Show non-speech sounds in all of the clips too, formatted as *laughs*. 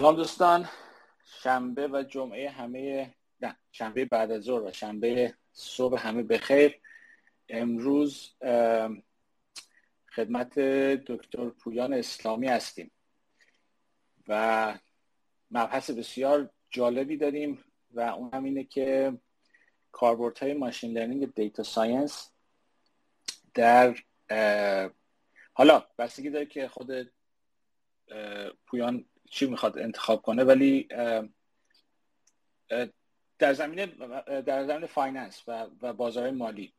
سلام دوستان. شنبه و جمعه همه نه شنبه بعد از ظهر و شنبه صبح همه بخیر. امروز خدمت دکتر پویان اسلامی هستیم و مبحث بسیار جالبی داریم و اون هم اینه که کاربردهای machine learning data science در حالا بستگی داره که خود پویان چی می‌خواد انتخاب کنه ولی در زمینه در زمینه finance و, و بازار مالی.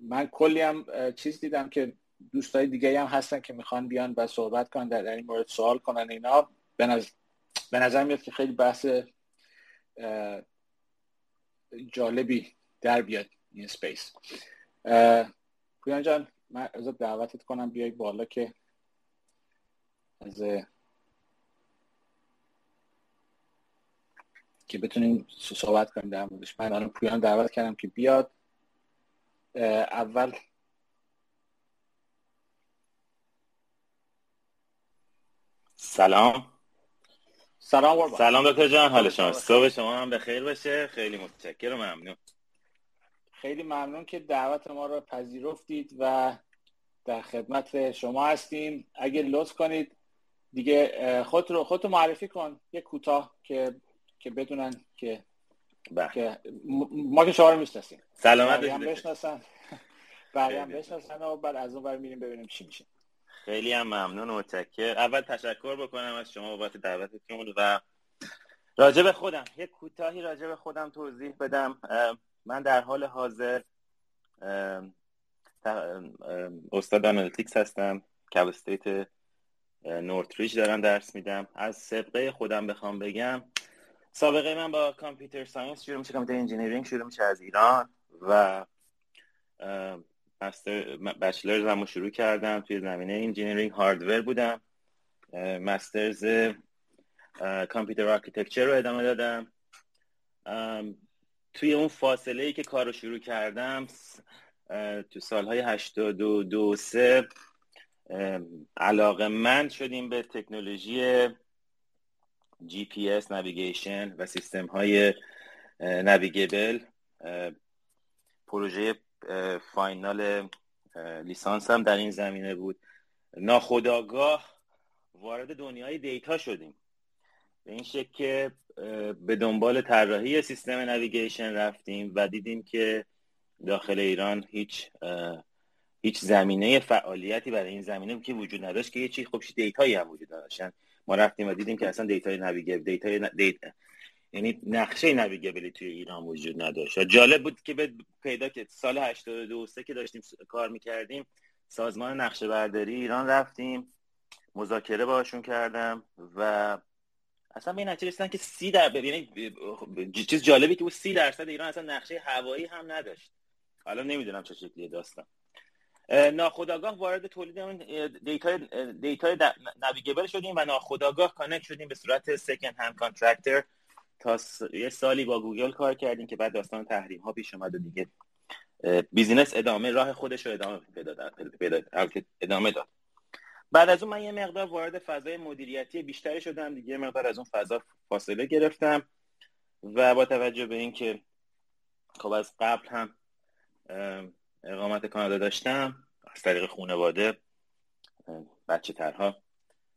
من کلی هم چیز دیدم که دوستای دیگه هم هستن که می‌خوان بیان و صحبت کنن در این مورد سوال کنن اینا. به نظر, به نظر میاد که خیلی بحث جالبی در بیاد این سپیس پویان جان من از دعوتت کنم بیای بالا که از که بتونیم صحبت کنیم در موردش. من الان پویان دعوت کردم که بیاد. اول سلام. سلام سلام دکتر جان حال شما؟ صبح شما هم به خیر باشه؟ خیلی متشکرم و ممنون. خیلی ممنون که دعوت ما رو پذیرفتید و در خدمت شما هستیم. اگه لطف کنید دیگه خود رو خودتو معرفی کن. یه کوتاه که که بدونن که بله. که ما که شما رو می‌شناسیم. سلامت هم بشناسن. بقیه هم بشناسن و بعد از اون بر میریم ببینیم چی میشه. خیلی هم ممنون و متشکر اول تشکر بکنم از شما بابت دعوتتون و راجع به خودم. یه کوتاهی راجع به خودم توضیح بدم. من در حال حاضر استاد analytics هستم. Cal State Northridge دارم درس میدم. از سابقه خودم بخوام بگم سابقه من با computer science شروع میشه computer engineering شروع میشه از ایران و master bachelors هم شروع کردم توی زمینه engineering hardware بودم. masters computer architecture رو ادامه دادم. توی اون فاصله ای که کار رو شروع کردم تو سالهای 82 سه علاقه مند شدیم به تکنولوژی GPS navigation و سیستم های navigable پروژه final لیسانس هم در این زمینه بود. ناخودآگاه وارد دنیای data شدیم. به این شکل که به دنبال طراحی سیستم navigation رفتیم و دیدیم که داخل ایران هیچ هیچ زمینه فعالیتی برای این زمینه که وجود نداشت که یه خب data یی هم وجود داشتن ما رفتیم و دیدیم که اصلا data ی navigable data ی data یعنی نقشه navigable ی توی ایران وجود نداشت. و جالب بود که به پیدا که سال 82 که داشتیم کار می‌کردیم سازمان نقشه برداری ایران رفتیم مذاکره باشون کردم و اصلا به نتیجه رسیدن که سی در یعنی چیز جالبی که بود سی درصد ایران اصلا نقشه هوایی هم نداشت. حالا نمی‌دونم چه شکلیه داستان. ناخداگاه وارد تولید اون دیتا دیتا navigable شدیم و ناخداگاه connect شدیم به صورت second hand contractor تا یه سالی با گوگل کار کردیم که بعد داستان تحریم ها پیش اومد و دیگه business ادامه راه خودش رو ادامه ادامه داد. بعد از اون من یه مقدار وارد فضای مدیریتی بیشتری شدم دیگه مقدار از اون فضا فاصله گرفتم و با توجه به اینکه خب از قبل هم اقامت کانادا داشتم از طریق خانواده بچه ترها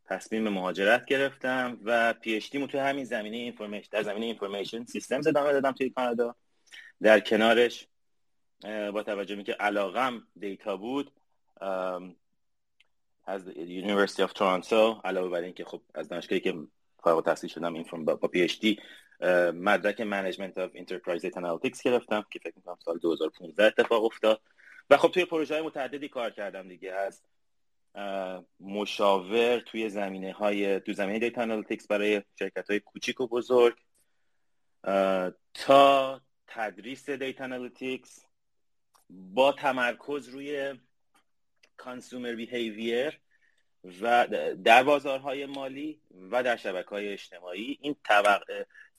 تصمیم مهاجرت گرفتم و PhD تو همین زمینه information در زمینه information system ادامه دادم توی کانادا. در کنارش با توجه به که علاقم دیتا بود از University of Toronto علاوه بر اینکه خب از دانشگاهی که فارغ التحصیل شدم این با PhD مدرک Management of Enterprise Analytics گرفتم که فکر می‌کنم سال 2015 اتفاق افتاد. و خب توی پروژه های متعددی کار کردم دیگه. از مشاور توی زمینه های تو زمینه data analytics برای شرکت های کوچیک و بزرگ تا تدریس data analytics با تمرکز روی consumer behavior و در بازارهای مالی و در شبکه های اجتماعی. این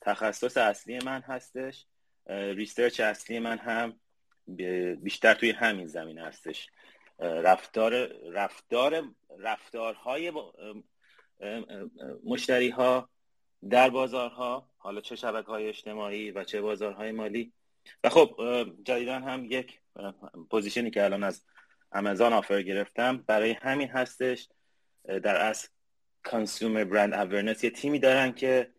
تخصص اصلی من هستش. research اصلی من هم. بیشتر توی همین زمینه هستش. رفتار رفتار رفتارهای مشتری ها در بازارها حالا چه شبکه های اجتماعی و چه بازارهای مالی. و خب جدیدا هم یک position ی که الان از آمازون offer گرفتم برای همین هستش در اصل consumer brand awareness یه تیمی دارن که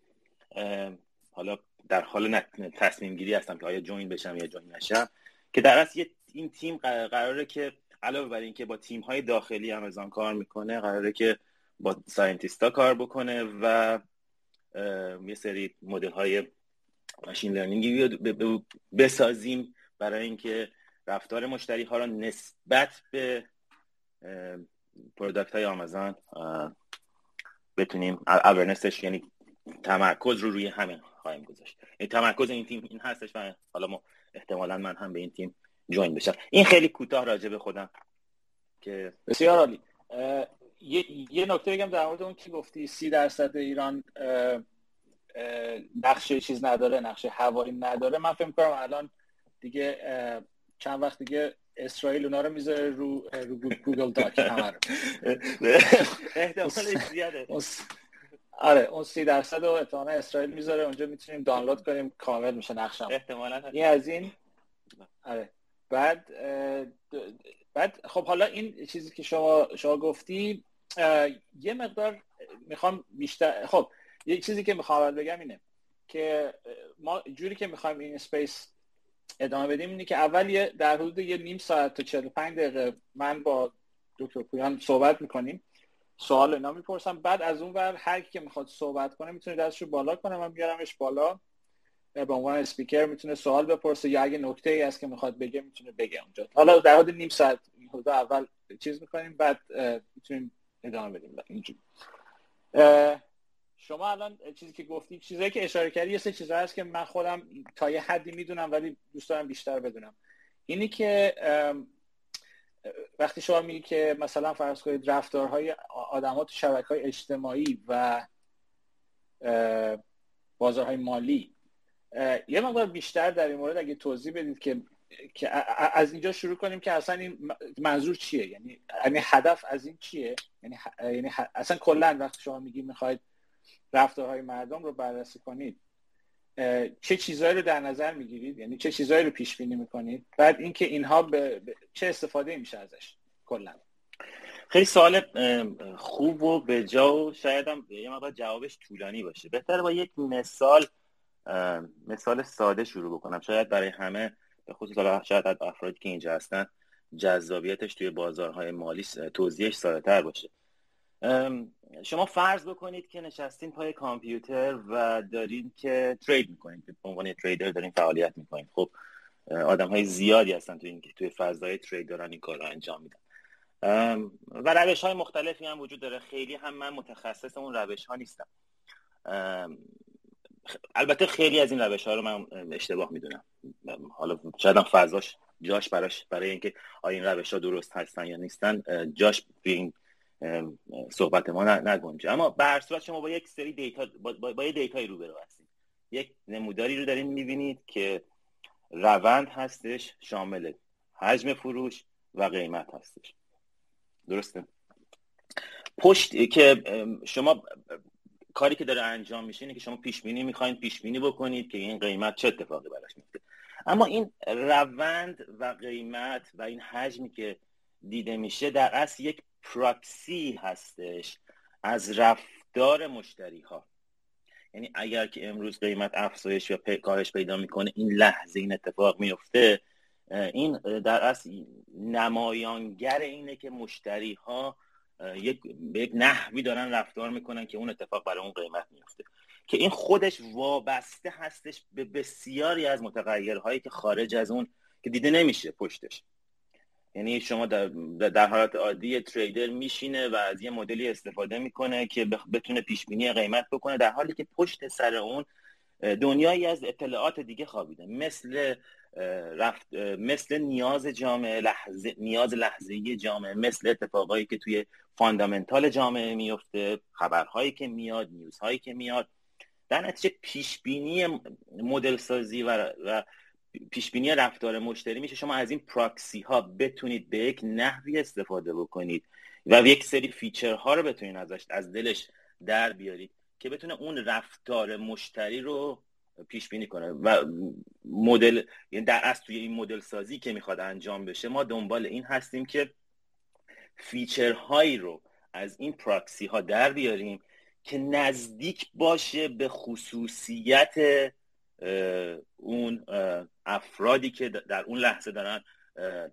حالا در حال تصمیم گیری هستم که آیا join بشم یا join نشم. که در اصل این تیم قراره که علاوه بر اینکه با تیم های داخلی آمازون کار می‌کنه قراره که با scientist ا کار بکنه و یه سری مدل های machine learning ی بسازیم برای اینکه رفتار مشتری ها را نسبت به product های آمازون بتونیم اورنسش یعنی تمرکز رو روی همین خواهیم گذاشت. این یعنی تمرکز این تیم این هستش و حالا ما احتمالا من هم به این تیم جوین بشم. این خیلی کوتاه راجع به خودم که بسیار عالی. یه, یه نکته بگم در مورد اون که گفتی سی درصد ایران نقشه چیز نداره نقشه هوایی نداره. من فکر کنم الان دیگه چند وقت دیگه اسرائیل اونا رو می‌ذاره رو رو Google Doc همه *laughs* احتمال زیاده. آره اون سی درصد رو احتمالا اسرائیل می‌ذاره اونجا می‌تونیم دانلود کنیم کامل میشه نقشم. احتمالا این از این آره. بعد بعد خب حالا این چیزی که شما شما گفتی یه مقدار می‌خوام بیشتر خب یه چیزی که می‌خوام بگم اینه که ما جوری که می‌خوایم این space ادامه بدیم اینه که اول یه در حدود یه نیم ساعت تا 45 دقیقه من با دکتر پویان صحبت می‌کنیم. سوال اینا می‌پرسم. بعد از اون ور هر کی که می‌خواد صحبت کنه می‌تونه دستشو بالا کنه. من میارمش بالا. به عنوان اسپیکر می‌تونه سوال بپرسه یا اگه نکته ای هست که می‌خواد بگه می‌تونه بگه اونجا. حالا در حد نیم ساعت حدود اول چیز می‌کنیم بعد می‌تونیم ادامه بدیم. اینجوری. شما الان چیزی که گفتی چیزایی که اشاره کردی یه سه چیزا هست که من خودم تا یه حدی می‌دونم ولی دوست دارم بیشتر بدونم. اینی که وقتی شما میگی که مثلا فرض کنید رفتارهای آدمات تو شبکه های اجتماعی و بازارهای مالی یه مقدار بیشتر در این مورد اگه توضیح بدید که که از اینجا شروع کنیم که اصلا این منظور چیه؟ یعنی یعنی هدف از این چیه؟ یعنی یعنی اصلا کلا وقتی شما میگی می‌خواید رفتارهای مردم رو بررسی کنید چه چیزهایی رو در نظر می‌گیرید؟ یعنی چه چیزهایی رو پیش بینی می‌کنید؟ بعد اینکه اینها به چه استفاده میشه ازش کلا؟ خیلی سوال خوب و به جا و شاید هم یه مقدار جوابش طولانی باشه. بهتر با یک مثال مثال ساده شروع بکنم. شاید برای همه به خصوص شاید افرادی که اینجا هستن جذابیتش توی بازارهای مالی توضیحش ساده تر باشه. شما فرض بکنید که نشستین پای کامپیوتر و دارین که ترید می‌کنید به عنوان تریدر دارین فعالیت می‌کنید. خب آدم های زیادی هستن توی این توی فضای ترید دارن این کار رو انجام میدن. و روش های مختلفی هم وجود داره. خیلی هم من متخصص اون روش ها نیستم البته خیلی از این روش ها رو من اشتباه می‌دونم. حالا شاید هم فضاش جاش براش برای اینکه آیا این روش ها درست هستن یا نیستن جاش به این صحبت ما نگنجه. اما به صورت شما با یک سری دیتا با, با یه دیتایی روبرو هستید یک نموداری رو دارین می‌بینید که روند هستش شامل حجم فروش و قیمت هستش. درسته؟ پشت که شما کاری که داره انجام میشه اینه که شما پیش بینی می‌خواین پیش بینی بکنید که این قیمت چه اتفاقی براش میفته اما این روند و قیمت و این حجمی که دیده میشه در اصل یک پراکسی هستش از رفتار مشتری ها یعنی اگر که امروز قیمت افزایش یا کاهش پیدا می‌کنه این لحظه این اتفاق میفته این در اصل نمایانگر اینه که مشتری ها یک یک نحوی دارن رفتار می‌کنن که اون اتفاق برای اون قیمت میفته که این خودش وابسته هستش به بسیاری از متغیرهایی که خارج از اون که دیده نمیشه پشتش. یعنی شما در, در حالت عادی تریدر میشینه و از یه مدلی استفاده می‌کنه که بتونه پیش بینی قیمت بکنه در حالی که پشت سر اون دنیایی از اطلاعات دیگه خوابیده. مثل رفت مثل نیاز جامعه لحظه نیاز لحظه جامعه مثل اتفاقایی که توی fundamental جامعه میفته خبرهایی که میاد news هایی که میاد. در نتیجه پیش بینی مدل سازی و, و پیش بینی رفتار مشتری میشه. شما از این پراکسی ها بتونید به یک نحوی استفاده بکنید و یک سری feature ها رو بتونید ازش از دلش در بیارید که بتونه اون رفتار مشتری رو پیش بینی کنه. و مدل یعنی در اصل توی این مدل سازی که می‌خواد انجام بشه ما دنبال این هستیم که feature هایی رو از این پراکسی ها در بیاریم که نزدیک باشه به خصوصیت اون افرادی که در اون لحظه دارن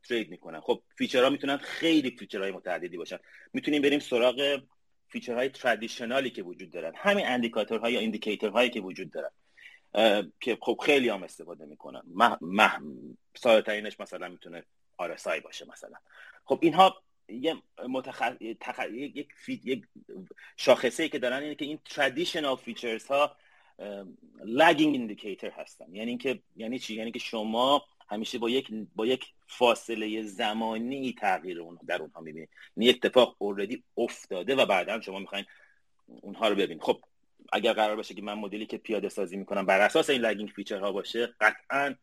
trade می‌کنن. خب feature ها می‌تونن خیلی feature های متعددی باشن. می‌تونیم بریم سراغ feature های traditional ی که وجود دارن. همین اندیکاتورها یا indicator هایی که وجود دارن. که خب خیلی هم استفاده می‌کنن. مح... مح... ترینش مثلا می‌تونه RSI باشه مثلا. خب اینها یه متخ... تخ... یک, فی... یک شاخصه ای که دارن اینه که این traditional features ها lagging indicator هستن یعنی اینکه یعنی چی؟ یعنی که شما همیشه با یک با یک فاصله زمانی تغییر اون در اونها می‌بینید. یعنی اتفاق order ی افتاده و بعدا شما می‌خواین اونها رو ببینید. خب اگر قرار باشه که من مدلی که پیاده سازی می‌کنم بر اساس این lagging feature ها باشه قطعا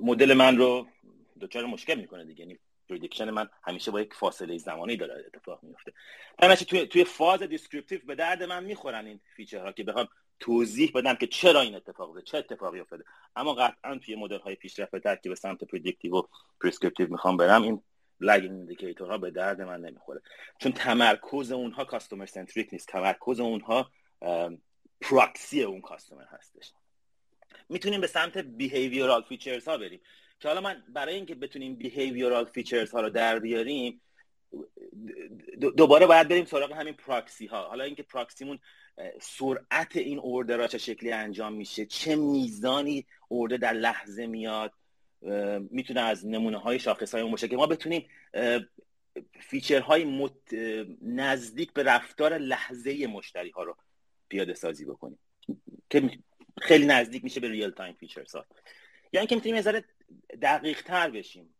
مدل من رو دچار مشکل می‌کنه دیگه. یعنی prediction من همیشه با یک فاصله زمانی داره اتفاق میفته. همچنین توی توی فاز descriptive به درد من می‌خورن این feature ها که بخوام توضیح بدم که چرا این اتفاق افتاده چه اتفاقی افتاده. اما قطعا توی مدل های پیشرفته که به سمت predictive و prescriptive می‌خوام برم این lagging ها به درد من نمی‌خوره. چون تمرکز اونها customer centric نیست تمرکز اونها پراکسی اون customer هستش. می‌تونیم به سمت behavioral features ها بریم. که حالا من برای اینکه بتونیم behavioral features ها رو در بیاریم دوباره باید بریم سراغ همین پراکسی ها. حالا اینکه پراکسیمون سرعت این order ها چه شکلی انجام میشه چه میزانی order ه در لحظه میاد می‌تونه از نمونه های شاخص های باشه که ما بتونیم feature های مت... نزدیک به رفتار لحظه مشتری ها رو پیاده سازی بکنیم. که خیلی نزدیک میشه به real-time features ها. یعنی که می‌تونیم یه دقیق تر بشیم.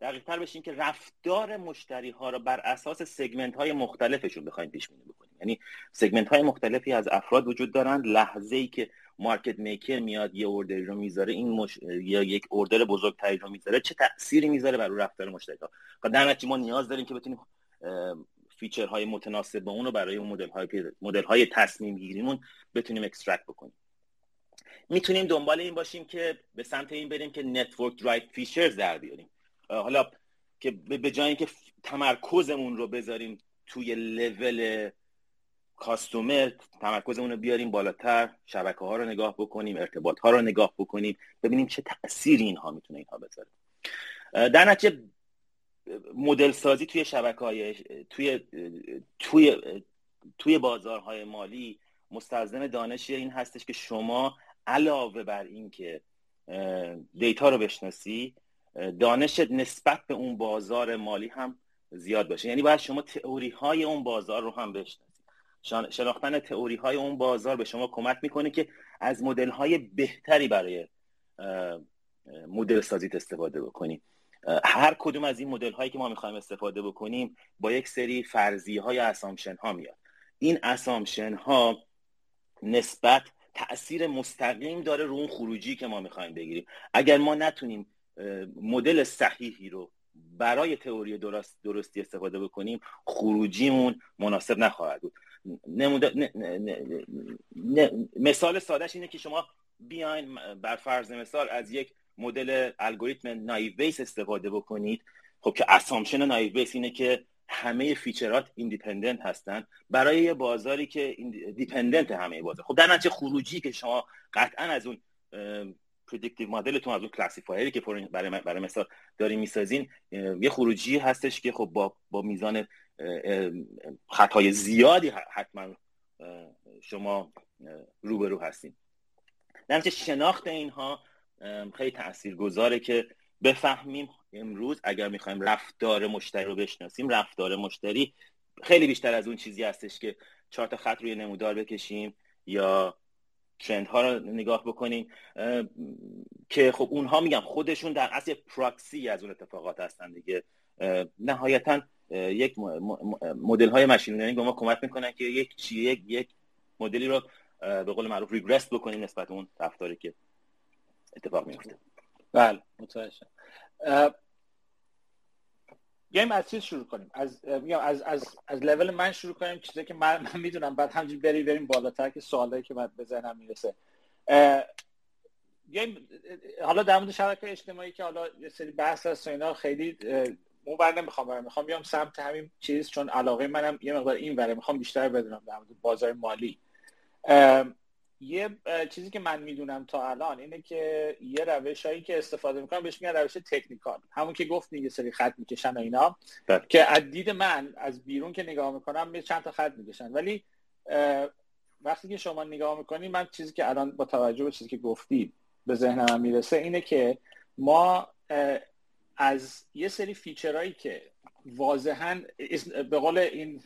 دقیق تر بشیم که رفتار مشتری ها رو بر اساس segment های مختلفشون بخوایم پیش بینی بکنیم. یعنی segment های مختلفی از افراد وجود دارند لحظه ای که market maker میاد یه order ی رو می‌ذاره این مش... یا یک order بزرگتری رو می‌ذاره چه تأثیری می‌ذاره بر رفتار مشتری ها و در نتیجه ما نیاز داریم که بتونیم feature های متناسب با اون رو برای اون مدل های مدل های تصمیم گیریمون بتونیم extract بکنیم. می‌تونیم دنبال این باشیم که به سمت این بریم که network-driven features در بیاریم. حالا که به جای اینکه تمرکزمون رو بذاریم توی level customer تمرکزمون رو بیاریم بالاتر شبکه ها رو نگاه بکنیم ارتباط ها رو نگاه بکنیم ببینیم چه تأثیری اینها می‌تونه اینها بذاره. در نتیجه مدل سازی توی شبکه های توی توی توی بازارهای مالی مستلزم دانش این هستش که شما علاوه بر اینکه دیتا رو بشناسی دانش نسبت به اون بازار مالی هم زیاد باشه. یعنی باید شما تئوری های اون بازار رو هم بشناسید. شناختن تئوری های اون بازار به شما کمک می‌کنه که از مدل های بهتری برای مدل سازیت استفاده بکنیم هر کدوم از این مدل هایی که ما می‌خوایم استفاده بکنیم با یک سری فرضیه های اسامشن ها میاد. این اسامشن ها نسبت تاثیر مستقیم داره رو اون خروجی که ما می‌خوایم بگیریم. اگر ما نتونیم مدل صحیحی رو برای تئوری درست درستی استفاده بکنیم خروجیمون مناسب نخواهد بود. مثال سادهش اینه که شما بیاین بر فرض مثال از یک مدل الگوریتم Naive Bayes استفاده بکنید. خب که assumption Naive Bayes اینه که همه feature ات independent هستن برای یه بازاری که dependent همه بازار خب در نتیجه خروجی که شما قطعا از اون predictive مدلتون از اون classifier ی که برای برای مثال داریم می‌سازین یه خروجی هستش که خب با با میزان خطای زیادی حتما شما روبرو هستین. در شناخت اینها خیلی تاثیرگذاره که بفهمیم امروز اگر می‌خوایم رفتار مشتری رو بشناسیم رفتار مشتری خیلی بیشتر از اون چیزی هستش که چهار تا خط روی نمودار بکشیم یا ترند ها رو نگاه بکنیم که خب اونها میگم خودشون در اصل پراکسی از اون اتفاقات هستن دیگه. نهایتا یک مدل های ماشین لرنینگ به ما کمک می‌کنن که یک یک یک مدلی رو به قول معروف ریگرس بکنیم نسبت اون رفتاری که اتفاق میفته بله متوجه. بیایم از چیز شروع کنیم. از از از از لول من شروع کنیم چیزی که من, من می‌دونم. بعد همینجوری بری بریم بالاتر که سوالایی که بعد به ذهنم می‌رسه بیایم حالا در مورد شبکه اجتماعی که حالا یه سری بحث هست و اینا خیلی اون بر نمی‌خوام برم. می‌خوام بیام سمت همین چیز چون علاقه منم یه مقدار این وره. می‌خوام بیشتر بدونم در مورد بازار مالی. یه چیزی که من می‌دونم تا الان اینه که یه روش هایی که استفاده می‌کنم بهش میگن روش تکنیکال. همون که گفت یه سری خط می‌کشن و اینا. بله. که از دید من از بیرون که نگاه می‌کنم یه چند تا خط می‌کشن. ولی وقتی که شما نگاه می‌کنی من چیزی که الان با توجه به چیزی که گفتی به ذهنم می‌رسه اینه که ما از یه سری feature هایی که واضحا به قول این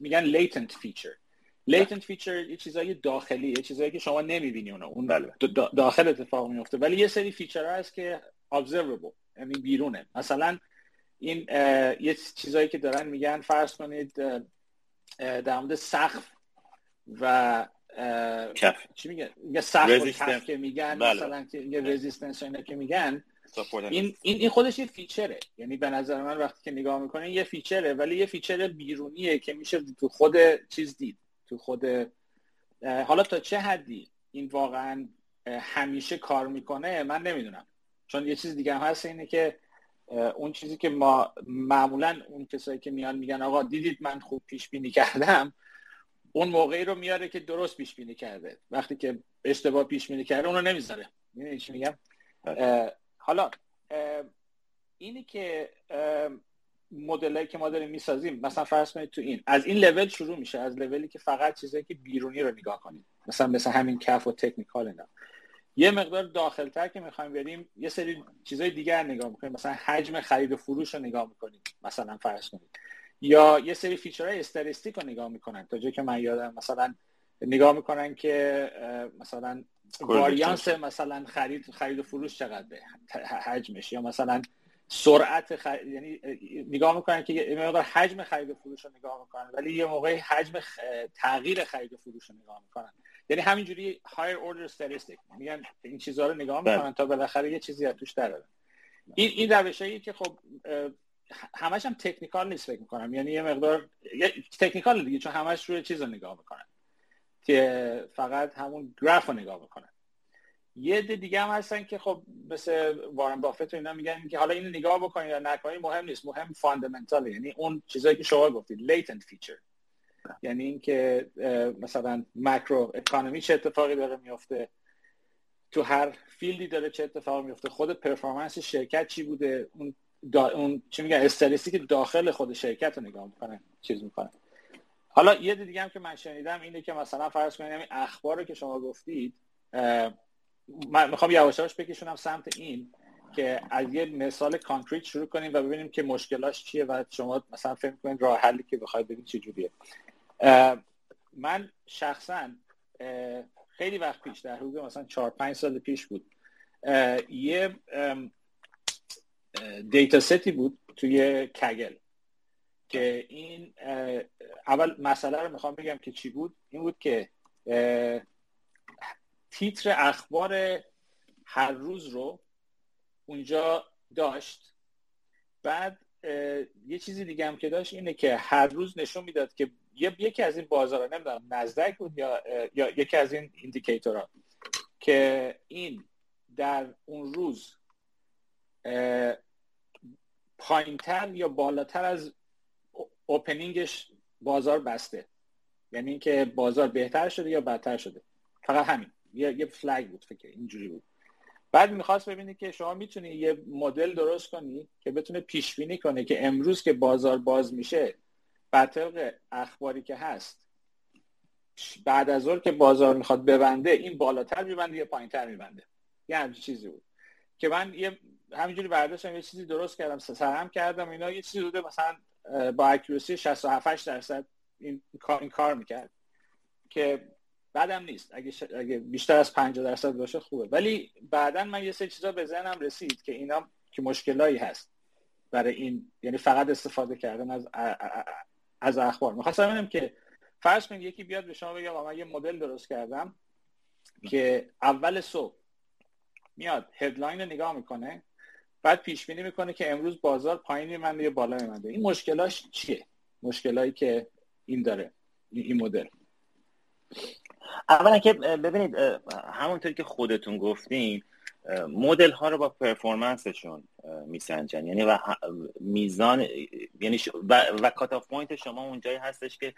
میگن latent feature latent feature یه چیزای داخلی یه چیزایی که شما نمی‌بینی اونو اون بله. داخل اتفاق میفته ولی یه سری feature هست که observable یعنی بیرونه. مثلا این یه چیزایی که دارن میگن فرض کنید در مورد سقف و کف. چی میگن؟ میگه سقف و کف که میگن بله. مثلا که یه resistance اینا که میگن. این این خودش یه feature ه یعنی به نظر من وقتی که نگاه می‌کنه یه feature ه ولی یه feature بیرونیه که میشه تو خود چیز دید. تو خود حالا تا چه حدی این واقعا همیشه کار می‌کنه من نمی‌دونم. چون یه چیز دیگه هم هست اینه که اون چیزی که ما معمولا اون کسایی که میان میگن آقا دیدید من خوب پیش بینی کردم؟ اون موقعی رو میاره که درست پیش بینی کرده. وقتی که اشتباه پیش بینی کرده اونو نمی‌ذاره. میگم؟ بله. حالا اینی که مدلایی که ما داریم می‌سازیم مثلا فرض کنید تو این از این لول شروع میشه از لولی که فقط چیزایی که بیرونی رو نگاه کنید مثلا مثل همین کف و تکنیکال اینا. یه مقدار داخلتر که می‌خوایم بریم یه سری چیزای دیگر نگاه می‌کنیم مثلا حجم خرید و فروش رو نگاه می‌کنیم مثلا فرض کنید. یا یه سری فیچرهای استاتستیک رو نگاه می‌کنن تا جایی که من یادم مثلا نگاه می‌کنن که مثلا واریانس مثلا خرید خرید و فروش چقدر حجمش یا مثلا سرعت خرید یعنی نگاه می‌کنن که یه مقدار حجم خرید و فروش رو نگاه می‌کنن ولی یه موقعی حجم تغییر خرید و فروش رو نگاه می‌کنن. یعنی همینجوری higher order statistic میگن این چیزها رو نگاه بله. می‌کنن تا بالاخره یه چیزی از توش در این این روشایی که خب همش هم technical نیست فکر می‌کنم. یعنی یه مقدار technical دیگه چون همش روی چیز رو نگاه می‌کنن. که فقط همون گراف رو نگاه می‌کنن. یه عده دیگه هم هستن که خب مثل وارن بافت و اینا میگن که حالا اینو نگاه بکنید یا نکنید مهم نیست. مهم fundamental یعنی اون چیزایی که شما گفتید latent feature یعنی اینکه مثلا macro economy چه اتفاقی داره میفته تو هر field ی داره چه اتفاقی میفته خود performance شرکت چی بوده اون دا اون چی میگن که داخل خود شرکت رو نگاه می‌کنن چیز می‌کنن حالا یه دیگه هم که من شنیدم اینه که مثلا فرض کنید همین اخبار رو که شما گفتید من می‌خوام یواش یواش بکشونم سمت این که از یه مثال concrete شروع کنیم و ببینیم که مشکلاش چیه و شما مثلا فکر کنید راه حلی که بخواید ببینید چه جوریه. من شخصا خیلی وقت پیش در حدود مثلا 4 5 سال پیش بود یه دیتا ستی بود توی کگل که این اول مسئله رو می‌خوام بگم که چی بود؟ این بود که تیتر اخبار هر روز رو اونجا داشت. بعد یه چیزی دیگه هم که داشت اینه که هر روز نشون می‌داد که یکی از این بازارها نمی‌دونم نزدک بود یا, یا یکی از این ایندیکیتورها که این در اون روز پایینتر یا بالاتر از اوپنینگش بازار بسته. یعنی اینکه بازار بهتر شده یا بدتر شده. فقط همین. یه یه فلگ بود فکر اینجوری بود. بعد می‌خواست ببینی که شما می‌تونی یه مدل درست کنی که بتونه پیش بینی کنه که امروز که بازار باز میشه بر طبق اخباری که هست بعد از ظهر که بازار می‌خواد ببنده این بالاتر میبنده یا پایینتر میبنده؟ یه همچین چیزی بود. که من یه همینجوری برداشتم یه چیزی درست کردم سرهم کردم اینا یه چیزی بوده مثلا با اکیوسی 67 درصد این این کار می‌کرد. که بعدم نیست. اگه, اگه بیشتر از 50 درصد باشه خوبه. ولی بعدا من یه سری چیزا به ذهنم رسید که اینا که مشکلایی هست برای این. یعنی فقط استفاده کردن از از اخبار. می‌خواستم ببینم که فرض کنید یکی بیاد به شما بگه من یه مدل درست کردم که اول صبح میاد هدلاین رو نگاه می‌کنه بعد پیش بینی می‌کنه که امروز بازار پایین میمنده یا بالا میمنده. این مشکلاش چیه؟ مشکلایی که این داره این مدل. اولا که ببینید همونطوری که خودتون گفتین مدل ها رو با performance شون میسنجن. یعنی و میزان یعنی و, و cut-off point شما اونجایی هستش که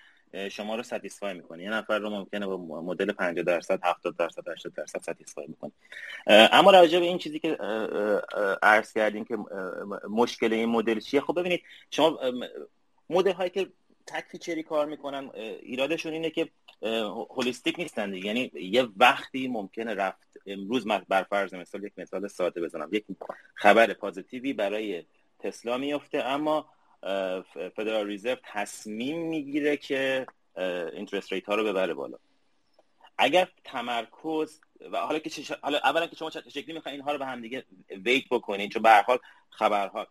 شما رو satisfy می‌کنه. یه نفر رو ممکنه با مدل 50 درصد 70 درصد 80 درصد satisfy می‌کنه اما راجع به این چیزی که عرض کردیم که مشکل این مدل چیه؟ خب ببینید شما مدل هایی که تک feature ی کار می‌کنن. ایرادشون اینه که هولیستیک نیستن یعنی یه وقتی ممکنه رفت. امروز من بر فرض مثال یک مثال ساده بزنم. یک خبر پازیتیوی برای تسلا میفته اما فدرال ریزرو تصمیم می‌گیره که اینترست ریت ها رو ببره بالا. اگر تمرکز و حالا که حالا اولا که شما چه شکلی می‌خواین اینها رو به هم دیگه ویت بکنین چون به هر حال خبرها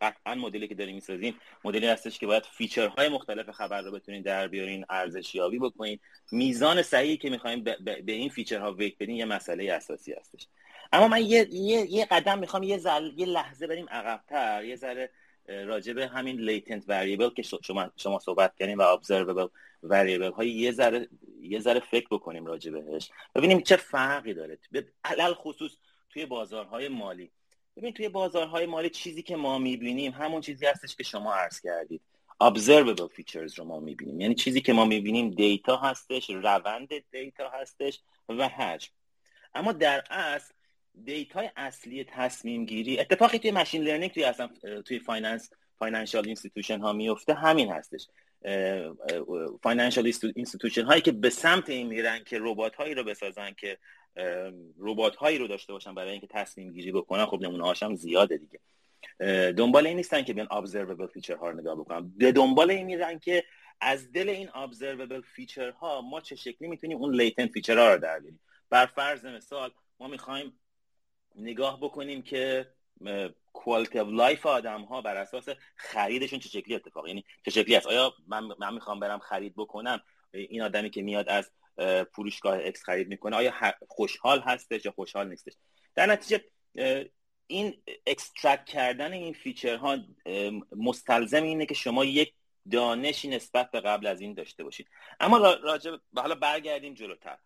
قطعا مدلی که داریم می‌سازیم مدلی هستش که باید feature های مختلف خبر رو بتونین در بیارین ارزشیابی بکنین. میزان صحیحی که می‌خوایم به این feature ها weight بدین یه مسئله اساسی هستش. اما من یه, یه،, یه قدم می‌خوام یه, زل... یه لحظه بریم عقبتر یه ذره راجع به همین latent variable که شما شما صحبت کردیم و observable variable های یه ذره یه ذره فکر بکنیم راجع بهش. ببینیم چه فرقی داره. علی الخصوص توی بازارهای مالی. ببین توی بازارهای مالی چیزی که ما می‌بینیم همون چیزی هستش که شما عرض کردید. Observable features رو ما می‌بینیم. یعنی چیزی که ما می‌بینیم data هستش روند data هستش و حجم. اما در اصل data ی اصلی تصمیم گیری اتفاقی توی machine learning توی اصلا توی finance financial institution ها میفته همین هستش. financial institution هایی که به سمت این میرن که ربات هایی رو بسازن که ربات هایی رو داشته باشن برای اینکه تصمیم گیری بکنن خب نمونه هاشم زیاده دیگه. دنبال این نیستن که بیان observable feature ها رو نگاه بکنن. به دنبال این میرن که از دل این observable feature ها ما چه شکلی می‌تونیم اون latent feature ها رو در بیاریم. بر فرض مثال ما می‌خوایم نگاه بکنیم که quality of life آدم ها بر اساس خریدشون چه شکلی اتفاق. یعنی چه شکلی است؟ آیا من, من می‌خوام برم خرید بکنم؟ این آدمی که میاد از فروشگاه X خرید می‌کنه. آیا خوشحال هستش یا خوشحال نیستش؟ در نتیجه این extract کردن این feature ها مستلزم اینه که شما یک دانشی نسبت به قبل از این داشته باشید. اما راجع حالا برگردیم جلوتر.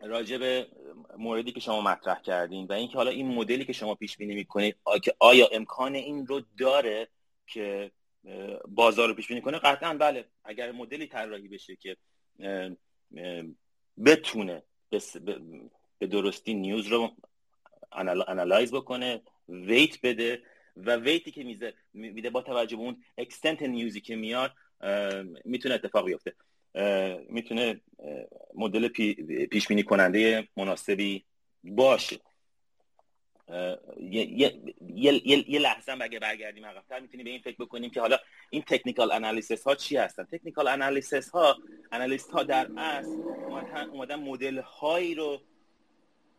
راجع به موردی که شما مطرح کردین و اینکه حالا این مدلی که شما پیش بینی می‌کنید آیا امکان این رو داره که بازار رو پیش بینی کنه؟ قطعا بله. اگر مدلی طراحی بشه که بتونه به درستی news رو analyze بکنه weight بده و weight ی که میده با توجه به اون extent news ی که میاد می‌تونه اتفاق بیفته. می‌تونه مدل پیش بینی کننده مناسبی باشه. یه, یه،, یه لحظه اگه برگردیم عقبتر می‌تونیم به این فکر بکنیم که حالا این technical analysis ها چی هستن؟ technical analysis ها analyst ها در اصل اومدن مدل هایی رو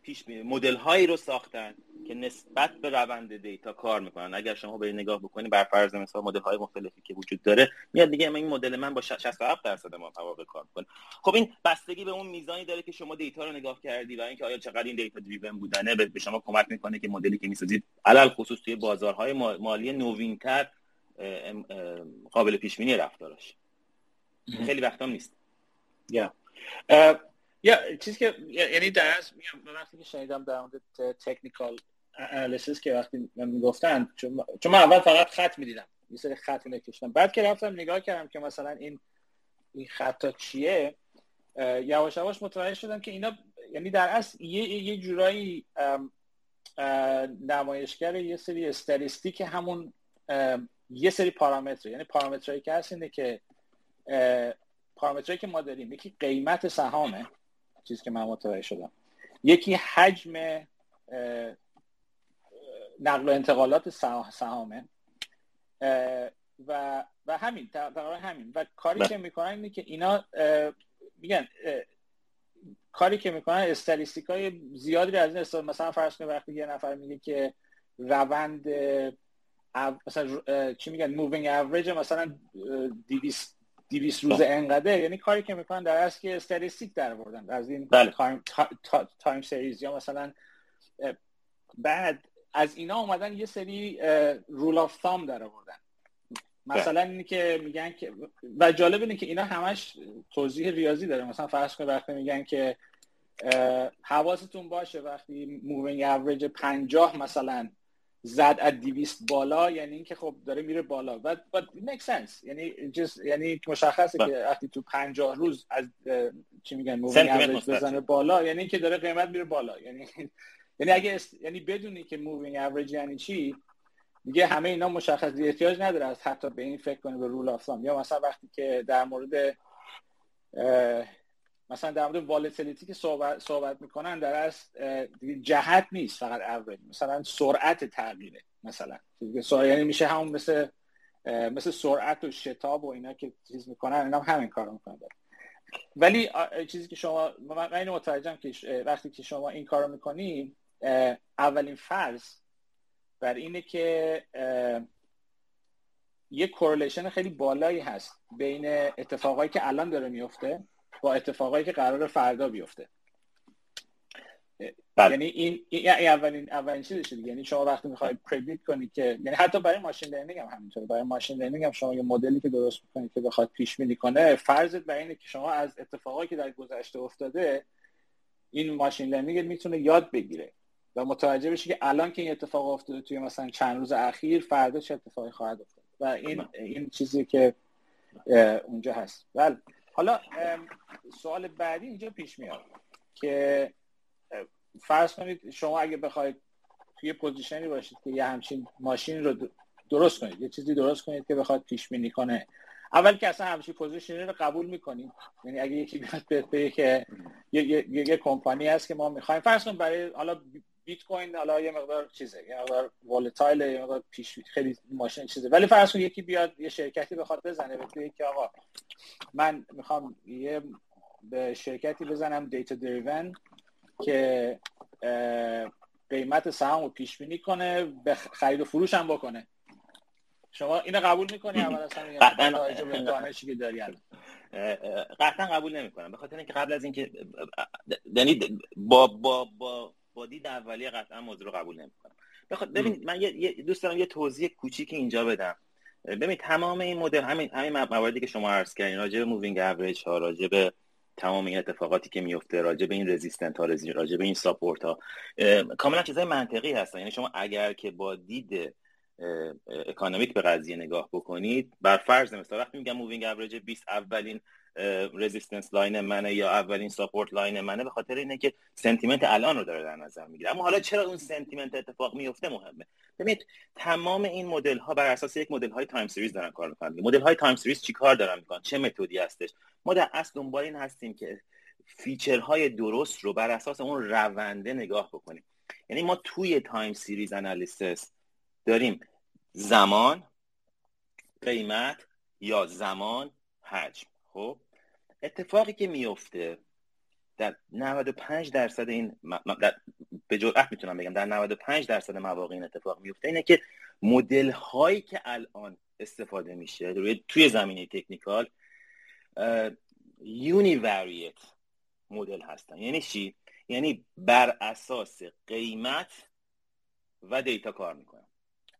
پیش مدل هایی رو ساختن که نسبت به روند دیتا کار می‌کنن. اگر شما به نگاه بکنید بر فرض مثال مدل های مختلفی که وجود داره میاد دیگه این مدل من با 67 درصد مواقع کار می‌کنه. خب این بستگی به اون میزانی داره که شما دیتا رو نگاه کردی و اینکه آیا چقدر این data driven بودنه به شما کمک می‌کنه که مدلی که می‌سازید علی‌الخصوص توی بازارهای مالی نوینتر قابل پیش بینی رفتارش. خیلی وقتا نیست. یا یا چیزی که یعنی در از وقتی که شنیدم در مورد تکنیکال انالیسیس که وقتی من می‌گفتن چون, چون من اول فقط خط می‌دیدم یه سری خط نکشتم بعد که رفتم نگاه کردم که مثلا این این خطا چیه یواش یواش متوجه شدم که اینا یعنی در اصل یه یه جورایی نمایشگر یه سری استاتیستیک همون یه سری پارامتر یعنی پارامترهایی که هست اینه که پارامترهایی که ما داریم یکی قیمت سهامه چیزی که من متوجه شدم. یکی حجم نقل و انتقالات سهامه. و و همین تقریبا همین. و کاری بله. که می‌کنن اینه که اینا میگن کاری که می‌کنن statistic های زیادی رو از این مثلا فرض کنید وقتی یه نفر میگه که روند مثلا چی میگن moving average مثلا 200 200 روز انقدر یعنی کاری که می‌کنن در اصل که statistic در آوردن از این بله. time, time series یا مثلا بعد از اینا اومدن یه سری rule of thumb در آوردن مثلا اینی که میگن که و جالب اینه که اینا همش توضیح ریاضی داره. مثلا فرض کنید وقتی میگن که حواستون باشه وقتی moving average 50 مثلا زد از 200 بالا یعنی اینکه خب داره میره بالا. But but makes sense. یعنی just یعنی مشخصه که بله. وقتی تو 50 روز از چی میگن moving average بزنه بالا یعنی اینکه داره قیمت میره بالا. یعنی یعنی اگه یعنی بدونی که moving average یعنی چی دیگه همه اینا مشخص احتیاج نداره از حتی به این فکر کنه به rule of یا مثلا وقتی که در مورد مثلا در مورد volatility که صحبت, صحبت می‌کنن در از جهت نیست فقط اول. مثلا سرعت تغییره مثلا. یعنی میشه همون مثل مثل سرعت و شتاب و اینا که چیز می‌کنن اینا هم همین کارو می‌کنن. ولی چیزی که شما من اینو متوجهم که وقتی که شما این کارو می‌کنی اولین فرض بر اینه که یه correlation خیلی بالایی هست بین اتفاقایی که الان داره میفته با اتفاقایی که قرار فردا بیفته. بله. یعنی این, این اولین اولین چیزشه دیگه. یعنی شما وقتی می‌خواید predict کنید که یعنی حتی برای machine learning هم همینطوره. برای machine learning هم شما یه مدلی که درست می‌کنید که بخواد پیش بینی کنه فرضت بر اینه که شما از اتفاقایی که در گذشته افتاده این machine learning می‌تونه یاد بگیره و متوجه بشی که الان که این اتفاق افتاده توی مثلا چند روز اخیر فردا چه اتفاقی خواهد افتاد. و این بله. این چیزی که اونجا هست. بله. حالا سوال بعدی اینجا پیش میاد که فرض کنید شما اگه بخواید توی position ی باشید که یه همچین ماشین رو درست کنید یه چیزی درست کنید که بخواد پیش بینی کنه. اول که اصلا همچین position ی رو قبول می‌کنید. یعنی اگه یکی بیاد بگه که یه, یه،, یه،, کمپانی هست که ما می‌خوایم. فرض کنید برای حالا بیت کوین حالا یه مقدار چیزه یه مقدار ولتایل یه مقدار پیش خیلی ماشین چیزه. ولی فرض کن یکی بیاد یه شرکتی بخواد بزنه بگه که آقا من می‌خوام یه به شرکتی بزنم دیتا دریون که قیمت سهام رو پیش بینی کنه به خرید و فروش هم بکنه. شما اینو قبول می‌کنی؟ اول اصلا قطعا که داری قطعا قبول نمی‌کنم. به خاطر اینکه قبل از اینکه یعنی با با با با دید اولیه قطعا موضوع رو قبول نمی‌کنم. بخاطر ببین من یه دوست دارم یه توضیح کوچیک اینجا بدم. ببین تمام این مدل همین همین مواردی که شما عرض کردین راجع به moving average ها راجع به تمام این اتفاقاتی که میفته راجع به این resistance ها راجع به این support ها کاملا چیزای منطقی هستن. یعنی شما اگر که با دید economic به قضیه نگاه بکنید بر فرض مثلا وقتی میگم moving average 20 اولین resistance line منه یا اولین support line منه به خاطر اینه که sentiment الان رو داره در نظر می‌گیره. اما حالا چرا اون sentiment اتفاق میفته مهمه. ببینید تمام این مدل ها بر اساس یک مدل های time series دارن کار می‌کنن. مدل های time series چیکار دارن می‌کنن؟ چه method ی هستش؟ ما در اصل دنبال این هستیم که feature های درست رو بر اساس اون رونده نگاه بکنیم. یعنی ما توی time series analysis داریم زمان قیمت یا زمان حجم. خب؟ اتفاقی که میفته در 95 درصد این در... به جرأت می‌تونم بگم در 95 درصد مواقع این اتفاق میفته اینه که مدل هایی که الان استفاده میشه روی توی زمینه technical univariate مدل هستن. یعنی چی؟ یعنی بر اساس قیمت و دیتا کار می‌کنن.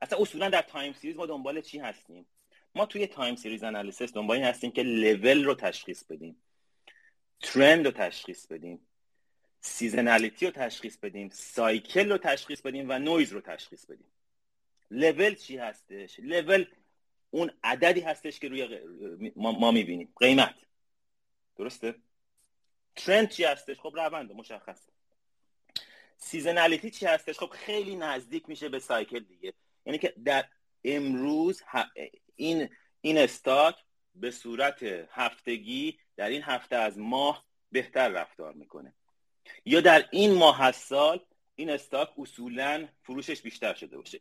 اصلا اصولا در time series ما دنبال چی هستیم؟ ما توی time series analysis دنبال این هستیم که لول رو تشخیص بدیم. trend رو تشخیص بدیم. seasonality رو تشخیص بدیم. cycle رو تشخیص بدیم و نویز رو تشخیص بدیم. لول چی هستش؟ لول اون عددی هستش که روی ما, ما می‌بینیم. قیمت. درسته؟ trend چی هستش؟ خب روند مشخصه seasonality چی هستش؟ خب خیلی نزدیک میشه به cycle دیگه. یعنی که در امروز این این stock به صورت هفتگی در این هفته از ماه بهتر رفتار می‌کنه. یا در این ماه از سال این stock اصولا فروشش بیشتر شده باشه.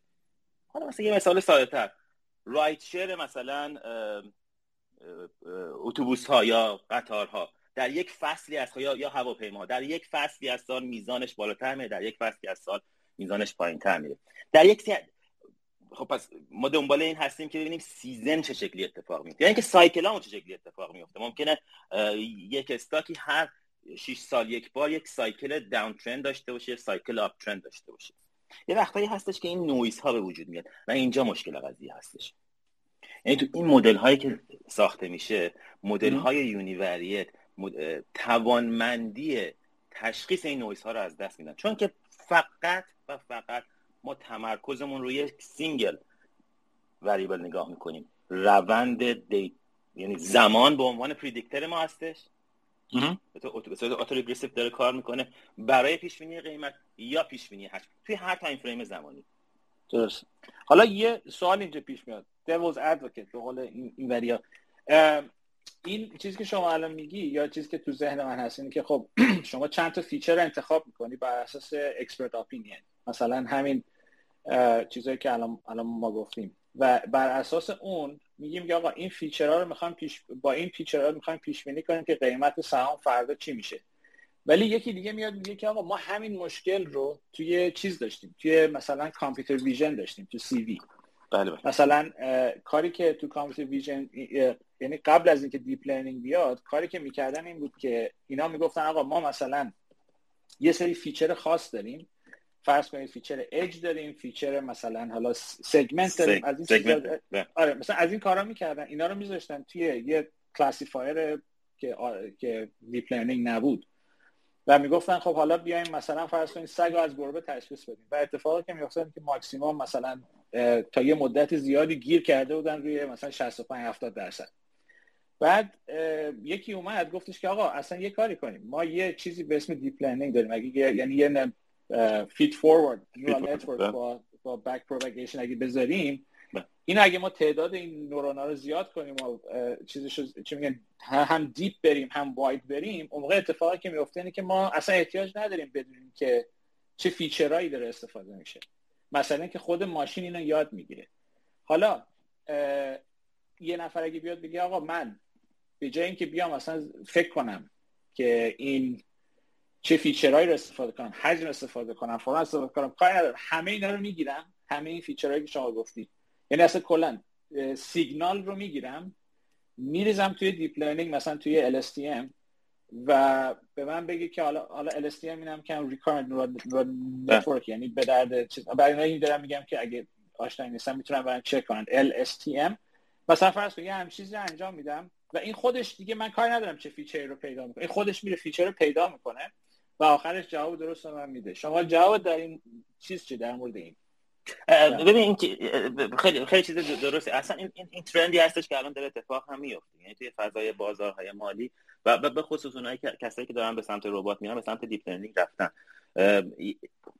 حالا مثلا یه مثال ساده تر ride share مثلا اتوبوس ها یا قطار ها در یک فصلی از یا یا هواپیما در یک فصلی از سال میزانش بالاتر میره در یک فصلی از سال میزانش پایینتر میره. در یک خب پس ما دنبال این هستیم که ببینیم season چه شکلی اتفاق میفته. یعنی که cycle چه شکلی اتفاق میفته. ممکنه یک استاکی هر 6 سال یک بار یک cycle downtrend داشته باشه cycle uptrend داشته باشه. یه وقتایی هستش که این نویز ها به وجود میاد و اینجا مشکل قضیه هستش. یعنی تو این مدل هایی که ساخته میشه مدل های univariate توانمندی تشخیص این نویز ها رو از دست میدن. چون که فقط و فقط ما تمرکزمون روی single variable نگاه می‌کنیم. روند day یعنی زمان به عنوان predictor ما هستش. autoregressive داره کار می‌کنه. برای پیش بینی قیمت یا پیش بینی حجم توی هر تایم فریم زمانی. درست. حالا یه سوال اینجا پیش میاد. Devil's advocate به قول این وریا این چیزی که شما الان میگی یا چیزی که تو ذهن من هست اینه که خب *clears throat* شما چند تا feature انتخاب می‌کنی بر اساس expert opinion مثلا همین چیزایی که الان الان ما گفتیم. و بر اساس اون میگیم که آقا این feature ها رو می‌خوایم پیش با این feature ها رو می‌خوایم پیش بینی کنیم که قیمت سهام فردا چی میشه. ولی یکی دیگه میاد میگه که آقا ما همین مشکل رو توی چیز داشتیم. توی مثلا computer vision داشتیم تو CV. بله بله. مثلا کاری که تو computer vision یعنی قبل از اینکه deep learning بیاد کاری که می‌کردن این بود که اینا می‌گفتن آقا ما مثلا یه سری feature خاص داریم. فرض کنید feature edge داریم feature مثلا حالا segment داریم از این آره مثلا از این کارا می‌کردن اینا رو میذاشتن توی یه classifier که که deep learning نبود. و می‌گفتن خب حالا بیایم مثلا فرض کنید سگ از گربه تشخیص بدیم. و اتفاقی که میافتاد که ماکسیموم مثلا تا یه مدت زیادی گیر کرده بودن روی مثلا 65 70 درصد. بعد یکی اومد گفتش که آقا اصلا یه کاری کنیم. ما یه چیزی به اسم deep learning داریم. اگه یعنی یه feed forward neural network با با back propagation اگه بذاریم بله. این اگه ما تعداد این نورونا رو زیاد کنیم و چیزشو چی میگن هم deep بریم هم wide بریم اون موقع اتفاقی که میفته اینه که ما اصلا احتیاج نداریم بدونیم که چه feature هایی داره استفاده میشه. مثلا که خود ماشین اینو یاد می‌گیره. حالا یه نفر اگه بیاد بگه آقا من به جای اینکه بیام مثلا فکر کنم که این چه feature هایی رو استفاده کنم حجم استفاده کنم فرم استفاده کنم کاری ندارم. همه اینا رو می‌گیرم همه این feature هایی که شما گفتید. یعنی اصلا کلا سیگنال رو می‌گیرم میریزم توی deep learning مثلا توی LSTM و به من بگی که حالا حالا LSTM اینم که recurrent network یعنی به درد چیز. برای این دارم میگم که اگه آشنا نیستم می‌تونم برام چک کنن. LSTM مثلا فرض کن یه هم چیزی انجام میدم و این خودش دیگه من کاری ندارم چه feature ی رو پیدا می‌کنه این خودش میره feature رو پیدا می‌کنه. و آخرش جواب درست من میده. شما جواب در این چیز چی در مورد این؟ ببین خیلی خیلی چیز درسته. اصلا این, این, trend ی هستش که الان داره اتفاق هم میفته. یعنی توی فضای بازارهای مالی و به خصوص اونایی که کسایی که دارن به سمت ربات میان به سمت deep learning رفتن.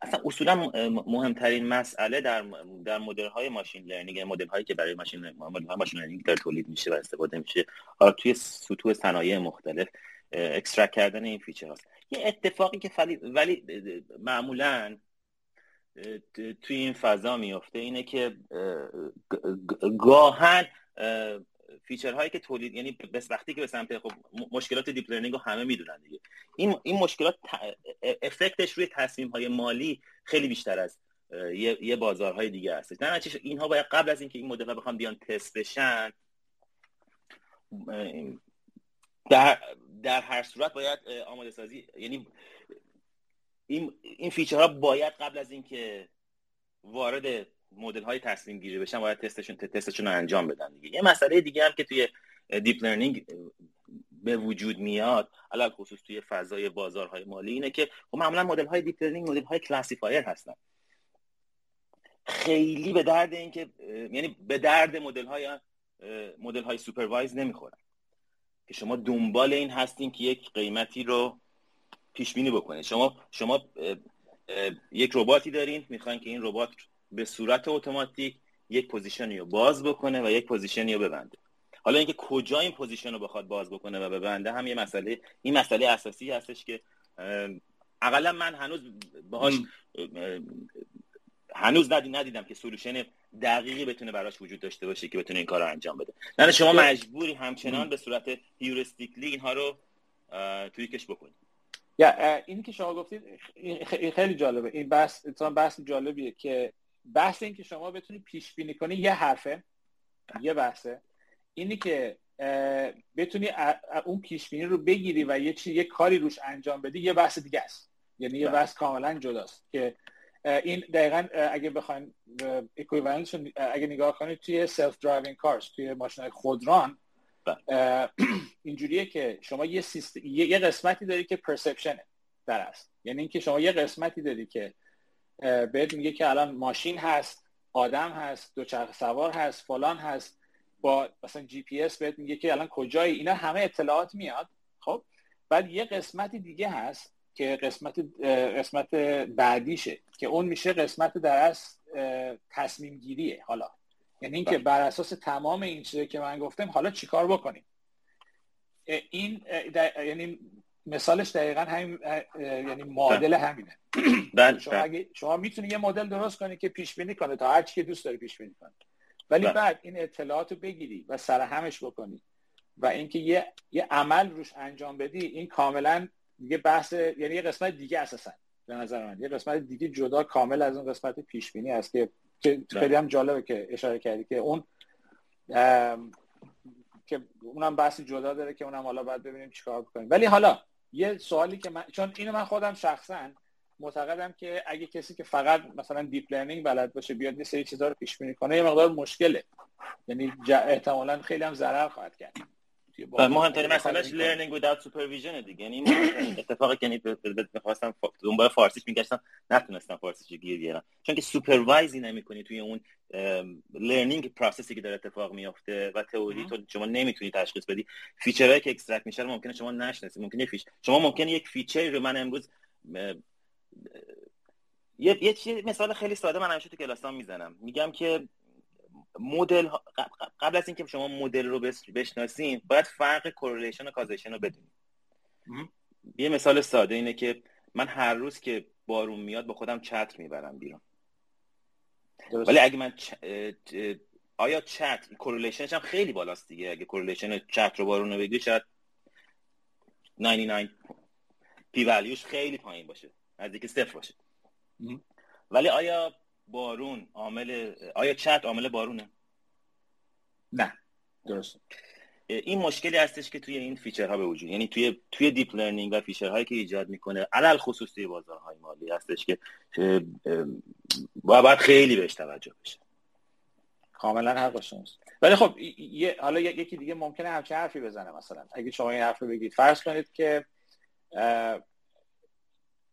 اصلا اصولا مهمترین مسئله در در مدل های machine learning مدل هایی که برای ماشین مدل های machine learning در تولید میشه و استفاده میشه حالا توی سطوح صنایع مختلف. extract کردن این feature هاست. یه اتفاقی که ولی ولی معمولا توی این فضا میفته اینه که گاهن feature هایی که تولید یعنی بس وقتی که به سمت خب مشکلات deep learning رو همه می‌دونن دیگه. این این مشکلات effect ش روی تصمیم های مالی خیلی بیشتر از یه, یه بازارهای دیگه هست نه اینها باید قبل از اینکه این مدل ها بخوام بیان تست بشن در در هر صورت باید آماده سازی یعنی این این feature ها باید قبل از اینکه وارد مدل های تصمیم گیری بشن باید تستشون تستشون رو انجام بدن دیگه. یه مسئله دیگه هم که توی deep learning به وجود میاد علاوه خصوص توی فضای بازارهای مالی اینه که خب معمولا مدل های deep learning مدل های classifier هستن. خیلی به درد اینکه یعنی به درد مدل های مدل های supervise نمی‌خورن. که شما دنبال این هستین که یک قیمتی رو پیش بینی بکنید. شما شما یک رباتی دارین می‌خواین که این ربات به صورت اتوماتیک یک position ی رو باز بکنه و یک position ی رو ببنده. حالا اینکه کجا این position رو بخواد باز بکنه و ببنده هم یه مسئله این مسئله اساسی هستش که اقلا من هنوز باهاش هنوز ندیدم که سولوشن دقیقی بتونه براش وجود داشته باشه که بتونه این کار رو انجام بده. نه شما مجبوری همچنان به صورت هیورستیکلی اینها رو تویکش بکنید یا این که شما گفتید خیلی جالبه. این بحث بحث جالبیه که بحث این که شما بتونی پیش بینی کنی یه حرفه یه بحثه. اینی که بتونی اون پیش بینی رو بگیری و یه چی یه کاری روش انجام بدی یه بحث دیگه است. یعنی یه بله. بحث کاملا جداست که این دقیقا اگه بخواین equivalent ش اگه نگاه کنید توی self driving cars توی ماشین خودران بله. *clears throat* اینجوریه که شما یه, سیست... یه قسمتی داری که perception ه در است یعنی اینکه شما یه قسمتی داری که بهت میگه که الان ماشین هست آدم هست دوچرخه سوار هست فلان هست با مثلا جی پی اس بهت میگه که الان کجایی؟ اینا همه اطلاعات میاد خب؟ بعد یه قسمتی دیگه هست که قسمت قسمت بعدیشه که اون میشه قسمت در از تصمیم گیریه حالا یعنی اینکه بله. بر اساس تمام این چیزی که من گفتم حالا چیکار بکنیم؟ این یعنی مثالش دقیقا همین یعنی معادل بله. همینه. *clears throat* بله شما اگه شما می‌تونی یه مدل درست کنی که پیش بینی کنه تا هر چی که دوست داری پیش بینی کنی. ولی بعد این اطلاعات رو بگیری و سرهمش بکنی و اینکه یه یه عمل روش انجام بدی این کاملا دیگه بحث یعنی یه قسمت دیگه اساسا به نظر من. یه قسمت دیگه جدا کامل از اون قسمت پیش بینی است که خیلی هم جالبه که اشاره کردی که اون که اونم بحثی جدا داره که اونم حالا باید ببینیم چیکار بکنیم ولی حالا یه سوالی که من چون اینو من خودم شخصا معتقدم که اگه کسی که فقط مثلا deep learning بلد باشه بیاد یه سری چیزا رو پیش بینی کنه یه مقدار مشکله. یعنی احتمالا خیلی هم ضرر خواهد کرد. مهمترین مسئلهش learning without supervision دیگه. یعنی اتفاقی که یعنی می‌خواستم دنبال فارسیش میگشتم نتونستم فارسیش گیر بیارم. چون که supervise ای نمی‌کنی توی اون learning process ی که داره اتفاق میافته و تئوری تو شما نمی‌تونی تشخیص بدی. feature هایی که extract میشه ممکنه شما نشناسی. ممکنه feat شما ممکنه یک feature رو من امروز یه یه مثال خیلی ساده من همیشه تو کلاسام می‌زنم. میگم که مدل قبل از اینکه شما مدل رو بشناسین باید فرق correlation و causation رو بدونید یه مثال ساده اینه که من هر روز که بارون میاد با خودم چتر می‌برم بیرون. ولی اگه من چ... آیا چتر correlation ش هم خیلی بالاست دیگه. اگه correlation چتر و بارون رو بگیری شاید 99 p-value ش خیلی پایین باشه. نزدیک صفر باشه. ولی آیا بارون عامل آیا چتر عامل بارونه؟ نه درست این مشکلی هستش که توی این feature ها به وجود یعنی توی توی deep learning و feature هایی که ایجاد می‌کنه علی‌الخصوص توی بازارهای مالی هستش که باید خیلی بهش توجه بشه. کاملا حق شماست. ولی خب یه حالا یکی دیگه ممکنه همچین حرفی بزنه مثلا. اگه شما این حرف رو بگید فرض کنید که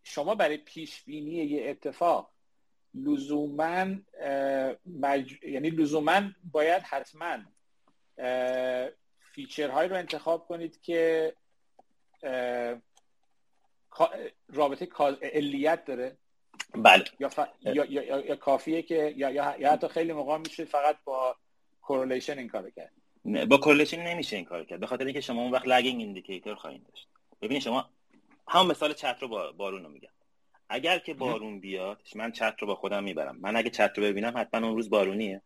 شما برای پیش بینی یه اتفاق لزوما مج... یعنی لزوما باید حتما feature هایی رو انتخاب کنید که رابطه علیت داره. بله. یا, ف... یا, یا, یا, کافیه که یا, یا, یا حتی خیلی موقع میشه فقط با correlation این کار کرد. نه با correlation نمیشه این کار کرد. به خاطر اینکه شما اون وقت lagging indicator خواهید داشت. ببینید شما هم مثال چتر رو با بارون رو میگم. اگر که بارون بیاد من چتر رو با خودم می‌برم. من اگه چتر رو ببینم حتما اون روز بارونیه.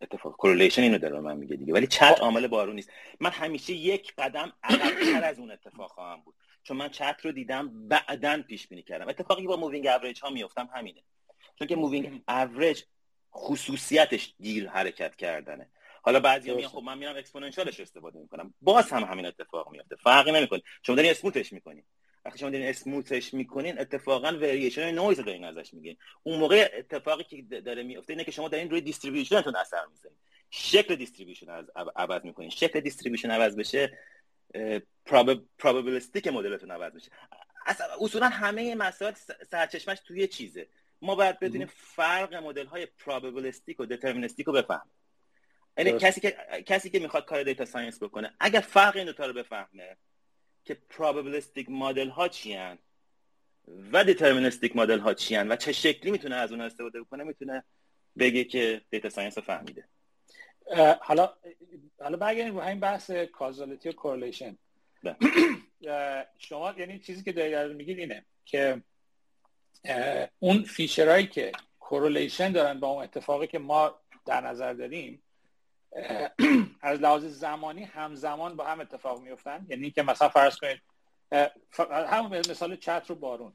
اتفاق. correlation اینو داره من میگه دیگه. ولی چتر خب. عامل بارون نیست. من همیشه یک قدم عقبتر از اون اتفاق خواهم بود. چون من چتر رو دیدم بعدا پیش بینی کردم. اتفاقی با moving average ها میافتم همینه. چون که moving average خصوصیتش دیر حرکت کردنه. حالا بعضی میگن خب من میرم exponential ش استفاده می‌کنم. باز هم همین اتفاق میفته فرقی نمی‌کنه. شما دارین smooth ش می‌کنی وقتی شما دارین smooth ش می‌کنین اتفاقا variation noise رو دارین ازش می‌گیرین اون موقع اتفاقی که داره میفته اینه که شما دارین روی distribution تون اثر می‌ذارین شکل distribution رو عوض می‌کنین. شکل distribution عوض بشه probabilistic model تون عوض میشه. اصلا اصولا همه مسائل سرچشمش توی چیزه. ما باید بدونیم فرق مدل های probabilistic و deterministic رو بفهمیم. یعنی کسی که کسی که می‌خواد کار data science بکنه اگر فرق این دو تا رو بفهمه که probabilistic مدل ها چیان و deterministic مدل ها چیان و چه شکلی می‌تونه از اون استفاده کنه می‌تونه بگه که data science رو فهمیده. حالا حالا برگردیم رو همین بحث causality و correlation *clears throat* شما یعنی چیزی که دارید میگید اینه که اون feature هایی که correlation دارن با اون اتفاقی که ما در نظر داریم *clears throat* از لحاظ زمانی همزمان با هم اتفاق میفتن یعنی که مثلا فرض کنید همون مثال چت رو بارون.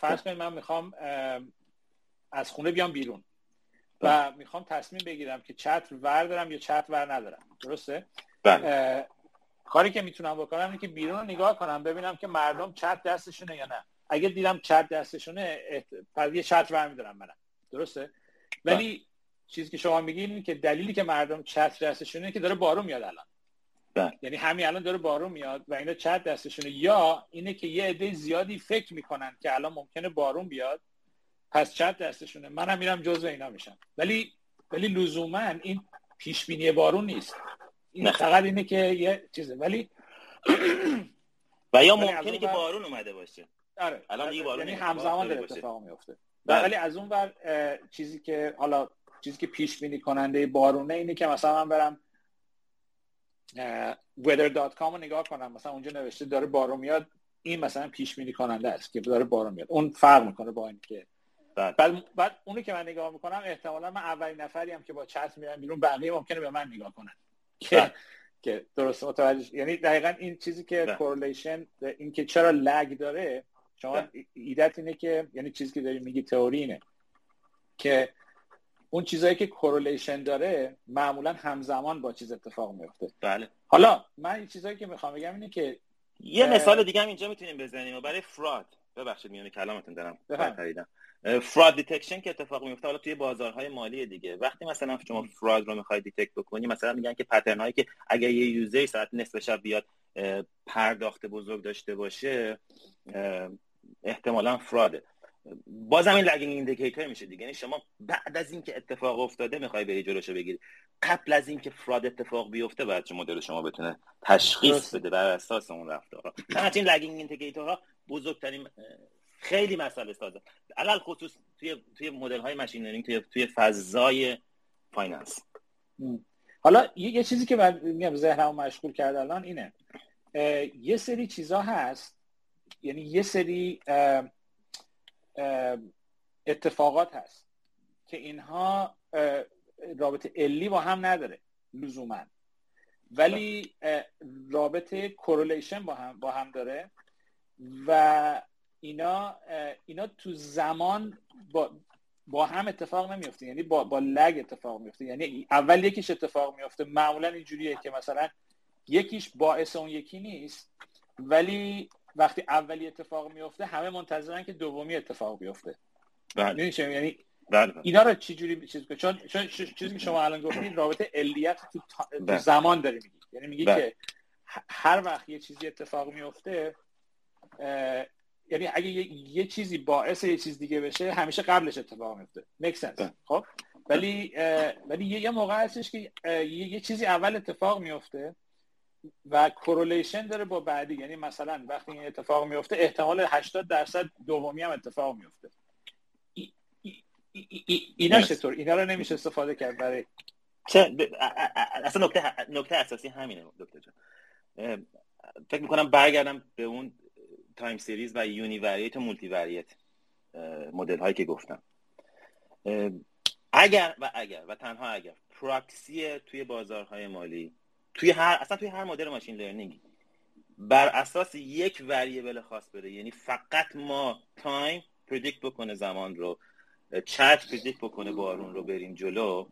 فرض کنید من می‌خوام از خونه بیام بیرون و می‌خوام تصمیم بگیرم که چت ور دارم یا چت ور ندارم. درسته؟ بله. کاری که می‌تونم بکنم اینه که بیرون رو نگاه کنم ببینم که مردم چت دستشونه یا نه. اگه دیدم چت دستشونه احت... یه چت برمیدارم منم. درسته؟ ولی چیزی که شما میگین که دلیلی که مردم چت دستشونه که داره بارون میاد الان. بله. یعنی همین الان داره بارون میاد و اینا چت دستشونه. یا اینه که یه عده زیادی فکر می‌کنن که الان ممکنه بارون بیاد پس چت دستشونه. منم میرم جزو اینا میشم. ولی ولی لزوما این پیش بینی بارون نیست. این فقط اینه که یه چیزه. ولی و یا ممکنه که بارون اومده باشه. آره. الان دیگه بارون یعنی همزمان داره اتفاق میفته بله. ولی از اون ور چیزی که حالا چیزی که پیش بینی کننده بارونه اینه که مثلا من برم weather.com رو نگاه کنم. مثلا اونجا نوشته داره بارون میاد. این مثلا پیش بینی کننده است که داره بارون میاد. اون فرق می‌کنه با این که بله. بعد بعد اونی که من نگاه می‌کنم احتمالا من اولین نفری هم که با چت میرم بیرون بقیه ممکنه به من نگاه کنن. که بله. که درست متوجه یعنی دقیقا این چیزی که کورلیشن این که چرا lag داره شما idea ت اینه که یعنی چیزی که داری میگی تئوری اینه که اون چیزایی که correlation داره معمولا همزمان با چیز اتفاق میفته. بله. حالا من این چیزایی که می‌خوام بگم اینه که یه مثال دیگه هم اینجا می‌تونیم بزنیم و برای fraud ببخشید میون کلامتون دارم. پریدم. fraud detection که اتفاق میفته حالا توی بازارهای مالی دیگه. وقتی مثلا شما fraud رو می‌خوای detect بکنی مثلا میگن که pattern هایی که اگر یه user ساعت نصف شب بیاد پرداخت بزرگ داشته باشه احتمالا fraud ه بازم این lagging indicator میشه دیگه. یعنی شما بعد از اینکه اتفاق افتاده می‌خوای بری جلوشو بگیری. قبل از اینکه fraud اتفاق بیفته باید مدل شما بتونه تشخیص بده بر اساس اون رفتارها این lagging ها بزرگترین خیلی مسئله سازه. علی‌الخصوص توی توی مدل های machine learning توی توی فضای finance حالا یه چیزی که من میگم ذهنمو مشغول کرده الان اینه. یه سری چیزا هست. یعنی یه سری اتفاقات هست که اینها رابطه علی با هم نداره لزوما. ولی رابطه کورلیشن با هم با هم داره و اینا اینا تو زمان با با هم اتفاق نمیفته یعنی با با لگ اتفاق میفته یعنی اول یکیش اتفاق میفته معمولا اینجوریه که مثلا یکیش باعث اون یکی نیست ولی وقتی اولی اتفاق میفته همه منتظرن که دومی اتفاق بیفته بله یعنی بله. اینا رو چی جوری چیز چون چون چیزی که شما الان گفتید رابطه علیت تو, تا... بله. زمان داری میگی یعنی میگی بله. که هر وقت یه چیزی اتفاق میفته یعنی اگه یه... چیزی باعث یه چیز دیگه بشه همیشه قبلش اتفاق میفته make sense بله. خب ولی ولی یه موقع هستش که یه چیزی اول اتفاق میفته و correlation داره با بعدی. یعنی مثلا وقتی این اتفاق میفته احتمال 80 درصد دومی هم اتفاق میفته. اینا چطور؟ اینا رو نمیشه استفاده کرد برای اصلا نکته نکته اساسی همینه دکتر جان. فکر می‌کنم برگردم به اون time series و univariate و multivariate مدل هایی که گفتم. اگر و اگر و تنها اگر پراکسی توی بازارهای مالی توی هر اصلا توی هر مدل machine learning بر اساس یک variable خاص بره یعنی فقط ما time predict بکنه زمان رو چتر predict بکنه بارون رو بریم جلو.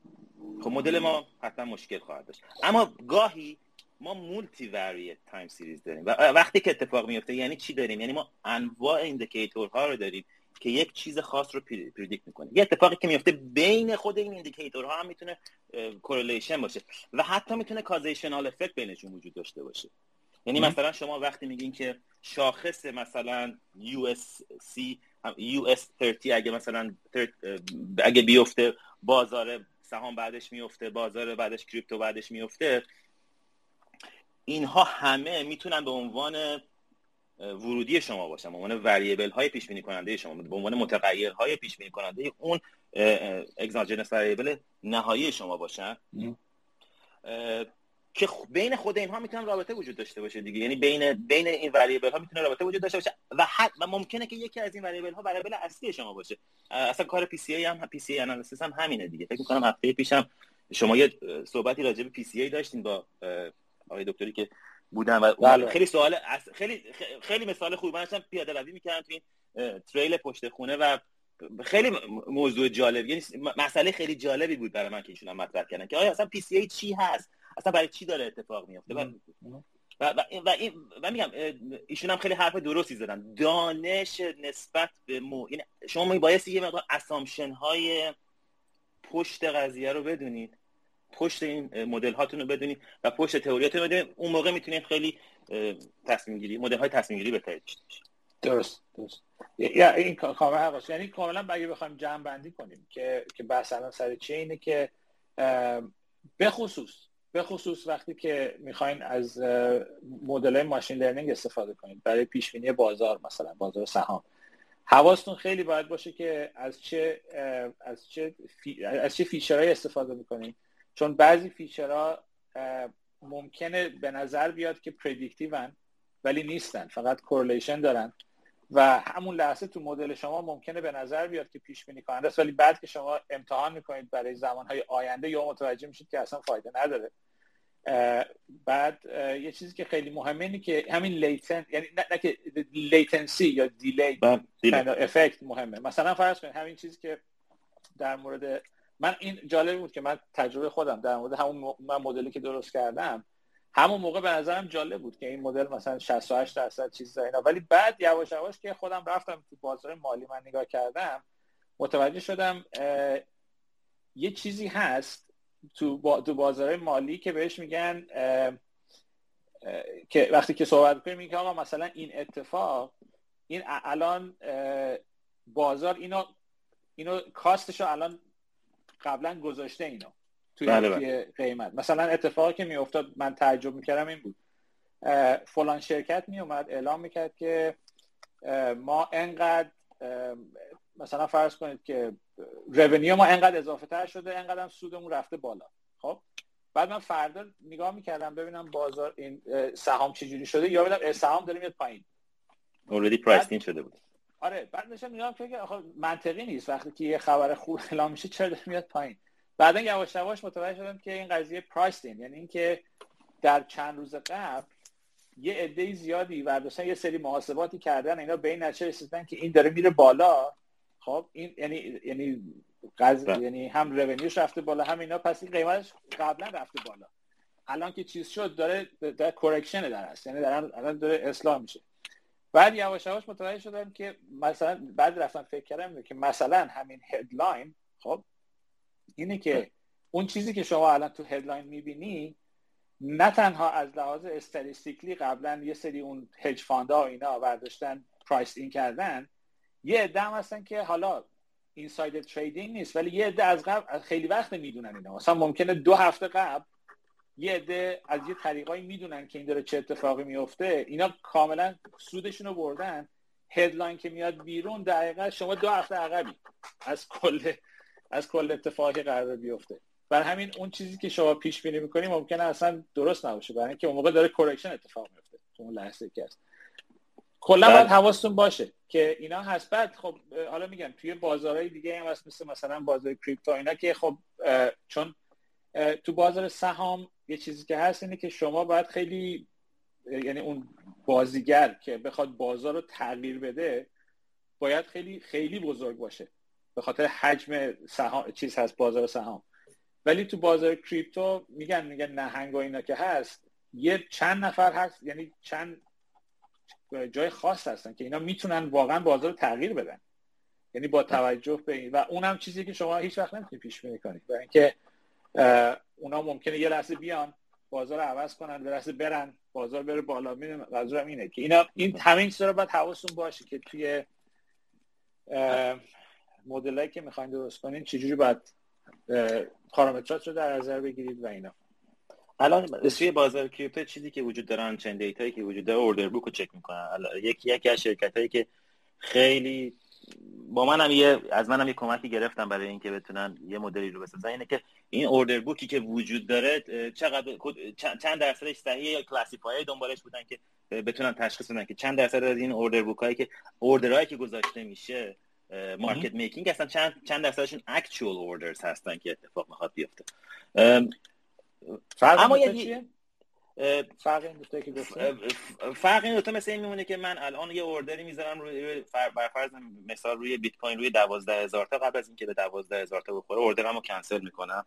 خب مدل ما حتما مشکل خواهد داشت. اما گاهی ما multivariate time series داریم. و وقتی که اتفاق میفته یعنی چی داریم؟ یعنی ما انواع indicator ها رو داریم. که یک چیز خاص رو predict می‌کنه. یه اتفاقی که میفته بین خود این indicator ها هم می‌تونه correlation باشه و حتی می‌تونه causational effect بینشون وجود داشته باشه. یعنی مثلا شما وقتی میگین که شاخص مثلا USC US 30 اگه مثلا اگه بیفته بازار سهام بعدش میفته بازار بعدش کریپتو بعدش میفته اینها همه می‌تونن به عنوان ورودی شما باشن به عنوان وریبل های پیش بینی کننده شما به عنوان متغیرهای پیش بینی کننده اون اگزاجنس وریبل نهایی شما باشن که بین خود اینها می‌تونن رابطه وجود داشته باشه دیگه. یعنی بین بین این وریبل ها می‌تونه رابطه وجود داشته باشه و حد و ممکنه که یکی از این وریبل ها وریبل اصلی شما باشه. اصلا کار پی سی ای هم پی سی ای انالیسیس هم همینه دیگه. فکر کنم هفته پیشم شما یه صحبتی راجع به PCA داشتین با آقای دکتری که بودن و بله. خیلی سوال خیلی خیلی مثال خوبی. من داشتم پیاده روی می‌کردم تو این trail پشت خونه و خیلی موضوع جالب. یعنی مسئله خیلی جالبی بود برای من که ایشون مطرح کردن که آیا اصلا PCA چی هست؟ اصلا برای چی داره اتفاق میفته و, و, و, و, و میگم ایشون هم خیلی حرف درستی زدن. دانش نسبت به مو یعنی شما بایستی یه مقدار اسامشن های پشت قضیه رو بدونید. پشت این مدل هاتون رو بدونید و پشت تئوریاتون رو بدونید. اون موقع می‌تونید خیلی تصمیم گیری مدل های تصمیم گیری بهتری داشته درست. درست یا این کاملا حقاست یعنی کاملا اگه بخوایم جمع بندی کنیم که که بحث الان سر چیه اینه که به خصوص به خصوص وقتی که می‌خواین از مدل machine learning استفاده کنید. برای پیش بینی بازار مثلا بازار سهام. حواستون خیلی باید باشه که از چه از چه فی... از چه feature هایی استفاده می‌کنید چون بعضی feature ها ممکنه به نظر بیاد که predictive ان ولی نیستن فقط correlation دارن. و همون لحظه تو مدل شما ممکنه به نظر بیاد که پیش بینی کننده است ولی بعد که شما امتحان می‌کنید برای زمانهای آینده یا متوجه میشید که اصلا فایده نداره. بعد یه چیزی که خیلی مهمه اینه که همین laten یعنی نه, که latency یا delay effect مهمه. مثلا فرض کنید همین چیزی که در مورد من این جالب بود که من تجربه خودم در مورد همون من مدلی که درست کردم همون موقع به نظرم جالب بود که این مدل مثلا 68 درصد چیز اینا. ولی بعد یواش یواش که خودم رفتم تو بازار مالی من نگاه کردم متوجه شدم یه چیزی هست تو, با... تو بازار مالی که بهش میگن که وقتی که صحبت کنیم میگه آقا مثلا این اتفاق این الان بازار اینو اینو کاستشو الان قبلا گذاشته اینو توی بله, بله. قیمت. مثلا اتفاقی که میافتاد من تعجب می‌کردم این بود. فلان شرکت میومد اعلام می‌کرد که ما انقدر مثلا فرض کنید که revenue ما انقدر اضافه تر شده انقدر هم سودمون رفته بالا. خب؟ بعد من فردا نگاه می‌کردم ببینم بازار این سهام چجوری شده یا ببینم سهام داره میاد پایین. already price in شده بود. آره بعدشم نگاه که منطقی نیست. وقتی که یه خبر خوب اعلام میشه چرا میاد پایین؟ بعدا یواش یواش متوجه شدم که این قضیه price in یعنی اینکه در چند روز قبل یه عده زیادی برداشتن یه سری محاسباتی کردن اینا به این نتیجه رسیدن که این داره میره بالا. خب این یعنی یعنی قض... بله. یعنی هم revenue ش رفته بالا هم اینا پس این قیمتش قبلا رفته بالا. الان که چیز شد داره داره correction در هست. یعنی دارن الان داره اصلاح میشه. بعد یواش یواش متوجه شدم که مثلا بعد رفتم فکر کردم که مثلا همین headline خب اینه که اون چیزی که شما الان تو headline می‌بینی نه تنها از لحاظ statistically قبلا یه سری اون hedge fund ا و اینا برداشتن price in کردن یه عده هم هستن که حالا inside trading نیست ولی یه عده از قبل خیلی وقت می‌دونن اینا. مثلا ممکنه دو هفته قبل یه عده از یه طریقایی می‌دونن که این داره چه اتفاقی میفته اینا کاملا سودشون رو بردن. headline که میاد بیرون دقیقا شما دو هفته عقبی از کل از کل اتفاقی قرار بیفته. بر همین اون چیزی که شما پیش بینی می‌کنی ممکنه اصلا درست نباشه. برای اینکه اون موقع داره correction اتفاق میفته تو اون لحظه که هست. کلا باید حواستون باشه که اینا هست. بعد خب حالا میگم توی بازارهای دیگه هم هست مثل مثلا بازار کریپتو اینا که خب چون تو بازار سهام یه چیزی که هست اینه که شما باید خیلی یعنی اون بازیگر که بخواد بازار رو تغییر بده باید خیلی خیلی بزرگ باشه به خاطر حجم سهام چیز هست بازار سهام. ولی تو بازار کریپتو میگن میگن نهنگ و اینا که هست یه چند نفر هست یعنی چند جای خاص هستن که اینا می‌تونن واقعا بازار رو تغییر بدن. یعنی با توجه به این و اونم چیزی که شما هیچ وقت نمی‌تونید پیش بینی کنید برای اینکه اونا ممکنه یه لحظه بیان بازار عوض کنن به برن بازار بره بالا. منظورم اینه که اینا این همین چیزا رو باید حواستون باشه که توی مدلایی که می‌خواین درست کنین چجوری باید پارامترات رو در نظر بگیرید و اینا. الان توی بازار کریپتو چیزی که وجود دارن چند دیتایی که وجود داره اوردر بوک رو چک می‌کنن. یکی یکی از شرکت هایی که خیلی با منم یه از منم یه کمکی گرفتم برای اینکه بتونن یه مدلی رو بسازن. اینه که این اوردر بوکی که وجود داره چقدر چند درصدش صحیح یا کلاسیفای دنبالش بودن که بتونن تشخیص بدن که چند درصد از این اوردر بوک هایی که اوردرهایی که گذاشته میشه market making هستن چند چند درصدشون actual orders هستن که اتفاق می‌خواد بیفته. اما یه فرق این دوتا که فرق این دوتا مثل این میمونه که من الان یه order ی می‌ذارم روی بر فرض مثال روی بیت کوین روی 12000 تا قبل از اینکه به 12000 تا بخوره order مو کنسل می‌کنم.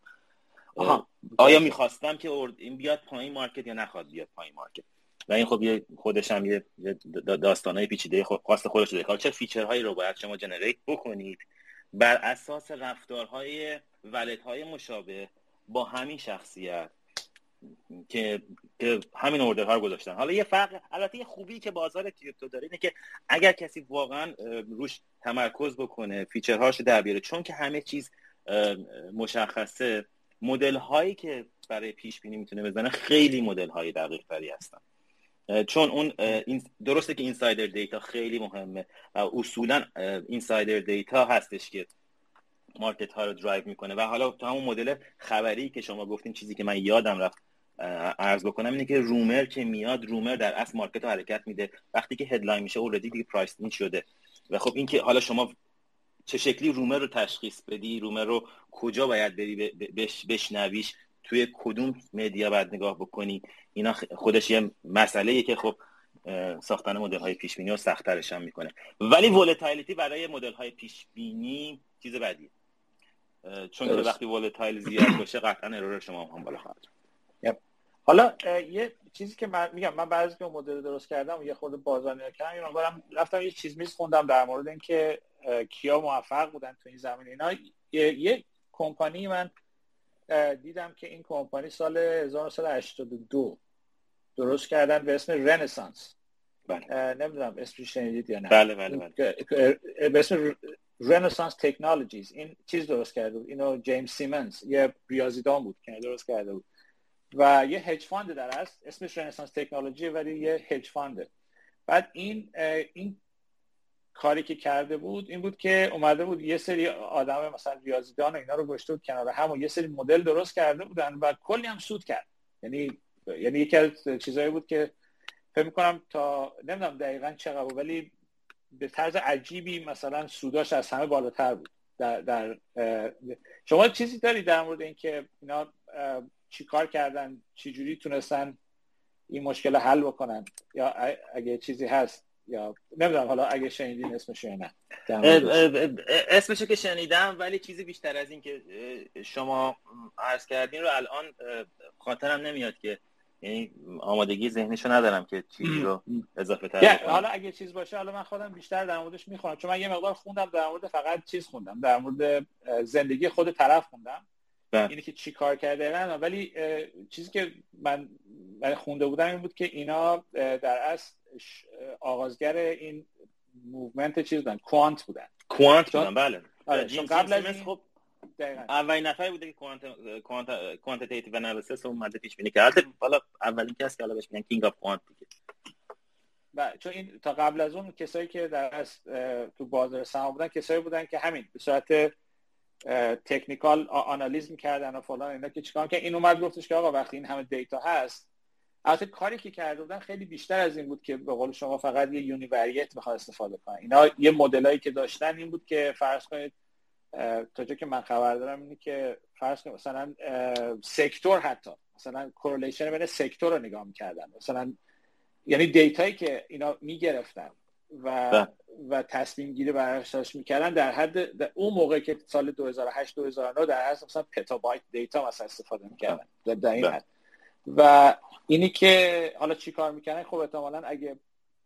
آها. آیا می‌خواستم که این بیاد پایین market یا نخواد بیاد پایین market؟ و این خب یه خودش هم یه داستانای پیچیده خاص خودش داره حالا چه feature هایی رو باید شما generate بکنید بر اساس رفتارهای wallet های مشابه با همین شخصیت؟ که همین order ها رو گذاشتن. حالا یه فرق البته یه خوبی که بازار crypto داره اینه که اگر کسی واقعا روش تمرکز بکنه feature هاش در بیاره چون که همه چیز مشخصه مدل هایی که برای پیش بینی می‌تونه بزنه خیلی مدل های دقیق تری هستن چون اون درسته که insider data خیلی مهمه اصولا insider data هستش که market ها رو درایو می‌کنه. و حالا تو همون مدل خبری که شما گفتین چیزی که من یادم رفت عرض بکنم اینه که rumor که میاد rumor در اصل market رو حرکت میده. وقتی که headline میشه already دیگه price in شده. و خب این که حالا شما چه شکلی rumor رو تشخیص بدی؟ rumor رو کجا باید بری بشنویش؟ توی کدوم media باید نگاه بکنی؟ اینا خودش یه مسئله که خب ساختن مدل های پیش بینی رو سختترش هم می‌کنه. ولی volatility برای مدل های پیش بینی چیز بدیه. چون که وقتی volatile زیاد باشه قطعا error شما هم بالا خواهد حالا یه چیزی که من میگم من بعضی که مدل درست کردم و یه خورده بازار نگاه کردم برم رفتم یه چیز میز خوندم در مورد اینکه کیا موفق بودن تو این زمین اینا یه, یه کمپانی من دیدم که این کمپانی سال 1982 درست کردن به اسم رنسانس بله. نمی‌دونم اسمش شنیدید یا نه. بله بله بله. به اسم رنسانس تکنولوژیز این چیز درست کرده بود. اینو جیمز سیمنز یه ریاضیدان بود که درست کرده بود. و یه hedge fund در است اسمش رنسانس تکنولوژی ولی یه hedge fund ه بعد این این کاری که کرده بود این بود که اومده بود یه سری آدم مثلا ریاضیدان و اینا رو گشته بود کنار هم و یه سری مدل درست کرده بودن و کلی هم سود کرد. یعنی یعنی یکی از چیزایی بود که فکر می‌کنم تا نمی‌دونم دقیقا چقدر ولی به طرز عجیبی مثلا سوداش از همه بالاتر بود. در, در شما چیزی داری در مورد اینکه اینا چی کار کردن چی جوری تونستن این مشکل حل بکنن؟ یا اگه چیزی هست یا نمی‌دونم حالا اگه شنیدین اسمش یا نه. اسمشو که شنیدم ولی چیزی بیشتر از این که شما عرض کردین رو الان خاطرم نمیاد که یعنی آمادگی ذهنشو ندارم که چیزی رو اضافه تر حالا اگه چیز باشه حالا من خودم بیشتر در موردش می‌خونم چون من یه مقدار خوندم در مورد فقط چیز خوندم در مورد زندگی خود طرف خوندم. بله. اینه که چی کار کرده نه ولی چیزی که من من خونده بودم این بود که اینا در اصل آغازگر این movement چیز بودن؟ quant بودن. quant بودن بله. آره چون قبل از این خب اولین نفری بوده که quant quant quantitative analysis اومده پیش بینی کرد حالا اولین کسی که حالا بهش میگن king of quant دیگه. و چون این تا قبل از اون کسایی که در از تو بازار سهام بودن کسایی بودن که همین به صورت technical آنالیز می‌کردن و فلان اینا که چیکار که این اومد گفتش که آقا وقتی این همه data هست البته کاری که کرده بودن خیلی بیشتر از این بود که به قول شما فقط یه univariate می‌خواد استفاده کنن اینا یه مدلایی که داشتن این بود که فرض کنید تا جا که من خبر دارم اینه که فرض کنید مثلا sector حتی مثلا correlation بین sector رو نگاه می‌کردن. مثلا یعنی data یی که اینا می‌گرفتن. و بله. و تصمیم گیری بر اساس می‌کردن. در حد در اون موقع که سال 2008 2009 در حد مثلا پتابایت دیتا مثلا استفاده می‌کردن. در این بله. حد. و اینی که حالا چی کار می‌کنن خب احتمالا اگه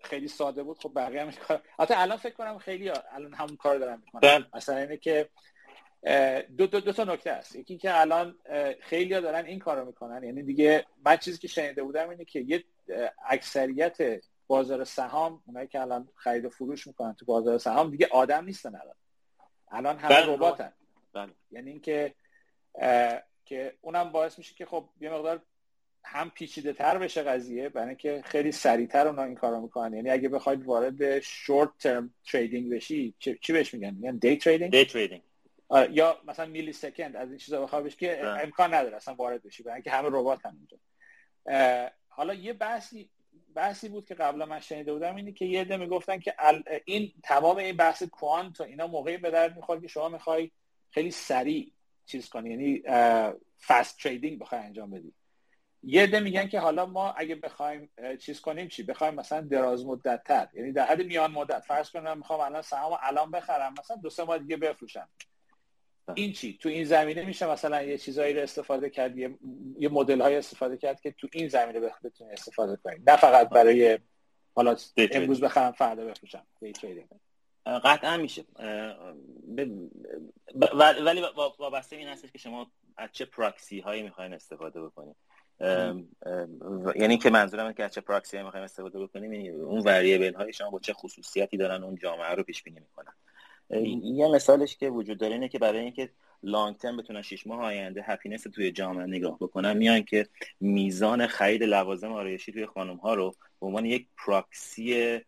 خیلی ساده بود خب بقیه هم کار حتی الان فکر کنم خیلی الان همون کار دارن می‌کنن. بله. مثلا اینه که دو, دو, دو تا نکته است. یکی که الان خیلی ها دارن این کارو می‌کنن. یعنی دیگه من چیزی که شنیده بودم اینه که یه اکثریت بازار سهام اونایی که الان خرید و فروش می‌کنن تو بازار سهام دیگه آدم نیستن الان. الان همه بله. رباتن. بله. یعنی اینکه که اونم باعث میشه که خب یه مقدار هم پیچیده تر بشه قضیه برای اینکه خیلی سریعتر اونا این کارو می‌کنن. یعنی اگه بخواید وارد short term trading بشی چی بهش میگن؟ میگن day trading day trading یا مثلا millisecond از این چیزا بخوای بشی که بله. امکان نداره اصلا وارد بشی برای اینکه همه ربات هم اینجا حالا یه بحثی بحثی بود که قبلا من شنیده بودم اینی که یه عده می‌گفتن که این تمام این بحث کوانت و اینا موقعی به درد می‌خواد که شما می‌خوای خیلی سریع چیز کنی یعنی فست تریدینگ بخوای انجام بدی. یه عده میگن که حالا ما اگه بخوایم چیز کنیم چی؟ بخوایم مثلا دراز مدت تر یعنی در حد میان مدت. فرض کنم می‌خوام الان سهام الان بخرم مثلا دو سه ماه دیگه بفروشم. این چی؟ تو این زمینه میشه مثلا یه چیزایی رو استفاده کرد یه, یه مدل های استفاده کرد که تو این زمینه بتونی استفاده کنید نه فقط برای حالا امروز بخرم فردا بفروشم. قطعا میشه. ولی وابسته این هستش که شما از چه پراکسی هایی می‌خواین استفاده بکنید یعنی که منظورم که از چه پراکسی هایی می‌خوایم استفاده بکنیم یعنی اون وریبل های شما با چه خصوصیتی دارن اون جامعه رو پیش بینی می‌کنن. یه مثالش که وجود داره اینه که برای اینکه long term بتونن شش ماه آینده happiness توی جامعه نگاه بکنن میان که میزان خرید لوازم آرایشی توی خانم ها رو به عنوان یک پراکسی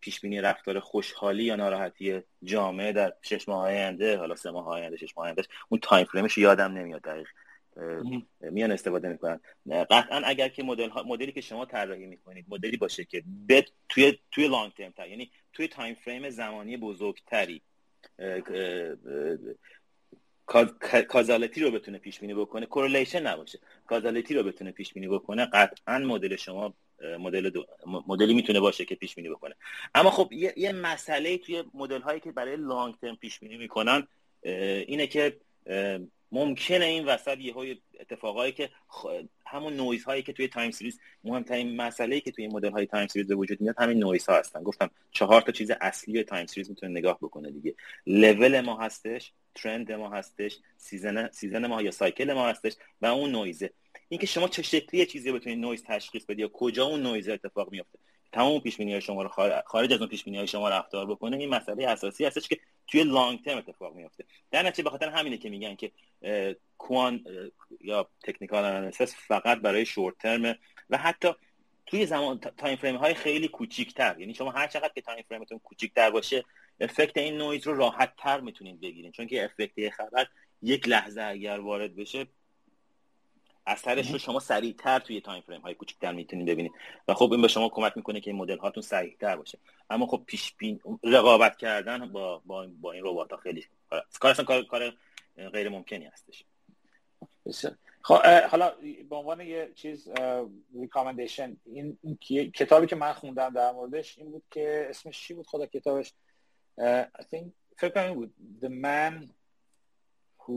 پیش بینی رفتار خوشحالی یا ناراحتی جامعه در شش ماه آینده حالا سه ماه آینده شش ماه آینده اون time frame ش یادم نمیاد دقیق. میان استفاده می‌کنن. قطعا اگر که مدل مدلی که شما طراحی می‌کنید مدلی باشه که توی توی long term یعنی توی time frame زمانی بزرگتری causality رو بتونه پیش بینی بکنه. correlation نباشه. causality رو بتونه پیش بینی بکنه. قطعا مدل شما مدل مدلی می‌تونه باشه که پیش بینی بکنه. اما خب یه, یه مسئله توی مدل هایی که برای long term پیش بینی می‌کنن اینه که ممکنه این وسط یه اتفاقایی که همون نویز هایی که توی time series مهمترین مسئله که توی مدل های time series وجود میاد همین نویز ها هستن. گفتم چهار تا چیز اصلی time series می‌تونه نگاه بکنه دیگه. لول ما هستش trend ما هستش season season ما یا cycle ما هستش و اون نویزه. اینکه شما چه شکلی چیزی بتونید نویز تشخیص بدی یا کجا اون نویز اتفاق میفته تمام پیش بینی های شما رو خارج از اون پیش بینی های شما رفتار بکنه این مسئله اساسی هستش که توی long term اتفاق میفته در نتیجه بخاطر همینه که میگن که quant یا technical analysis فقط برای short term و حتی توی زمان time frame های خیلی کوچیک‌تر. یعنی شما هر چقدر که time frame تون کوچیک‌تر باشه effect این نویز رو راحت تر می‌تونید بگیرین. چون که effect خبر یک لحظه اگر وارد بشه اثرش رو شما سریعتر توی time frame های کوچکتر می‌تونید ببینید. و خب این به شما کمک می‌کنه که این مدل هاتون سریعتر باشه. اما خب پیش بین رقابت کردن با با, با این ربات ها خیلی کار اصلا کار کار غیر ممکنی هستش. خب حالا به عنوان یه چیز recommendation این, کتابی که من خوندم در موردش این بود که اسمش چی بود؟ خدا کتابش. I think فکر کنم بود. The Man Who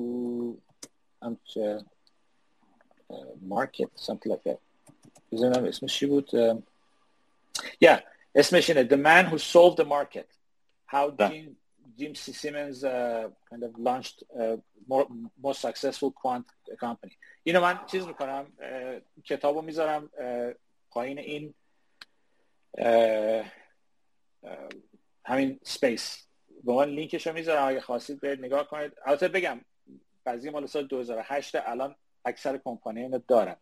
market something like that. بزنم اسمش چی بود yeah اسمش اینه The Man Who Solved the Market. How Jim, Jim C. Simmons uh, kind of launched a more, more successful quant company. اینو من چیز می‌کنم کتاب رو می‌ذارم پایین این همین سپیس به من لینکش رو می‌ذارم اگه خواستید برید نگاه کنید. البته بگم قضیه مال سال 2008 الان اکثر کمپانی اینو دارن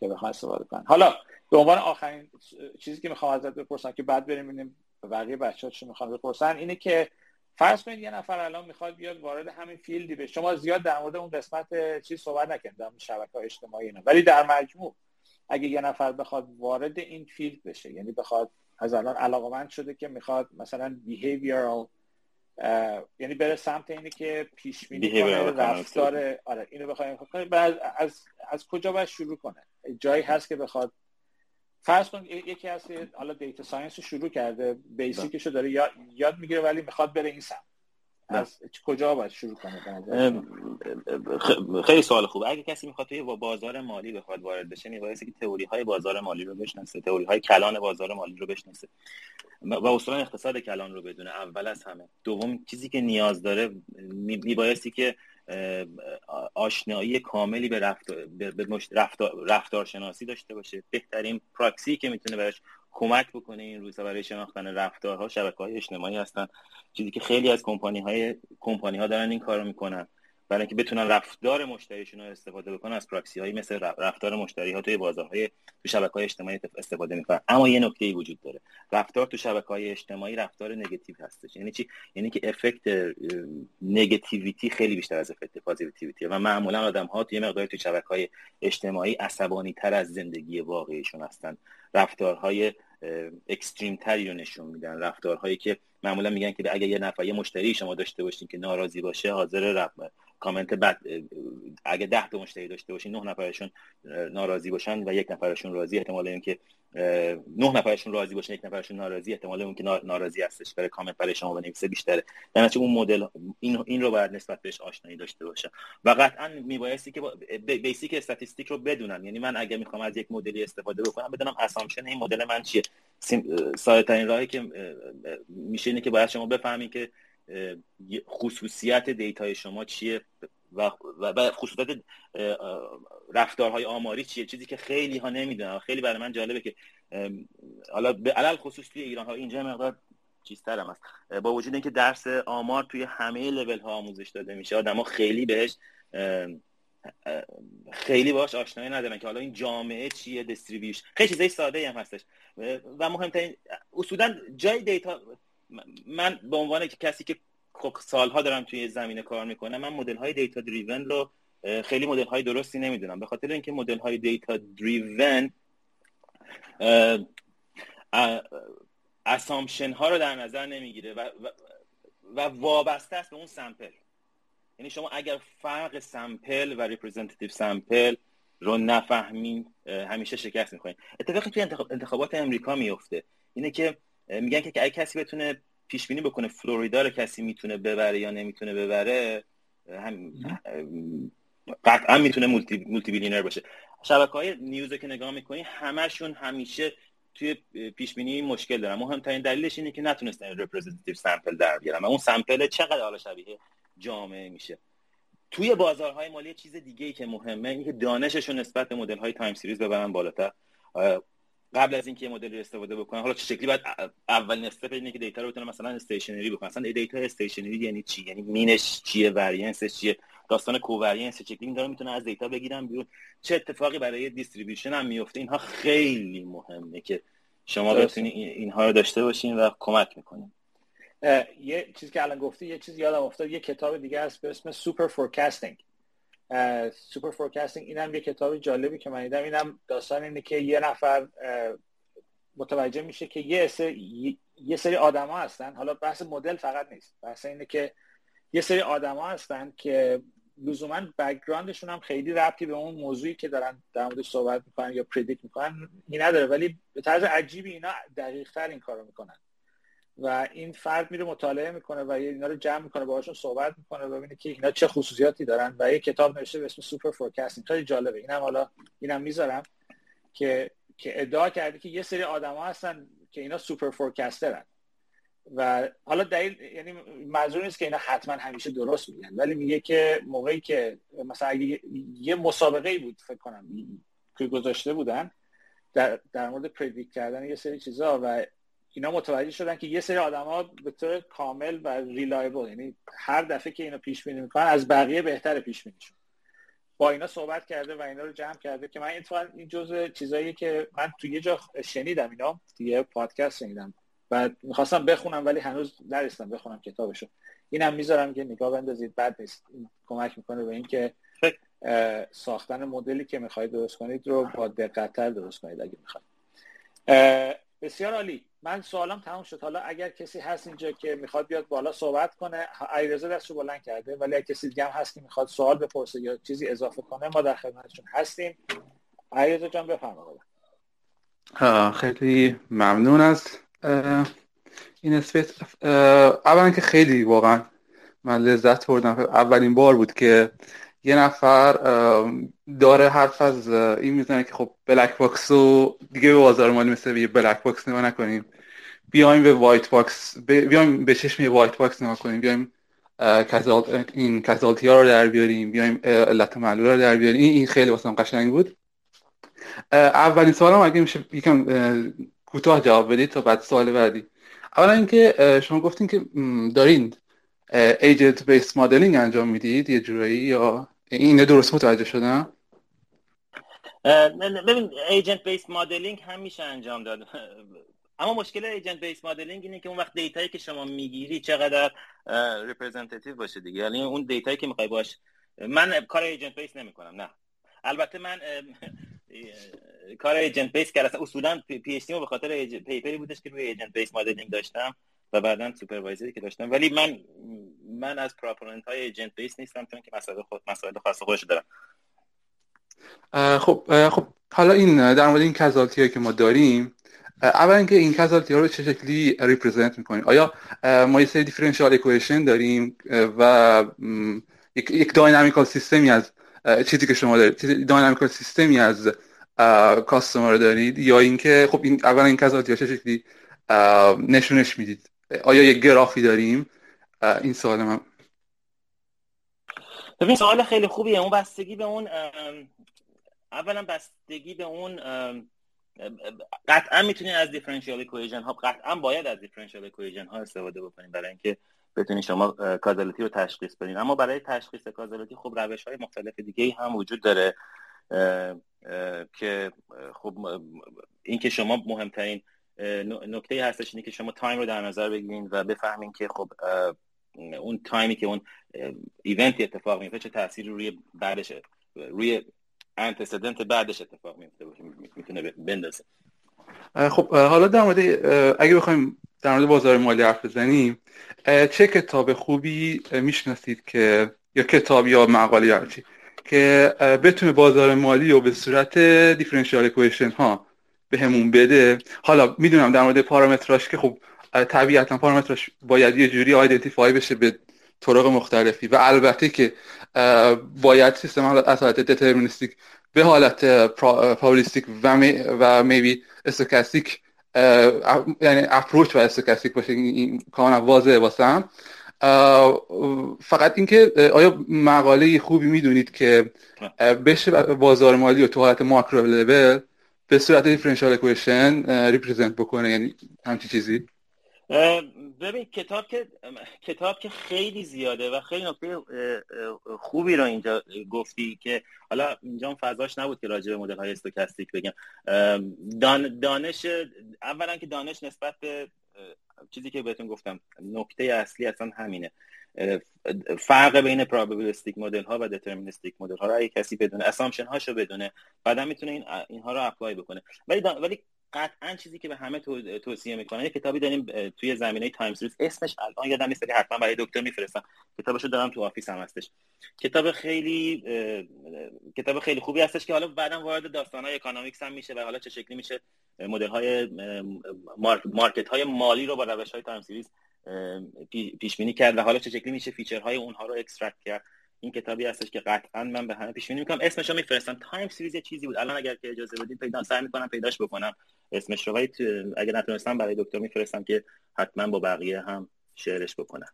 که بخوان استفاده کنن. حالا به عنوان آخرین چیزی که می‌خوام ازت بپرسم که بعد بریم ببینیم بقیه بچه‌ها چی می‌خوان بپرسن اینه که فرض کنید یه نفر الان می‌خواد بیاد وارد همین field ی به شما زیاد در مورد اون قسمت چیز صحبت نکردم در شبکه های اجتماعی اینا. ولی در مجموع اگه یه نفر بخواد وارد این field بشه یعنی بخواد از الان علاقمند شده که می‌خواد مثلا behavioral یعنی بره سمت اینه که پیش بینی کنه رفتار آره اینو بخوایم از, از از کجا باید شروع کنه؟ جایی هست که بخواد فرض کن یکی هست حالا data science رو شروع کرده basic ش رو داره یاد, یاد می‌گیره ولی می‌خواد بره این سمت. از کجا باید شروع کنه خیلی سوال خوب. اگه کسی می‌خواد توی بازار مالی بخواد وارد بشه میبایستی که تئوری های بازار مالی رو بشناسه تئوری های کلان بازار مالی رو بشناسه. و اصولا اقتصاد کلان رو بدونه اول از همه. دوم چیزی که نیاز داره میبایستی که آشنایی کاملی به رفتار, به رفتار, رفتارشناسی داشته باشه. بهترین پراکسی که می‌تونه براش کمک بکنه این روزها برای شناختن رفتارها شبکه های اجتماعی هستن. چیزی که خیلی از کمپانی های کمپانی ها دارن این کارو می‌کنن. برای اینکه بتونن رفتار مشتریشون رو استفاده بکنن از پراکسی هایی مثل رفتار مشتری ها توی بازارهای تو شبکه های اجتماعی استفاده می‌کنن. اما یه نکته ای وجود داره. رفتار تو شبکه های اجتماعی رفتار نگاتیو هستش. یعنی چی؟ یعنی که effect negativity خیلی بیشتر از effect positivity و معمولا آدم ها توی مقداری تو شبکه های اجتماعی عصبانی تر از زندگی واقعیشون هستن. رفتارهای اکستریم تری رو نشون میدن رفتارهایی که معمولا میگن که اگه یه نفر یه مشتری شما داشته باشین که ناراضی باشه حاضر کامنت بد اگه ده تا مشتری داشته باشین نه نفرشون ناراضی باشن و یک نفرشون راضی احتمال اینکه نه نفرشون راضی باشن یک نفرشون ناراضی احتمال اون که ناراضی هستش. برای کامنت برای شما بنویسه بیشتره. در اون مدل این این رو باید نسبت بهش آشنایی داشته باشه. و قطعا میبایستی که basic statistic رو بدونم یعنی من اگه می‌خوام از یک مدلی استفاده بکنم بدونم assumption این مدل من چیه. ساده ترین راهی که میشه اینه که باید شما بفهمید که خصوصیت data ی شما چیه و, و خصوصیت رفتارهای آماری چیه؟ چیزی که خیلی ها نمی‌دونن خیلی برای من جالبه که حالا به علی‌الخصوص توی ایران ها اینجا مقدار چیزترم است با وجود اینکه درس آمار توی همه لول ها آموزش داده میشه آدما خیلی بهش خیلی باش آشنایی ندارن که حالا این جامعه چیه distribution خیلی چیزای ساده هم هستش. و مهمترین اصولا جای data من به عنوان کسی که خب سالها دارم توی زمینه کار می‌کنم من مدل های data driven رو خیلی مدل های درستی نمی‌دونم. به خاطر اینکه مدل های data driven assumption ها رو در نظر نمی‌گیره و, و, و وابسته است به اون sample یعنی شما اگر فرق sample و representative sample رو نفهمین همیشه شکست می‌کنین اتفاقی توی انتخابات امریکا میفته اینه که میگن که اگه کسی بتونه پیش بینی بکنه فلوریدا رو کسی می‌تونه ببره یا نمی‌تونه ببره هم قطعا می‌تونه multi, multi billionaire باشه. شبکه های news که نگاه می‌کنی همشون همیشه توی پیش بینی مشکل دارن. مهمترین دلیلش اینه که نتونستن representative sample در بیارن و اون sample چقدر حالا شبیه جامعه میشه. توی بازارهای مالی چیز دیگه ای که مهمه اینه که دانششون نسبت به مدل های time series ببرن بالاتر. قبل از اینکه مدل رو استفاده بکنن حالا چه شکلی؟ باید اولین step اینه که data رو بتونن مثلا stationary بکنن. مثلا data stationary یعنی چی؟ یعنی mean ش چیه؟ variance ش چیه؟ داستان covariance چه شکلی داره می‌تونه از data بگیرن بیرون. چه اتفاقی برای distribution هم میفته اینها خیلی مهمه که شما بتونید اینها رو داشته باشین و کمک می‌کنین. یه چیزی که الان گفتی یه چیزی یادم افتاد. یه کتاب دیگه هست به اسم Superforecasting Superforecasting اینم یه کتاب جالبی که من دیدم. اینم داستان اینه که یه نفر متوجه میشه که یه سری یه سری آدما هستن. حالا بحث مدل فقط نیست. بحث اینه که یه سری آدما هستن که لزوما background شون هم خیلی ربطی به اون موضوعی که دارن در موردش صحبت می‌کنن یا predict می‌کنن این نداره. ولی به طرز عجیبی اینا دقیق تر این کارو می‌کنن. و این فرد میره مطالعه می‌کنه و اینا رو جمع می‌کنه باهاشون صحبت می‌کنه و ببینه که اینا چه خصوصیاتی دارن و یه کتاب نوشته به اسم Superforecasting خیلی جالبه. اینم حالا اینم می‌ذارم که که ادعا کرده که یه سری آدما هستن که اینا superforecaster ن و حالا دلیل یعنی منظور نیست که اینا حتما همیشه درست میگن ولی میگه که موقعی که مثلا اگه یه مسابقه ای بود فکر کنم که گذاشته بودن در, در مورد پردیکت کردن یه سری چیزا و اینا متوجه شدن که یه سری آدما به طور کامل و ریلایبل یعنی هر دفعه که اینا پیش بینی می‌کنن از بقیه بهتر پیش بینیشون با اینا صحبت کرده و اینا رو جمع کرده که من این جزء چیزایی که من تو یه جا شنیدم اینا توی پادکست شنیدم. و می‌خواستم بخونم ولی هنوز نرسیدم بخونم کتابشو. اینم می‌ذارم که نگاه بندازید بد نیست. کمک می‌کنه به اینکه ساختن مدلی که می‌خواید درست کنید رو با دقتتر درست کنید اگه می‌خواید. بسیار عالی. من سوالم تمام شد. حالا اگر کسی هست اینجا که می‌خواد بیاد بالا صحبت کنه علیرضا دستشو بلند کرده ولی اگر کسی دیگه هم هست که می‌خواد سوال بپرسه یا چیزی اضافه کنه ما در خدمتشون هستیم. علیرضا جان بفرمایید خیلی ممنون از این اسپیس. اولا که خیلی واقعا من لذت بردم. اولین بار بود که یه نفر داره حرف از این می‌زنه که خب black box رو دیگه به بازار مالی مثل یه black box نگاه نکنیم بیایم به white box بیایم به چشم white box نگاه کنیم. بیایم این causality ها رو در بیاریم. بیایم علت معلول رو در بیاریم. این خیلی واسم قشنگ بود. اولین سوالم اگه میشه یکم کوتاه جواب بدید تا بعد سوال بعدی. اولا اینکه شما گفتین که دارین agent based modeling انجام می‌دید یه جورایی یا؟ اینه درست متوجه شدم ببین agent based modeling هم میشه انجام داد. *laughs* اما مشکل agent based modeling اینه که اون وقت data یی که شما می‌گیری چقدر representative باشه دیگه. یعنی اون data یی که می‌خوای باش. من کار agent based نمی‌کنم نه. البته من کار agent based کردم اصولا PhD به خاطر paper ی بودش که روی agent based modeling داشتم. بعدا supervisor ی که داشتم. ولی من من از proponent های agent based نیستم چون که مسائل خود مسائل خاص خودش دارم. خب خب حالا این در مورد این causality که ما داریم اول اینکه این causality ها رو چه شکلی represent می‌کنیم؟ آیا ما یه سری differential equation داریم و یک, یک dynamical system ی از چیزی که شما دارید dynamical system ی از customer دارید؟ یا اینکه خب این اول این causality ها چه شکلی نشونش می‌دید؟ آیا یک گرافی داریم؟ این سوال من ببین سوال خیلی خوبیه. اون بستگی به اون اولا بستگی به اون قطعا می‌تونید از differential equation ها قطعا باید از differential equation ها استفاده بکنید برای اینکه بتونید شما causality رو تشخیص بدین. اما برای تشخیص causality خب روش های مختلف دیگه هم وجود داره که خب اینکه شما مهمترین نکته هستش اینه که شما time رو در نظر بگیرین و بفهمین که خب اون time ی که اون event ی اتفاق میفته چه تاثیری روی بعدش روی antecedent بعدش اتفاق میفته می‌تونه بندازه. خب حالا در مورد اگه بخوایم در مورد بازار مالی حرف بزنیم چه کتاب خوبی می‌شناسید که یا کتاب یا مقاله یا چی که بتونه بازار مالی رو به صورت differential equation ها بهمون بده. حالا می‌دونم در مورد پارامتراش که خب طبیعتا پارامتراش باید یه جوری identify بشه به طرق مختلفی و البته که باید سیستم از حالت deterministic به حالت probabilistic و می و maybe stochastic یعنی approach و stochastic باشه. این کاملا واضحه واسم. فقط اینکه آیا مقاله خوبی می‌دونید که بشه بازار مالی و تو حالت macro level به صورت differential equation represent بکنه یعنی همچی چیزی. ببین کتاب که کتاب که خیلی زیاده و خیلی نکته خوبی رو اینجا گفتی که حالا اینجا فضاش نبود که راجع به مدل های stochastic بگم. دانش اولا که دانش نسبت به چیزی که بهتون گفتم نکته اصلی اصلا همینه. فرق بین probabilistic مدل ها و deterministic مدل ها رو اگه کسی بدونه assumption هاشو بدونه بعدا می‌تونه این اینها رو apply بکنه. ولی ولی قطعا چیزی که به همه توصیه می‌کنم یه کتابی داریم توی زمینه time series اسمش الان یادم نیست حتما برای دکتر میفرستم. کتابشو دارم تو office هم هستش. کتاب خیلی کتاب خیلی خوبی هستش که حالا بعدا وارد داستانهای economics هم میشه و حالا چه شکلی میشه مدل های market های مالی رو با روش های time series پیش بینی کرد و حالا چه شکلی میشه feature های اونها رو extract کرد. این کتابی هستش که قطعا من به همه پیش بینی می‌کنم. اسمش رو میفرستم. time series یه چیزی بود. الان اگر که اجازه بدید پیدا سعی می‌کنم پیداش بکنم. اسمش رو. ولی اگر نتونستم برای دکتر میفرستم که حتما با بقیه هم شعرش بکنم.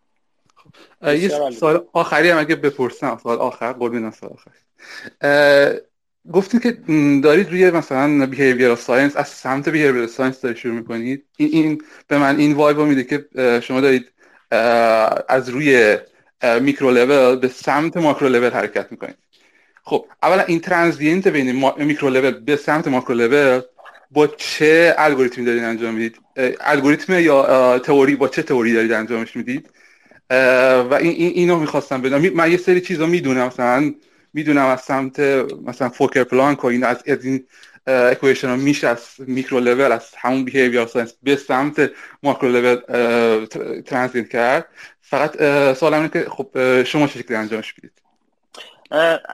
یه سوال آخری هم اگه بپرسم. سوال آخر. قربون سوال آخر. گفتید که دارید روی مثلا behavior science از سمت behavior science دارید شروع می‌کنید. این, این به من این vibe میده که شما دارید از روی micro level به سمت macro level حرکت می‌کنید. خب اولا این transient بین micro level به سمت macro level با چه الگوریتمی دارید انجام می‌دید؟ الگوریتم یا تئوری با چه تئوری دارید انجامش می‌دید؟ و این اینو می‌خواستم بدونم. من یه سری چیزا می‌دونم مثلا می‌دونم از سمت مثلا فوکر پلانک و این از این equation ها میشه از micro level از همون behavior science به سمت macro level transit کرد. فقط سوالم اینه که خب شما چه شکلی انجامش می‌دید؟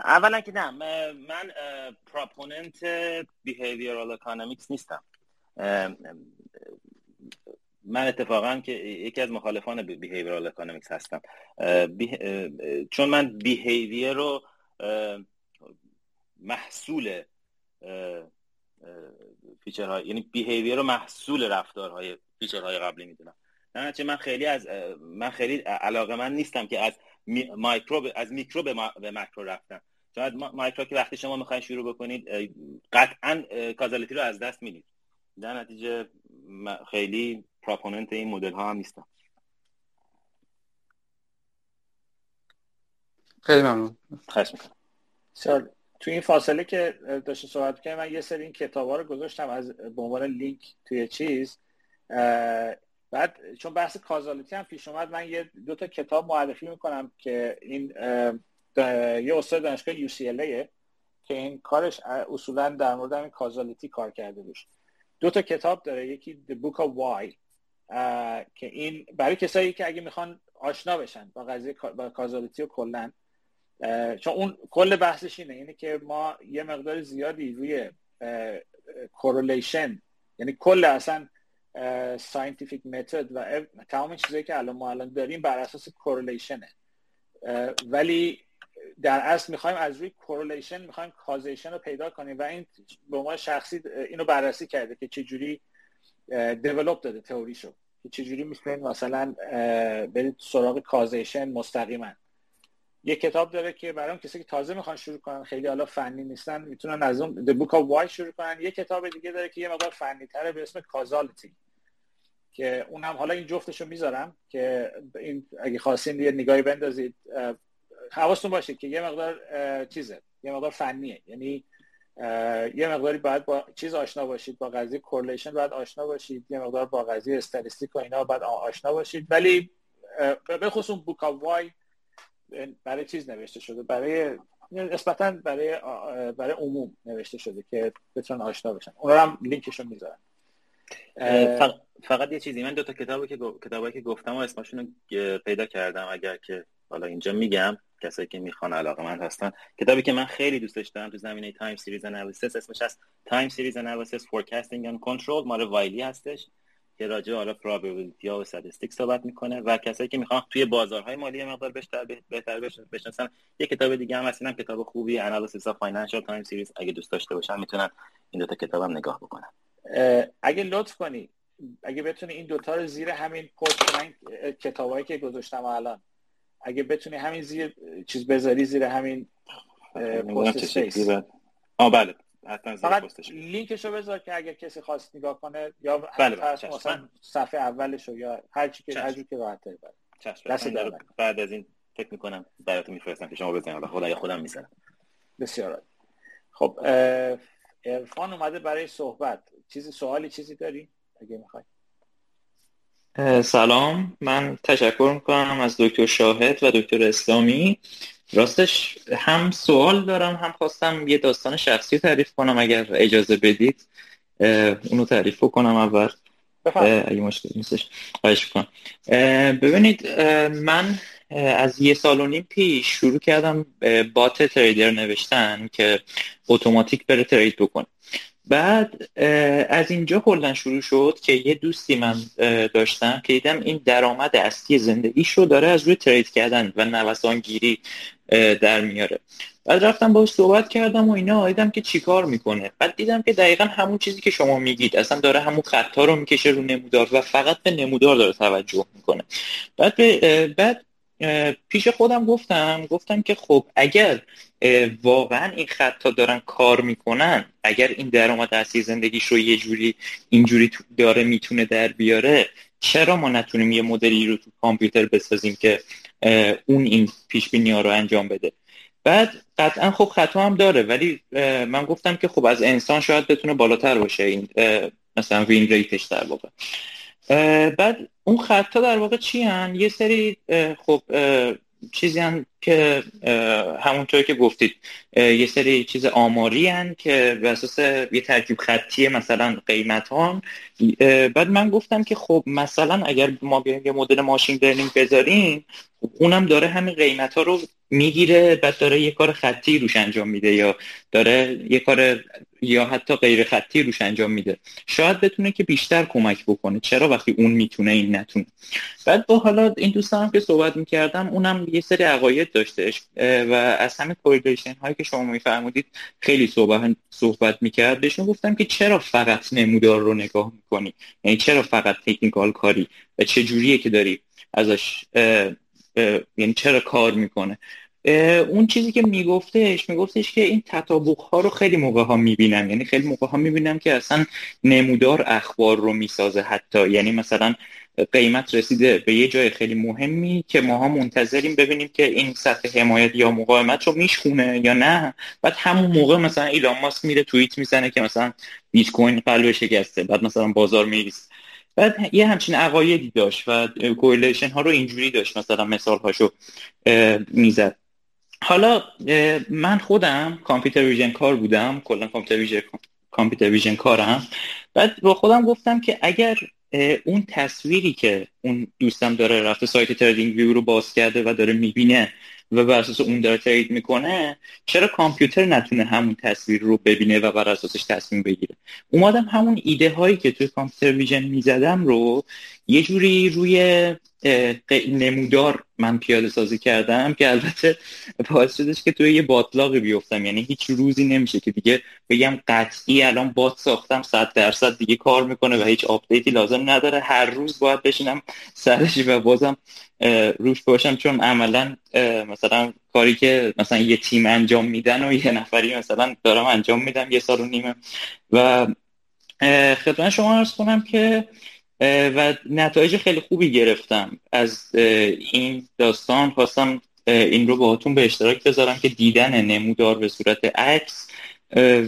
اولا که نه من proponent behavioral economics نیستم. من اتفاقا که یکی از مخالفان behavioral economics هستم. چون من behavior رو محصول feature های یعنی behavior رو محصول رفتارهای feature های قبلی می‌دونم. نه من خیلی از من خیلی علاقه‌مند نیستم که از مایکرو از میکرو به ماکرو رفتم. شاید مایکرو که وقتی شما می‌خواین شروع بکنید قطعا کازالیتی رو از دست می‌دید. در نتیجه خیلی پراپوننت این مدل ها هم نیستم. خیلی ممنون. خواهش می‌کنم. تو این فاصله که داشته صحبت کنیم من یه سری این کتاب ها رو گذاشتم از به عنوان لینک توی چیز. بعد چون بحث کازالیتی هم پیش اومد من یه دو تا کتاب معرفی می‌کنم که این یه استاد دانشگاه UCLA که این کارش اصولا در مورد این کازالیتی کار کرده روش دو تا کتاب داره یکی The Book of Why. که این برای کسایی که اگه می‌خوان آشنا بشن با قضیه با کازالیتی و کلا چون اون کل بحثش اینه اینه که ما یه مقدار زیادی روی correlation یعنی کل اصلا scientific method و تمام چیزایی که الان ما الان داریم بر اساس correlation ه ولی در اصل می‌خوایم از روی correlation می‌خوایم causation رو پیدا کنیم و این به ما شخصی اینو بررسی کرده که چجوری develop داده تئوریشو که چجوری می‌تونید مثلا برید سراغ causation مستقیما. یه کتاب داره که برای اون کسی که تازه می‌خوان شروع کنن خیلی حالا فنی نیستن می‌تونن از اون The Book of Why شروع کنن. یه کتاب دیگه داره که یه مقدار فنی تره به اسم Causality که اون هم حالا این جفتشو می‌ذارم که این اگه خواستین یه نگاهی بندازید حواستون باشه که یه مقدار چیزه یه مقدار فنیه. یعنی یه مقداری باید با چیز آشنا باشید با قضیه کورلیشن باید آشنا باشید یه مقدار با قضیه استاتستیک و اینا باید آشنا باشید. ولی به خصوص بوک وای برای چیز نوشته شده؟ برای نسبتا برای برای عموم نوشته شده که بتونن آشنا بشن. اون هم لینکشون می‌ذارن. فقط یه چیزی. من دو تا کتابی که کتابی که گفتم و اسمشون پیدا کردم. اگر که حالا اینجا میگم کسایی که می‌خوان علاقه‌مند هستن. کتابی که من خیلی دوستش دارم تو زمینه time series analysis اسمش هست Time Series Analysis Forecasting and Control مال Wiley هستش. که راجع حالا probability ها و statistic صحبت می‌کنه و کسایی که می‌خوان توی بازارهای مالی مقدار بیشتر بهتر بشناسن یه کتاب دیگه هم هست کتاب خوبی Analysis of Financial Time Series اگه دوست داشته باشن می‌تونن این دو تا کتابم نگاه بکنن. اگه لطف کنی اگه بتونی این دوتا رو زیر همین پست کتابایی که گذاشتم الان اگه بتونی همین زیر چیز بذاری زیر همین پست بله. فقط لینکش رو بذار که اگر کسی خواست نگاه کنه یا بله بله مثلا صفحه اولش یا هر چی که هر که راحت بله. بعد از این فکر می‌کنم براتون میفرستم که شما بزنید. خدا یا خودم می‌زنم. بسیار خب ارفان اومده برای صحبت. چیزی سوالی چیزی داری اگه می‌خوای؟ سلام. من تشکر می‌کنم از دکتر شاهد و دکتر اسلامی. راستش هم سوال دارم هم خواستم یه داستان شخصی تعریف کنم اگر اجازه بدید. اونو تعریف کنم اول. اگه مشکل نیستش. خواهش کنم ببینید من از یه سال و نیم پیش شروع کردم بات تریدر نوشتن که اتوماتیک بره ترید بکنه. بعد از اینجا کلا شروع شد که یه دوستی من داشتم که دیدم این درآمد اصلی زندگیش رو داره از روی ترید کردن و نوسانگیری در میاره. بعد رفتم باش صحبت کردم و اینا دیدم که چیکار می‌کنه. بعد دیدم که دقیقا همون چیزی که شما میگید اصلا داره همون خطا رو می‌کشه رو نمودار و فقط به نمودار داره توجه می‌کنه. بعد بعد پیش خودم گفتم گفتم که خب اگر واقعا این خطا دارن کار می‌کنن اگر این درآمد اصلی زندگیش رو یه جوری اینجوری داره می‌تونه در بیاره چرا ما نتونیم یه مدلی رو تو کامپیوتر بسازیم که اون این پیش بینی رو انجام بده؟ بعد قطعا خب خطا هم داره ولی من گفتم که خب از انسان شاید بتونه بالاتر باشه این مثلا وین ریتش در واقع. بعد اون خطا در واقع چی هن؟ یه سری خب چیزی هم که همونطور که گفتید یه سری چیز آماری هن که به اساس یه ترکیب خطی مثلا قیمت ها بعد من گفتم که خب مثلا اگر ما بیایم یه مدل ماشین لرنینگ بذاریم اونم داره همین قیمت ها رو می‌گیره بعد داره یه کار خطی روش انجام میده یا داره یه کار یا حتی غیر خطی روش انجام میده. شاید بتونه که بیشتر کمک بکنه. چرا وقتی اون می‌تونه این نتونه؟ بعد با حالا این دوستانم که صحبت می‌کردم اونم یه سری عقاید داشتش و از همین کوریلیشن هایی که شما میفرمودید خیلی صحبت صحبت می‌کرد. بهشون گفتم که چرا فقط نمودار رو نگاه می‌کنی؟ یعنی چرا فقط تکنیکال کاری؟ و چه جوریه که داری ازش یعنی چرا کار می‌کنه؟ اون چیزی که میگفتش میگفتش که این تطابق ها رو خیلی موقع ها می‌بینم. یعنی خیلی موقع ها می‌بینم که اصلا نمودار اخبار رو می‌سازه حتی. یعنی مثلا قیمت رسیده به یه جای خیلی مهمی که ماها منتظریم ببینیم که این سطح حمایت یا مقاومت رو میشخونه یا نه. بعد همون موقع مثلا ایلان ماسک میره توییت می‌زنه که مثلا بیت کوین قلب شکسته. بعد مثلا بازار میریسه بعد یه همچین عقایدی داشت و correlation ها رو اینجوری داشت مثلا مثال هاشو می‌زد. حالا من خودم computer vision کار بودم. کلا computer vision computer vision کارم. بعد با خودم گفتم که اگر اون تصویری که اون دوستم داره رفته سایت TradingView رو باز کرده و داره می‌بینه و بر اساس اون داره trade می‌کنه چرا کامپیوتر نتونه همون تصویر رو ببینه و بر اساسش تصمیم بگیره؟ اومدم همون ایده هایی که توی computer vision می‌زدم رو یه جوری روی نمودار پیاده سازی کردم که البته باعث شدش که توی یه باتلاقی بیفتم. یعنی هیچ روزی نمیشه که دیگه بگم قطعی الان bot ساختم صد درصد دیگه کار می‌کنه و هیچ update ی لازم نداره. هر روز باید بشینم سرش و بازم روش باشم. چون عملا مثلا کاری که مثلا یه تیم انجام میدن و یه نفری مثلا دارم انجام میدم یه سال و نیمه و خدمت شما ارز کنم که و نتایج خیلی خوبی گرفتم. از این داستان خواستم این رو باهاتون به اشتراک بذارم که دیدن نمودار به صورت عکس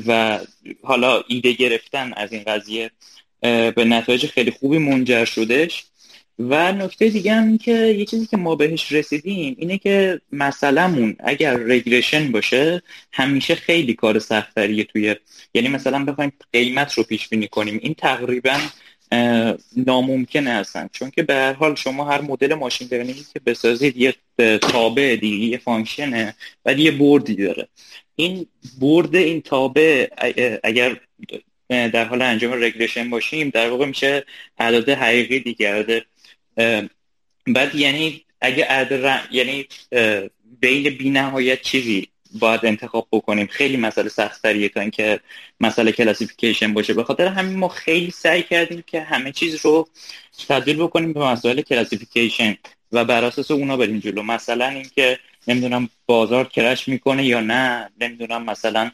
و حالا ایده گرفتن از این قضیه به نتایج خیلی خوبی منجر شدش و نکته دیگه هم که یه چیزی که ما بهش رسیدیم اینه که مسئلهمون اگر رگرشن باشه همیشه خیلی کار سختریه توی یعنی مثلا بخوایم قیمت رو پیش بینی کنیم. این تقریبا ناممکنه هستن. چون که به هر حال شما هر مدل ماشین لرنینگی که بسازید یه تابع دیگه یه فانکشنه ولی یه بردی داره. این برد این تابع اگر در حال انجام رگرشن باشیم در واقع میشه اعداد حقیقی دیگه بعد یعنی اگه عدد یعنی بین بی نهایت چیزی باید انتخاب بکنیم. خیلی مسئله سختریه تا اینکه مسئله classification باشه. به خاطر همین ما خیلی سعی کردیم که همه چیز رو تبدیل بکنیم به مسائل classification و بر اساس اونا بریم جلو. مثلا اینکه نمی‌دونم بازار crash می‌کنه یا نه نمی‌دونم مثلا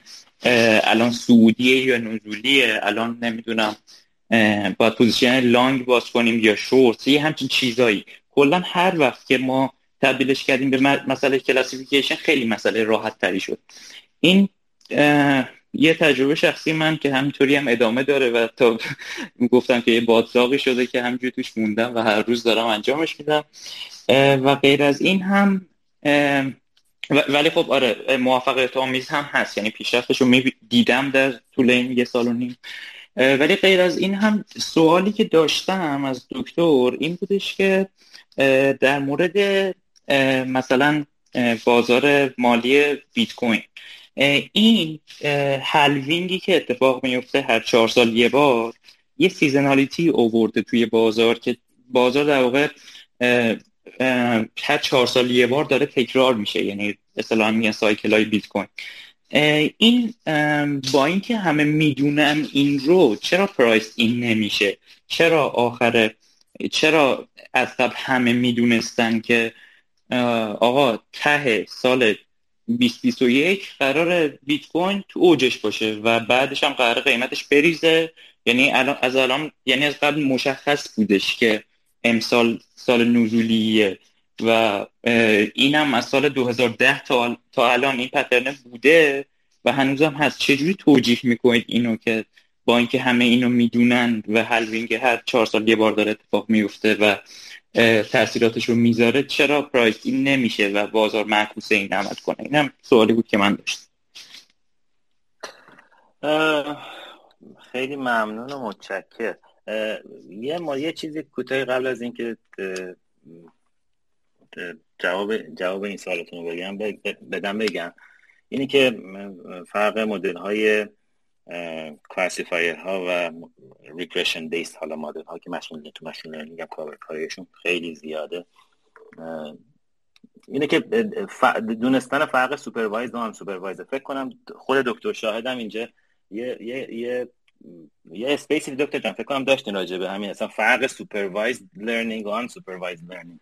الان صعودیه یا نزولیه الان نمی‌دونم باید position long باز کنیم یا شورت یه همچین چیزایی. کلا هر وقت که ما تبدیلش کردیم به مسئله کلاسیفیکیشن خیلی مسئله راحت تری شد. این یه تجربه شخصی من که همینطوری هم ادامه داره و تا *laughs* گفتم که یه بادزاقی شده که همجور توش موندم و هر روز دارم انجامش میدم. و غیر از این هم ولی خب آره موفقیت آمیز هم هست. یعنی پیشرفتش رو دیدم در طول این یه سال و نیم. ولی غیر از این هم سوالی که داشتم از دکتر این بودش که در مورد مثلا بازار مالی بیت کوین این halving ی که اتفاق میفته هر چهار سال یه بار یه seasonality آورده توی بازار که بازار در واقع هر چهار سال یه بار داره تکرار میشه یعنی اصطلاحا میگن cycle های بیت کوین این با اینکه همه می‌دونن این رو چرا price in نمیشه؟ چرا آخر چرا از قبل همه می‌دونستن که آقا ته سال 2021 قرار بیت کوین تو اوجش باشه و بعدش هم قرار قیمتش بریزه. یعنی الان از الان یعنی از قبل مشخص بودش که امسال سال نزولیه و اینم از سال 2010 تا, تا الان این پترنه بوده و هنوزم هست. چجوری توجیه می‌کنید اینو که با اینکه همه اینو می‌دونن و هلوینگ هر چهار سال یه بار داره اتفاق میفته و تاثیراتش رو می‌ذاره. چرا پرایس این نمیشه و بازار معکوس این عمل کنه؟ اینم سوالی بود که من داشتم. خیلی ممنون و متشکر یه ما یه چیزی کوتاه قبل از اینکه جواب جواب این سوالتون رو بگم بدم بگم. اینی که فرق مدل های classifier ها و regression base حالا مدل ها که مشین تو machine learning هم کارشون خیلی زیاده. اینه که دونستن فرق supervised و unsupervised فکر کنم خود دکتر شاهدم اینجا یه یه یه یه space ی دکتر جان فکر کنم داشتین راجع به همین. اصلا فرق supervised learning و unsupervised learning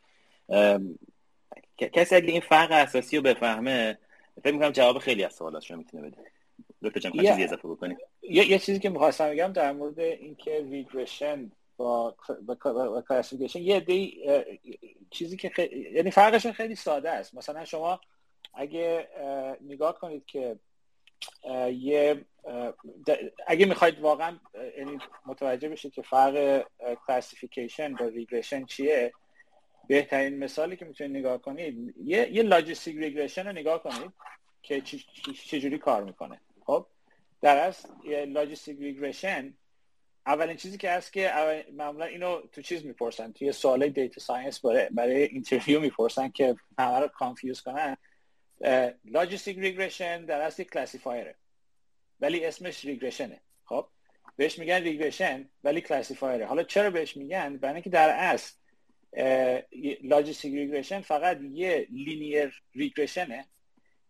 کسی اگه این فرق اساسی رو بفهمه فکر می‌کنم جواب خیلی از سوالاتش رو می‌تونه بده. دکتر جان چیزی اضافه بکنید یه،, یه چیزی که می‌خواستم بگم در مورد اینکه ریگرشن با با کلاسیفیکیشن یه دی چیزی که خیلی یعنی فرقشون خیلی ساده است. مثلا شما اگه نگاه کنید که یه اگه می‌خواید واقعا یعنی متوجه بشید که فرق classification با regression چیه بهترین مثالی که می‌تونید نگاه کنید یه یه logistic regression رو نگاه کنید که چجوری کار می‌کنه. خب در اصل logistic regression اولین چیزی که هست که معمولا اینو تو چیز می‌پرسن توی سوال data science برای, برای interview می‌پرسن که همه رو confuse کنن. logistic regression در اصل classifier ه ولی اسمش regression ه خب بهش میگن regression ولی classifier ه حالا چرا بهش میگن؟ برای اینکه در اصل logistic regression فقط یه linear regression ه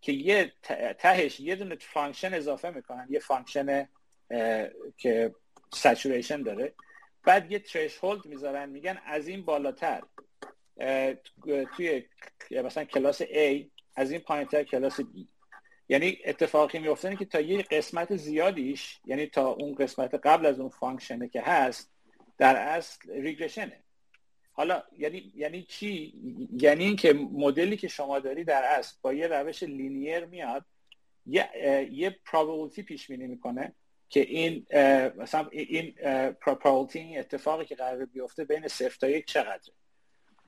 که یه تهش یه دونه function اضافه می‌کنن یه function که saturation داره. بعد یه threshold می‌ذارن میگن از این بالاتر. توی مثلا کلاس A از این پایینتر کلاس B. یعنی اتفاقی میفته که تا یه قسمت زیادیش یعنی تا اون قسمت قبل از اون function ه که هست در اصل regression ه حالا یعنی یعنی چی؟ یعنی اینکه مدلی که شما داری در اصل با یه روش linear میاد یه یه probability پیش بینی می‌کنه که این مثلا این این اتفاقی که قرار بیفته بین صفر تا یک چقدره.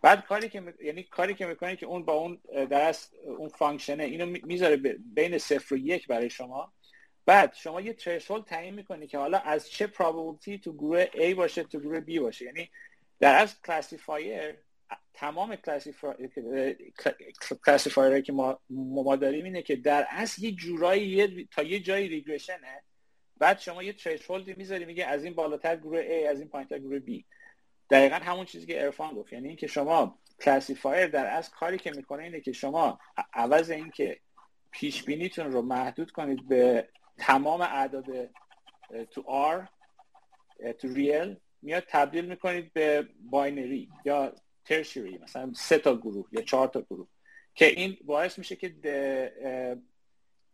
بعد کاری که یعنی کاری که می‌کنه که اون با اون در اون function ه اینو می‌ذاره بین صفر و یک برای شما. بعد شما یه threshold تعیین می‌کنی که حالا از چه probability تو گروه A باشه تو گروه B باشه. یعنی در از classifier تمام classifier که ما ما داریم اینه که در اصل یه جورایی تا یه جایی regression ه بعد شما یه threshold ی می‌ذاری میگه از این بالاتر گروه A از این پایینتر گروه B. دقیقا همون چیزی که عرفان گفت. یعنی اینکه شما classifier در از کاری که می‌کنه اینه که شما عوض اینکه پیش بینیتون رو محدود کنید به تمام اعداد تو R تو real میاد تبدیل می‌کنید به binary یا ternary مثلا سه تا گروه یا چهار تا گروه که این باعث میشه که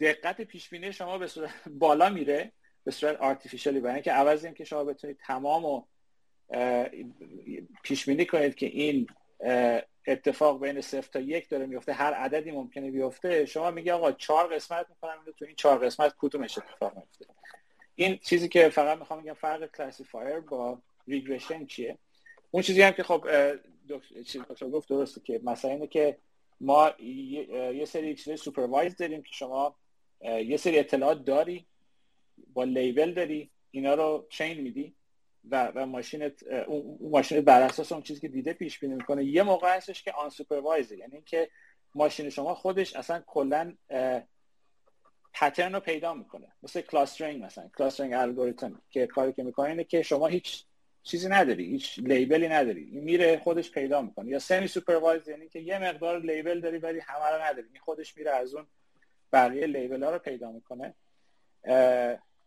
دقت پیش بینی شما به صورت بالا میره به صورت artificially برای که عوض این که شما بتونید تمام پیش بینی کنید که این اتفاق بین صفر تا یک داره میفته هر عددی ممکنه بیفته شما میگه آقا چهار قسمت می‌کنم تو این چهار قسمت کدومش اتفاق میفته این چیزی که فقط می‌خوام بگم فرق classifier با regression چیه؟ اون چیزی هم که خب دکتر گفت درسته که مثلا اینه که ما یه سری چیزای supervised داریم که شما یه سری اطلاعات داری با label داری اینا رو train میدی و, و ماشینت اون ماشین بر اساس اون چیزی که دیده پیش بینی می‌کنه یه موقع هستش که unsupervised یعنی اینکه ماشین شما خودش اصلا کلا pattern رو پیدا می‌کنه. مثل clustering مثلا clustering algorithm که کاری که می‌کنه اینه که شما هیچ چیزی نداری هیچ label ی نداری میره خودش پیدا می‌کنه. یا semi-supervised یعنی که یه مقدار label داری ولی همه رو نداری. این خودش میره از اون بقیه label ها رو پیدا می‌کنه.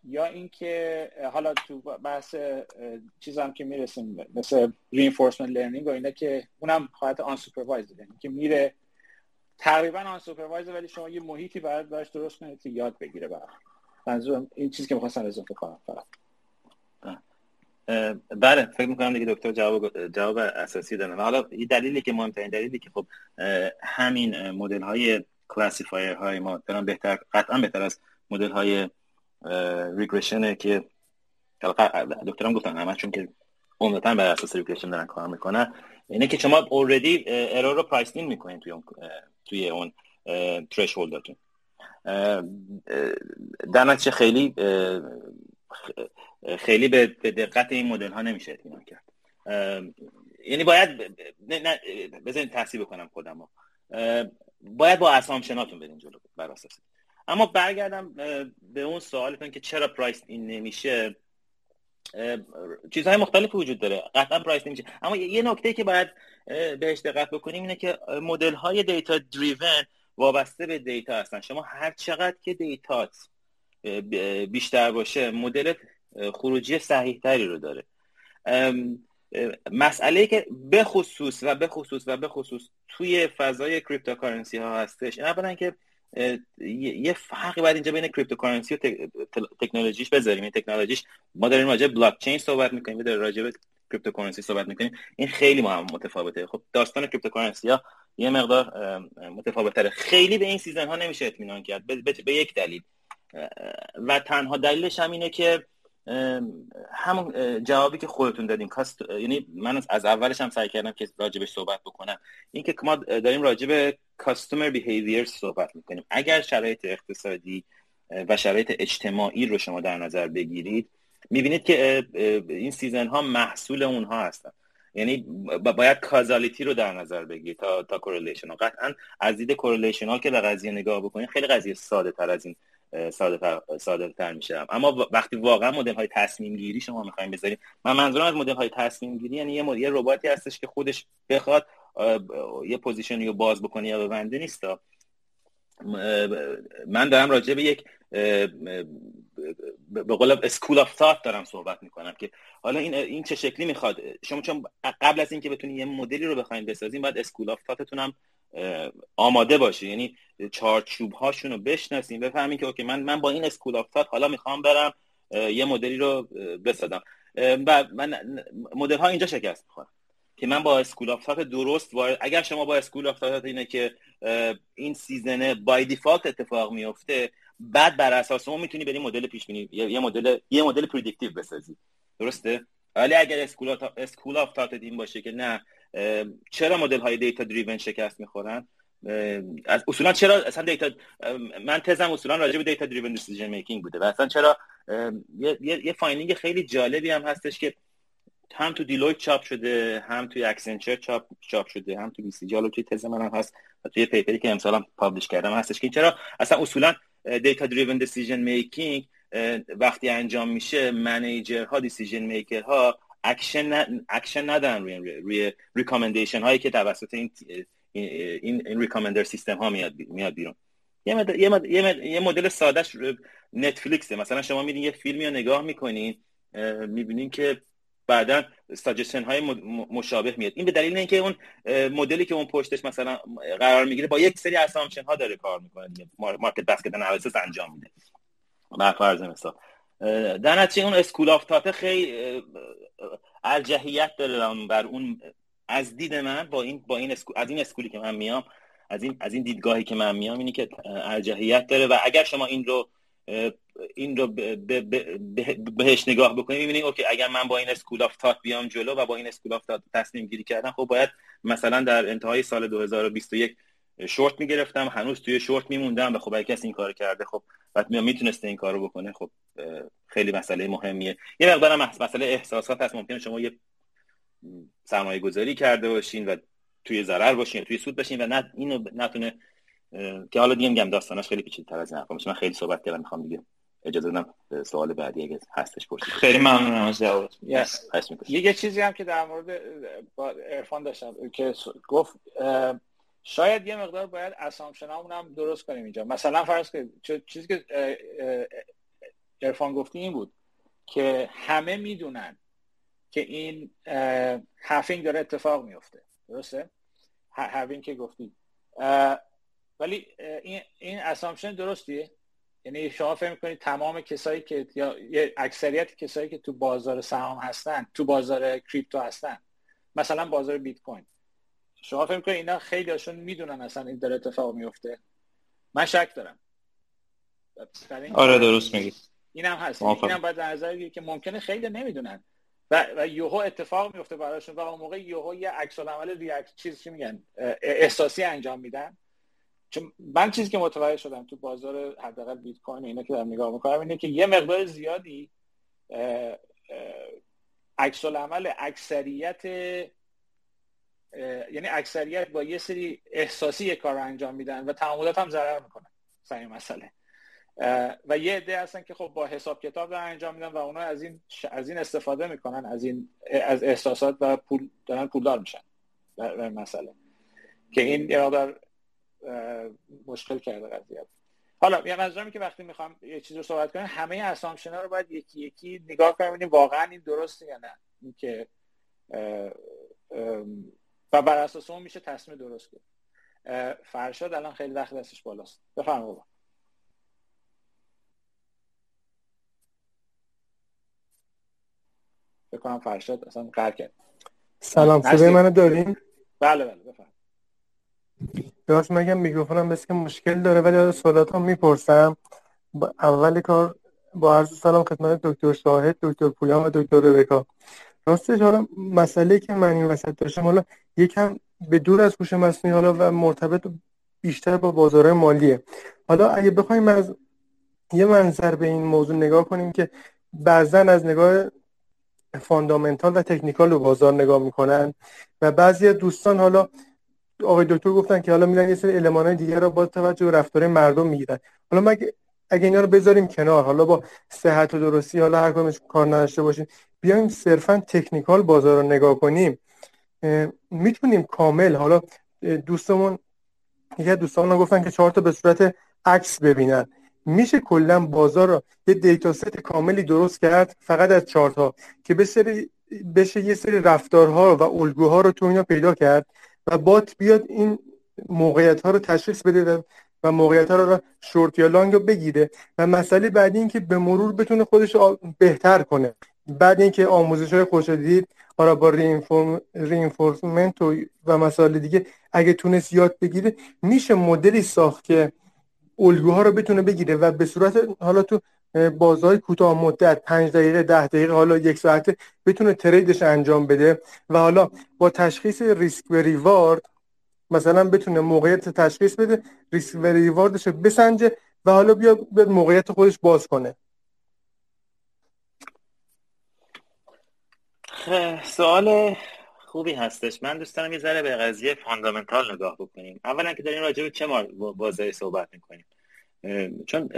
یا اینکه حالا تو بحث چیزام که می‌رسیم مثل reinforcement learning و اینا که اونم حالت unsupervised یعنی که میره تقریبا unsupervised ولی شما یه محیطی برات درست کنید که یاد بگیره برای منظورم این چیزی که می‌خواستم اضافه کنم فقط. بله فکر می‌کنم دیگه دکتر جواب جواب اساسی دادن حالا یه دلیلی که مهمترین دلیلی که خب همین مدل های classifier های ما دارن بهتر قطعا بهتر از مدل های regression که دکترم گفتن همه چون که عمدتا بر اساس regression دارن کار می‌کنن. اینه که شما already error رو pricing می‌کنین توی اون توی اون threshold تون در نتیجه خیلی خیلی به دقت این مدل ها نمیشه اطمینان کرد. یعنی باید بذارین تحصیل بکنم خودم باید با اسامشناتون برین جلو بر اساس. اما برگردم به اون سوالتون که چرا پرایس این نمیشه؟ چیزهای مختلفی وجود داره. قطعا پرایس نمیشه. اما یه نکته که باید بهش دقت بکنیم اینه که مدل های دیتا دریون وابسته به دیتا هستن. شما هر چقدر که دیتات بیشتر باشه مدل خروجی صحیح تری رو داره. مسئله که به خصوص و به خصوص و به خصوص توی فضای cryptocurrency ها هستش این که یه فرقی باید اینجا بین cryptocurrency و تکنولوژیش بذاریم. این تکنولوژیش ما داریم راجع بلاک چین صحبت می‌کنیم داریم راجع به cryptocurrency صحبت می‌کنیم. این خیلی با هم متفاوته. خب داستان cryptocurrency ها یه مقدار متفاوت خیلی به این season ها نمیشه اطمینان کرد به یک دلیل. و تنها دلیلش هم اینه که همون جوابی که خودتون دادین cost یعنی من از اولش هم سعی کردم که راجبش صحبت بکنم. اینکه ما داریم راجب customer behavior صحبت می‌کنیم. اگر شرایط اقتصادی و شرایط اجتماعی رو شما در نظر بگیرید می‌بینید که این season ها محصول اونها هستن. یعنی باید causality رو در نظر بگیرید تا تا correlation ها. قطعا از دید correlation ها که به قضیه نگاه بکنید خیلی قضیه ساده تر از این ساده تر, میشه اما وقتی واقعا مدل های تصمیم گیری شما می‌خوایم بذارید من منظورم از مدل های تصمیم گیری یعنی یه یه رباتی هستش که خودش بخواد یه position ی رو باز بکنه یا ببنده نیست. من دارم راجع به یک به قول school of thought دارم صحبت می‌کنم که حالا این این چه شکلی می‌خواد؟ شما چون قبل از اینکه بتونید یه مدلی رو بخواید بسازین باید school of thought تون هم آماده باشه. یعنی چارچوب هاشون رو بشناسین بفهمین که okay من من با این school of حالا می‌خوام برم یه مدلی رو بسازم. و من مدل ها اینجا شکست می‌خوره که من با school of درست وارد اگر شما با school of اینه که این season ه by default اتفاق میفته بعد بر اساس اون می‌تونی بری مدل پیش بینی یه مدل یه مدل predictive بسازی. درسته؟ ولی اگر school school of thought این باشه که نه چرا مدل های data driven شکست می‌خورن؟ از اصولا چرا اصلا data من تزم اصولا راجع به data driven decision making بوده و اصلا چرا یه, یه finding خیلی جالبی هم هستش که هم تو Deloitte چاپ شده هم توی Accenture چاپ چاپ شده هم تو BCG توی تز منم هست و توی paper ی که امسالم publish کردم هستش که چرا اصلا اصولا data driven decision making وقتی انجام میشه manager decision maker action action ندارن روی روی recommendation هایی که توسط این این این recommender سیستم ها میاد میاد بیرون. یه مدل یه یه مدل سادهش Netflix ه مثلا شما میرین یه فیلمی رو نگاه می‌کنین می‌بینین که بعدا ساجشن های مشابه میاد. این به دلیل اینکه اون مدلی که اون پشتش مثلا قرار می‌گیره با یک سری assumption ها داره کار می‌کنه market basket analysis انجام میده. بر فرض مثال. در نتیجه اون school of thought ه خیلی ارجحیت داره بر اون از دید من با این با این school از این school ی که من میام از این از این دیدگاهی که من میام اینی که ارجحیت داره و اگر شما این رو این رو بهش نگاه بکنیم می‌بینیم okay اگر من با این school of thought بیام جلو و با این school of thought تصمیم گیری کردم خب باید مثلا در انتهای سال 2021 شورت می‌گرفتم هنوز توی شورت میموندم و خب اگه کسی این کار کرده خب بعد می‌تونسته این کارو بکنه خب خیلی مسئله مهمیه. یه مقدارم مسئله احساسات هست. ممکنه شما یه سرمایه گذاری کرده باشین و توی ضرر باشین توی سود باشین و نه اینو نتونه که حالا دیگه میگم داستانش خیلی پیچیده‌تر از این من خیلی صحبت کردم می‌خوام دیگه اجازه بدم سوال بعدی اگه هستش پرسید. خیلی ممنونم از جوابت یه چیزی هم که در مورد عرفان داشتم که گفت شاید یه مقدار باید اسامشن هم درست کنیم اینجا. مثلا فرض کنید چیزی که عرفان گفتی این بود که همه می‌دونن که این هفینگ داره اتفاق میفته درسته؟ هفینگ که گفتی. ولی این این درستیه یعنی شما فکر می‌کنید تمام کسایی که یا اکثریت کسایی که تو بازار سهام هستن تو بازار کریپتو هستن مثلا بازار بیت کوین. شما فکر می‌کنید اینا خیلی هاشون می‌دونن اصلا این داره اتفاق میفته من شک دارم. آره درست میگی. اینم هست. اینم باید در نظر که ممکنه خیلی نمی‌دونن. و, و یوهو اتفاق میفته براشون و اون موقع یوهو یه عکس العمل ریاکت چیز چی میگن؟ احساسی انجام میدن. چون من چیزی که متوجه شدم تو بازار حداقل بیت کوین اینا که دارم نگاه می‌کنم اینه که یه مقدار زیادی عکس العمل اکثریت یعنی اکثریت با یه سری احساسی یه کار رو انجام میدن و تعاملات هم ضرر می‌کنن سر مسئله. و یه عده هستن که خب با حساب کتاب دارن انجام میدن و اونا از این از این استفاده می‌کنن از این از احساسات و پول دارن پولدار میشن در مسئله. که این یه مقدار مشکل کرده قضیه. حالا یه منظورم که وقتی می‌خوام یه چیزی رو صحبت کنیم همه اسامشن رو باید یکی یکی نگاه کنیم ببینیم واقعا این درسته یا نه. اینکه و بر اساس اون میشه تصمیم درست کنیم فرشاد الان خیلی وقت دستش بالاست. بفرمایید. بکنم فرشاد اصلا قرار کرد. سلام صدای منو دارین؟ بله بله بفرمایید. داشت مگم میکروفونم بس که مشکل داره ولی از سوالات هم می‌پرسم اول کار با عرض سلام خدمت دکتر شاهد دکتر پویان و دکتر ربکا. راستش حالا مسئله که من این وسط داشتم حالا یکم به دور از هوش مصنوعی حالا و مرتبط بیشتر با بازار مالیه. حالا اگه بخوایم از یه منظر به این موضوع نگاه کنیم که بعضا از نگاه فاندامنتال و تکنیکال رو بازار نگاه می‌کنن و بعضی دوستان حالا آقای دکتر گفتن که حالا میرن یه سری المانهای دیگر رو با توجه به رفتار مردم می‌گیرن. حالا ما اگه اینا رو بذاریم کنار حالا با صحت و درستی حالا هر کدومش کار نداشته باشیم بیایم صرفا تکنیکال بازار رو نگاه کنیم می‌تونیم کامل حالا دوستمون یکی دوستان گفتن که چهار تا به صورت عکس ببینن. میشه کلا بازار رو یه دیتا ست کاملی درست کرد فقط از چارت ها که بشه بشه یه سری رفتارها و الگوها رو تو اینا پیدا کرد و بات بیاد این موقعیت ها رو تشخیص بده و موقعیت ها رو شورت یا لانگ رو بگیره. و مسئله بعدی این که به مرور بتونه خودش بهتر کنه. بعد اینکه آموزش های خوش دید حالا با رینفورسمنت و, و مسائل دیگه اگه تونست یاد بگیره میشه مدلی ساخت که الگوها رو بتونه بگیره و به صورت حالا تو بازهای کوتاه مدت پنج دقیقه ده دقیقه حالا یک ساعته بتونه تریدش انجام بده و حالا با تشخیص ریسک و ریوارد مثلا بتونه موقعیت تشخیص بده ریسک و ریواردش رو بسنجه و حالا بیا به موقعیت خودش باز کنه. سوال خوبی هستش. من دوست دارم یه ذره به قضیه fundamental نگاه بکنیم. اولا که داریم راجع به چه بازاری صحبت می‌کنیم. چون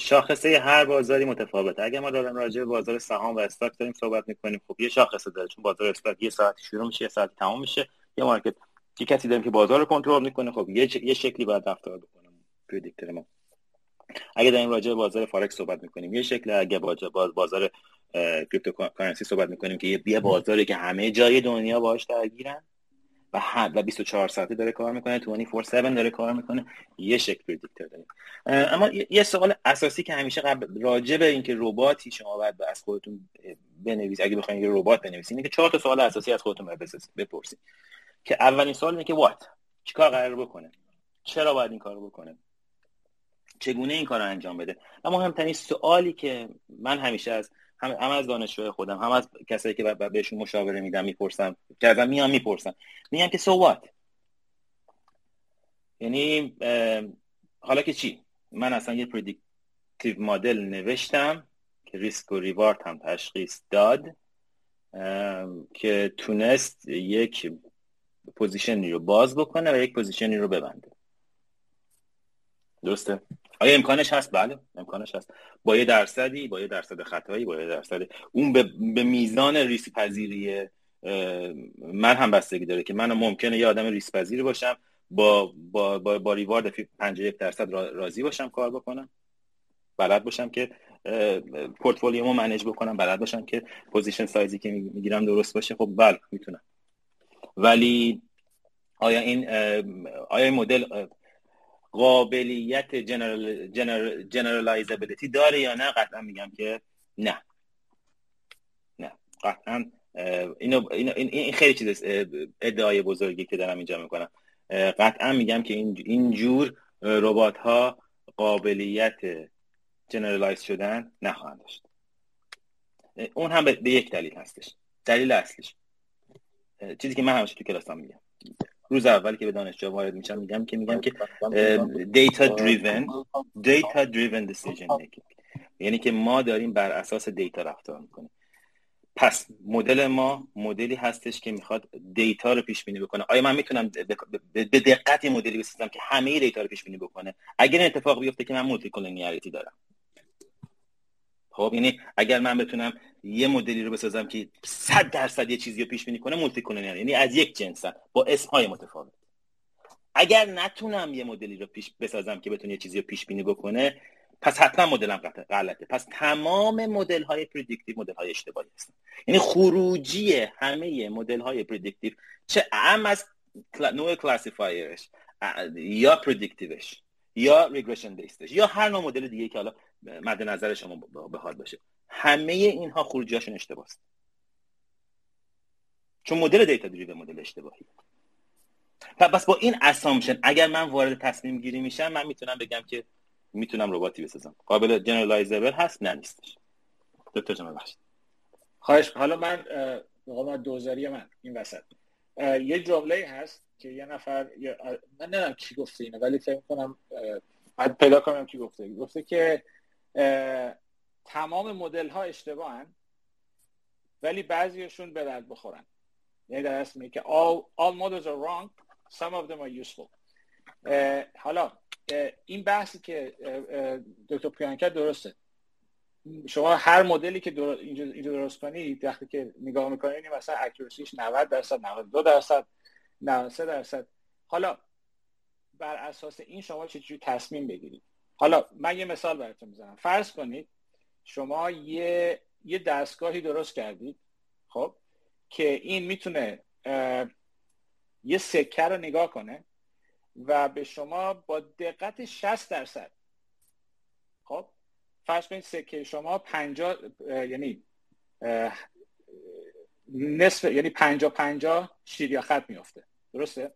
شاخصه هر بازاری متفاوته. اگر ما داریم راجع به بازار سهام و stock داریم صحبت می‌کنیم خب یه شاخصه داره. چون بازار stock یه ساعت شروع میشه یه ساعت تمام میشه. یه market یه کسی داریم که بازار رو کنترل می‌کنه خب یه, یه شکلی باید رفتار بکنه predictor ما. اگه داریم راجع به بازار فارکس صحبت می‌کنیم یه شکل اگه باز بازار cryptocurrency صحبت می‌کنیم که یه بازاری که همه جای دنیا باهاش درگیرن و و 24 ساعته داره کار می‌کنه 24/7 داره کار می‌کنه. یه شکل predictor داریم اما یه سوال اساسی که همیشه قبل راجع به اینکه رباتی شما باید از خودتون بنویسید اگه بخواید یه ربات بنویسید اینه که چهار تا سوال اساسی از خودتون بپرسید. که اولین سوال اینه که what چیکار قرار بکنه؟ چرا باید این کارو بکنه؟ چگونه این کار رو انجام بده؟ و مهمترین سوالی که من همیشه از هم, هم از دانشجوی خودم هم از کسایی که بهشون مشاوره میدم می‌پرسم که ازم میان می‌پرسم میگم که so what یعنی حالا که چی؟ من اصلا یه predictive مدل نوشتم که ریسک و reward هم تشخیص داد که تونست یک position ی رو باز بکنه و یک position ی رو ببنده. درسته؟ آیا امکانش هست؟ بله امکانش هست. با یه درصدی با یه درصد خطایی با یه درصد. اون به, به میزان ریسک پذیری من هم بستگی داره که من ممکنه یه آدم ریسک پذیری باشم با با با, با reward 51 درصد راضی باشم کار بکنم. بلد باشم که portfolio مو manage بکنم. بلد باشم که position size ی که می‌گیرم درست باشه. خب بله می‌تونم. ولی آیا این آیا این مدل قابلیت generalizability داره یا نه؟ قطعا میگم که نه. نه. قطعا اینو, اینو این خیلی چیز ادعای بزرگی که دارم اینجا می‌کنم. قطعا میگم که این اینجور ربات ها قابلیت generalize شدن نخواهند داشت. اون هم به یک دلیل هستش. دلیل اصلیش. چیزی که من همیشه تو کلاسام میگم. روز اولی که به دانشجو وارد میشم میگم که میگم که data driven data driven decision making یعنی که ما داریم بر اساس data رفتار می‌کنیم. پس مدل ما مدلی هستش که می‌خواد data رو پیش بینی بکنه. آیا من می‌تونم به دقت مدلی بسازم که همه data رو پیش بینی بکنه؟ اگر این اتفاق بیفته که من multicollinearity دارم. خب یعنی اگر من بتونم یه مدلی رو بسازم که 100 درصد یه چیزی رو پیش بینی کنه multi یعنی از یک جنسن با اسم های متفاوت. اگر نتونم یه مدلی رو پیش بسازم که بتونه یه چیزی رو پیش بینی بکنه پس حتما مدلم غلطه پس تمام مدل های predictive مدل های اشتباهی هستن. یعنی خروجی همه مدل های predictive چه اعم از نوع classifier ش یا predictive ش یا regression based ش یا هر نوع مدل دیگه که حالا مد نظر شما بخواد باشه. همه اینها خروجیاشون اشتباهه چون مدل data driven مدل اشتباهی. پس با این assumption اگر من وارد تصمیم گیری میشم من می‌تونم بگم که می‌تونم رباتی بسازم. قابل generalizable هست؟ نه نیستش. دکتر جان ببخشید خواهش حالا من می‌خوام دوزاری من این وسط. یه جمله هست که یه نفر من نمی‌دونم کی گفته اینه ولی فکر کنم بعد پیدا کنم کی گفته. گفته که تمام مدل ها اشتباهن ولی بعضیشون به درد بخورن. یعنی در اصل که all, all models are wrong some of them are useful. حالا این بحثی که دکتر پیانکر درسته. شما هر مدلی که اینجا درست کنید وقتی که نگاه می‌کنید مثلا اکورسیش 90 درصد 92 درصد 93 درصد. حالا بر اساس این شما چجوری تصمیم بگیرید؟ حالا من یه مثال براتون می‌زنم. فرض کنید شما یه یه دستگاهی درست کردید خب که این می‌تونه یه سکه رو نگاه کنه و به شما با دقت 60 درصد خب فرض کنید سکه شما 50 یعنی نصف یعنی 50 50 شیر یا خط میفته درسته؟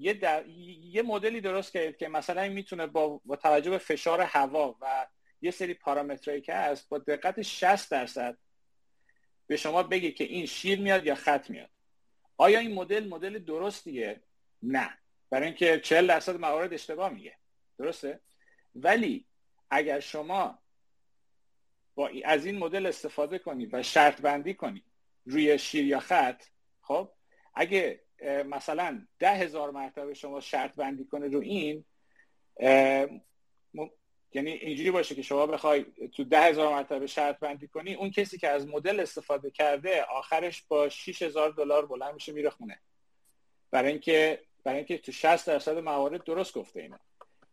یه, در... یه مدلی درست کردید که مثلا می‌تونه با... با توجه به فشار هوا و یه سری پارامترایی که هست با دقت 60 درصد به شما بگه که این شیر میاد یا خط میاد. آیا این مدل مدل درستیه؟ نه. برای اینکه 40 درصد موارد اشتباه میگه. درسته؟ ولی اگر شما با از این مدل استفاده کنید و شرط بندی کنید روی شیر یا خط خب اگه مثلا ده هزار مرتبه شما شرط بندی کنه رو این یعنی اینجوری باشه که شما بخوای تو ده هزار مرتبه شرط بندی کنی اون کسی که از مدل استفاده کرده آخرش با 6 هزار دلار بلند میشه میره خونه. برای اینکه برای اینکه تو 60 درصد موارد درست گفته اینا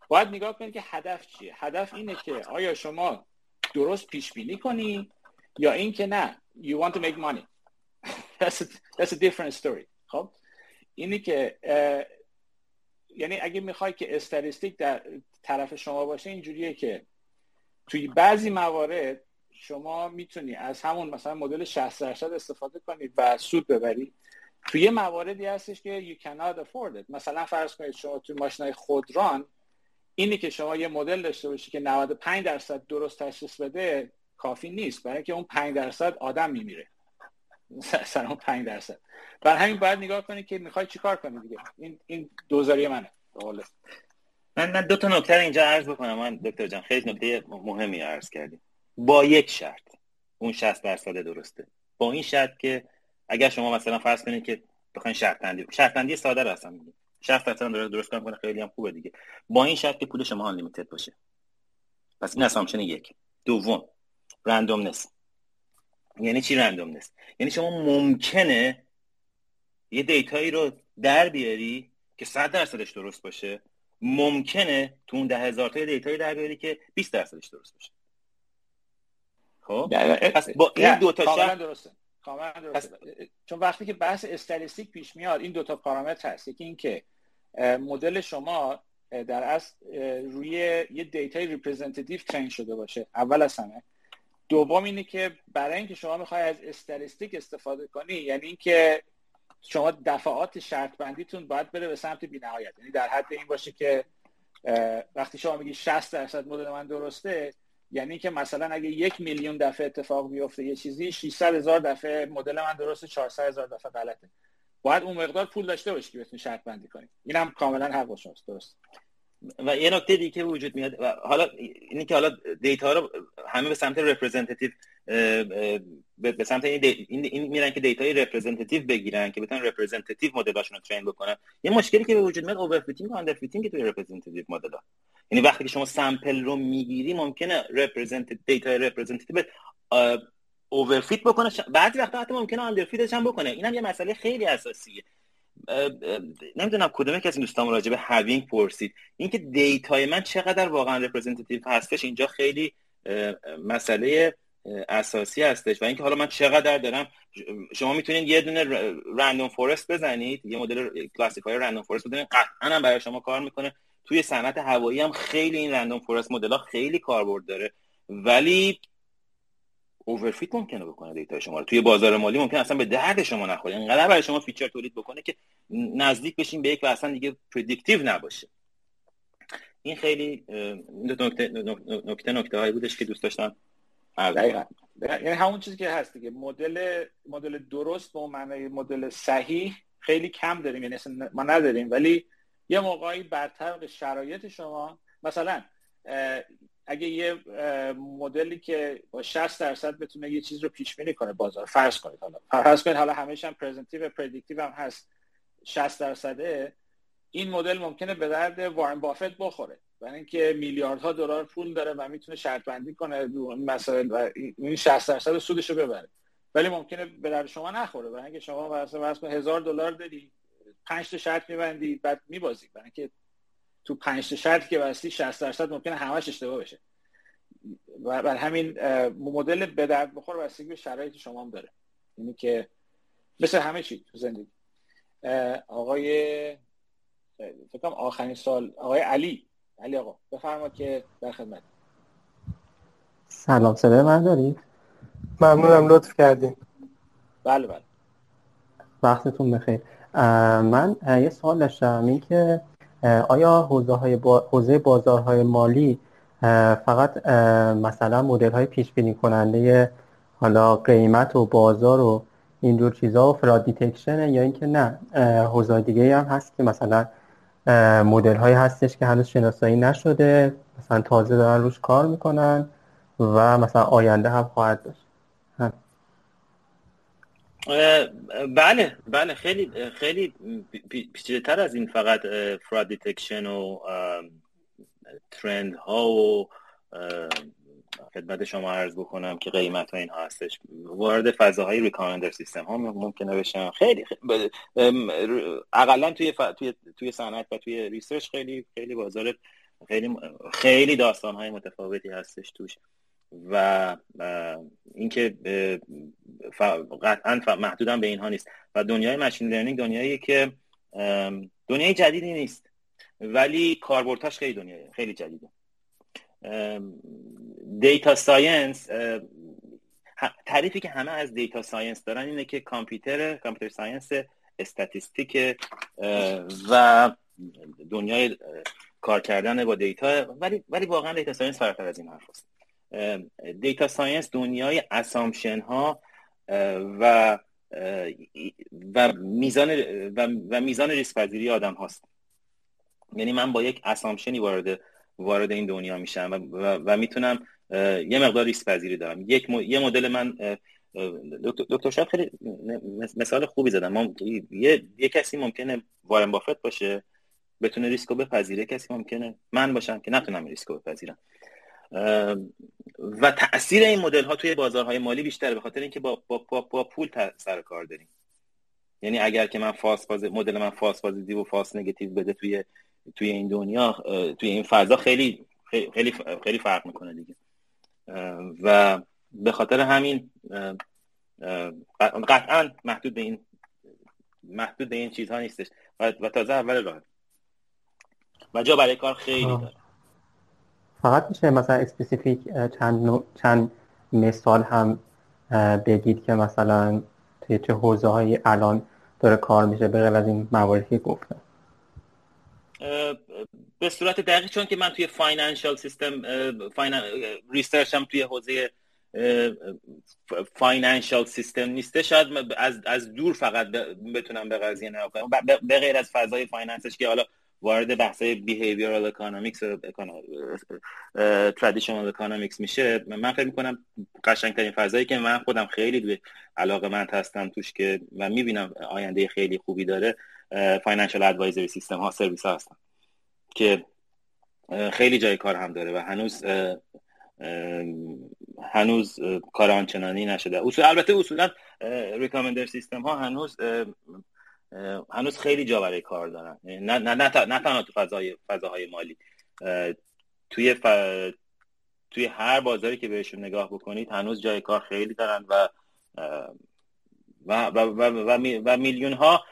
باید نگاه کنید که هدف چیه؟ هدف اینه که آیا شما درست پیش بینی کنی یا اینکه نه you want to make money. *laughs* That's a, that's a different story. خب؟ اینی که یعنی اگه می‌خوای که استاتستیک در طرف شما باشه اینجوریه که توی بعضی موارد شما می‌تونی از همون مثلا مدل 60 درصد استفاده کنید و سود ببرید توی مواردی هستش که you cannot afford it. مثلا فرض کنید شما توی ماشین خودران اینی که شما یه مدل داشته باشی که 95 درصد درست تشخیص بده کافی نیست. برای اینکه اون 5 درصد آدم میمیره. *laughs* اون 5 درصد. بر همین باید نگاه کنید که می‌خوای چیکار کنی دیگه. این این دوزاری منه. من من دو تا نکته اینجا عرض بکنم. من دکتر جان خیلی نکته مهمی عرض کردیم. با یک شرط. اون 60 درصد درسته. با این شرط که اگر شما مثلا فرض کنید که بخواید شرط بندی شرط بندی ساده رو اصلا میگیم. 60 درصد درست درست کنه خیلی هم خوبه دیگه. با این شرط که پول شما آن باشه. پس این assumption یک. دوم. randomness. یعنی چی randomness یعنی شما ممکنه یه data یی رو در بیاری که 100 درصدش درست باشه. ممکنه تو اون ده هزار تا data یی در بیاری که 20 درصدش درست باشه. خب؟ پس با این دو تا شرط درسته. درسته. چون وقتی که بحث statistic پیش میاد این دوتا پارامتر هست. یکی اینکه مدل شما در اصل روی یه data ی representative train شده باشه. اول از همه. دوم اینه که برای اینکه شما می‌خوای از statistic استفاده کنی یعنی اینکه شما دفعات شرط بندیتون باید بره به سمت بینهایت. یعنی در حد این باشه که وقتی شما میگی 60 درصد مدل من درسته یعنی که مثلا اگه یک میلیون دفعه اتفاق بیفته یه چیزی 600 هزار دفعه مدل من درسته 400 هزار دفعه غلطه. باید اون مقدار پول داشته باشی که بتونی شرط بندی کنی. اینم کاملا حق شماست. درست. و یه نکته دیگه وجود میاد و حالا اینی که حالا data رو همه به سمت representative به سمت این, این, میرن که data ی representative بگیرن که بتونن representative مدلاشون رو train بکنن. یه مشکلی که به وجود میاد overfitting و underfitting توی representative ها یعنی وقتی که شما sample رو می‌گیری ممکنه representative data representative overfit بکنه. بعضی وقتا حتی ممکنه underfit ش هم بکنه. اینم یه مسئله خیلی اساسیه. نمی‌دونم کدوم که از این دوستان راجع به هاوینگ پرسید. اینکه data ی من چقدر واقعا representative هستش اینجا خیلی مسئله اساسی هستش. و اینکه حالا من چقدر دارم شما می‌تونید یه دونه random forest بزنید یه مدل کلاسیکای random forest بزنید. قطعا هم برای شما کار می‌کنه. توی صنعت هوایی هم خیلی این random forest model ها خیلی کاربرد داره. ولی overfit ممکنه بکنه data شما رو. توی بازار مالی ممکن اصلا به درد شما نخوره. اینقدر برای شما feature تولید بکنه که نزدیک بشین به یک و اصلا دیگه predictive نباشه. این خیلی نکته نکته نکته هایی بودش که دوست داشتم یعنی همون چیزی که هست دیگه. مدل مدل درست به معنی مدل صحیح خیلی کم داریم. یعنی ما نداریم. ولی یه موقعی بر طبق شرایط شما مثلا اگه یه مدلی که با 60 درصد بتونه یه چیز رو پیش بینی کنه بازار فرض کنید حالا. فرض کنید حالا همش هم پرزنتیو و پردیکتیو هم هست. 60 درصده این مدل ممکنه به درد وارن بافت بخوره. برای اینکه میلیاردها دلار پول داره و می‌تونه شرط بندی کنه این مسائل و این 60 درصد سودش رو ببره. ولی ممکنه به درد شما نخوره. برای اینکه شما مثلا واسه هزار دلار داری 5 تا شرط میبندی بعد میبازی. برای اینکه تو 5 تا شرطی که بستی 60 درصد ممکنه همش اشتباه بشه. و بر همین مدل به درد بخور بستگی به شرایط شما هم داره. یعنی که مثل همه چی تو زندگی. آقای فکرم آخرین سال آقای علی. علی آقا بفرما که در خدمت. سلام صدای من دارید؟ ممنونم لطف کردین. بله بله. وقتتون بخیر. من یه سوال داشتم این که آیا حوزه, های حوزه بازارهای مالی فقط مثلا مدل های پیش بینی کننده حالا قیمت و بازار و اینجور چیزا و fraud detection یا اینکه نه حوزه دیگه هم هست که مثلا مدل هایی هستش که هنوز شناسایی نشده مثلا تازه دارن روش کار می‌کنن و مثلا آینده هم خواهد داشت. بله بله خیلی خیلی پیچیده تر از این فقط fraud detection و trend ها و خدمت شما عرض بکنم که قیمت ها اینها هستش. وارد فضاهای recommender system ها ممکنه بشن خیلی, خیلی اقلا توی ف... توی توی صنعت و توی research خیلی خیلی بازار خیلی خیلی داستان های متفاوتی هستش توش. و اینکه قطعا محدودم به اینها نیست. و دنیای machine learning دنیایی که دنیای جدیدی نیست. ولی کاربردهاش خیلی دنیای خیلی جدیده. data science تعریفی که همه از data science دارن اینه که computer computer science statistic و دنیای کار کردن با data ولی ولی واقعا data science فراتر از این حرف data science دنیای assumption ها و و میزان و, و میزان ریسک پذیری آدم هاست. یعنی من با یک assumption ی وارد وارد این دنیا میشم و, و, و می‌تونم یه مقدار ریسک پذیری دارم. یک یه مدل من دکتر شاید خیلی مثال خوبی زدم. ما یه, یه کسی ممکنه وارن بافت باشه بتونه ریسکو بپذیره کسی ممکنه من باشم که نتونم ریسکو بپذیرم. و تاثیر این مدل ها توی بازارهای مالی بیشتره به خاطر اینکه با, با, با, با پول سر کار داریم. یعنی اگر که من false باز مدل من false positive و false negative بده توی توی این دنیا توی این فضا خیلی خیلی خیلی فرق می‌کنه دیگه. و به خاطر همین قطعا محدود به این محدود به این چیزها نیستش. و, و تازه اول راه. و جا برای کار خیلی داره. فقط میشه مثلا اسپسیفیک چند چند مثال هم بگید که مثلا توی چه حوزه هایی الان داره کار میشه به از این مواردی که گفتم. به صورت دقیق چون که من توی financial system research هم توی حوزه financial system نیسته. شاید از, از دور فقط بتونم به قضیه نگاه به غیر از فضای finance ش که حالا وارد بحث behavioral economics و traditional economics میشه. من فکر می‌کنم قشنگترین فضایی که من خودم خیلی علاقه من هستم توش که و می‌بینم آینده خیلی خوبی داره financial advisory system ها سرویس ها هستن که خیلی جای کار هم داره و هنوز هنوز کار آنچنانی نشده. اصول البته اصولا recommender system ها هنوز هنوز خیلی جا برای کار دارن. نه نه نه, نه تنها تو فضای فضاهای مالی. توی ف... توی هر بازاری که بهشون نگاه بکنید هنوز جای کار خیلی دارن و و و, و, و, و میلیون ها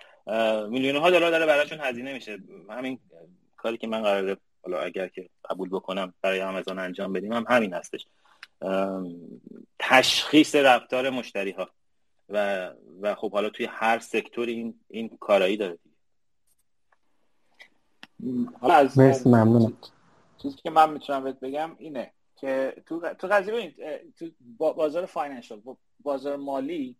میلیون ها دلار داره براشون هزینه میشه. همین کاری که من قراره حالا اگر که قبول بکنم برای آمازون انجام بدیم هم همین هستش. تشخیص رفتار مشتری ها و و خب حالا توی هر سکتور این این کارایی داره حالا از مرسی ممنونم. چیزی که من می‌تونم بهت بگم اینه که تو تو قضیه تو بازار financial بازار مالی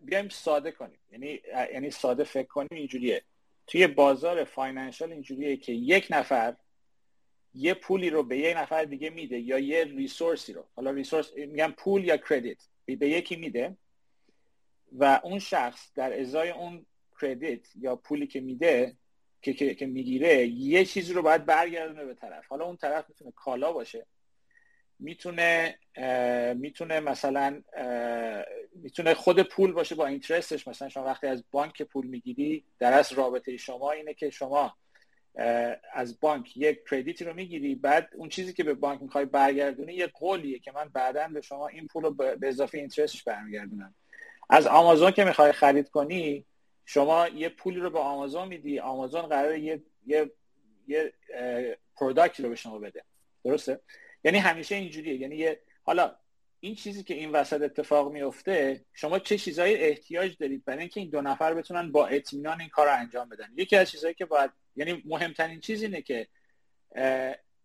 بیایم ساده کنیم. یعنی یعنی ساده فکر کنیم اینجوریه. توی بازار financial اینجوریه که یک نفر یه پولی رو به یه نفر دیگه میده یا یه resource ی رو. حالا resource میگم پول یا credit به یکی میده. و اون شخص در ازای اون credit یا پولی که میده که, که, که می‌گیره یه چیزی رو باید برگردونه به طرف. حالا اون طرف می‌تونه کالا باشه. می‌تونه می‌تونه مثلا می‌تونه خود پول باشه با اینترستش مثلا شما وقتی از بانک پول می‌گیری در از رابطه شما اینه که شما از بانک یک کردیتی رو می‌گیری. بعد اون چیزی که به بانک می‌خوای برگردونی یه قولیه که من بعدا به شما این پول رو به اضافه اینترستش برمیگردونم. از آمازون که می‌خوای خرید کنی شما یه پولی رو به آمازون میدی آمازون قراره یه یه یه پروداکتی رو به شما بده. درسته؟ یعنی همیشه اینجوریه. یعنی یه حالا این چیزی که این وسط اتفاق میفته شما چه چیزایی احتیاج دارید برای اینکه این دو نفر بتونن با اطمینان این کار رو انجام بدن؟ یکی از چیزهایی که باید یعنی مهمترین چیز اینه که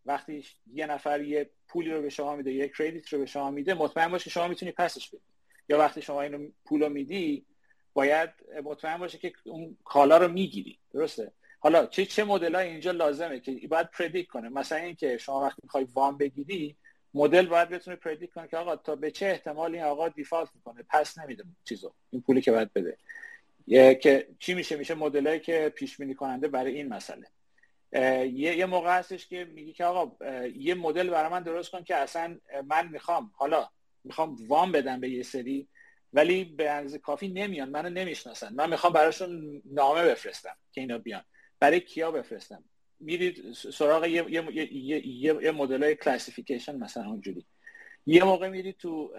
وقتی یه نفر یه پولی رو به شما میده یه کردیت رو به شما میده مطمئن باشه شما می‌تونی پسش بدی یا وقتی شما اینو پول رو میدی باید مطمئن باشه که اون کالا رو می‌گیری. درسته؟ حالا چه چه مدل اینجا لازمه که باید پردیک کنه؟ مثلا اینکه شما وقتی می‌خوای وام بگیری مدل باید بتونه پردیک کنه که آقا تا به چه احتمالی این آقا دیفالت می‌کنه؟ پس نمیده چیزو. این پولی که باید بده. که چی میشه؟ میشه مدلایی که پیش بینی کننده برای این مسئله. یه, یه موقع هستش که میگی که آقا یه مدل برای من درست کن که اصلا من می‌خوام. حالا می‌خوام وام بدم به یه سری ولی به اندازه کافی نمیان منو نمی‌شناسن. من می‌خوام براشون نامه بفرستم که اینا بیان. برای کیا بفرستم؟ میرید سراغ یه, یه, یه, یه, یه مدل classification مثلا اونجوری. یه موقع میرید تو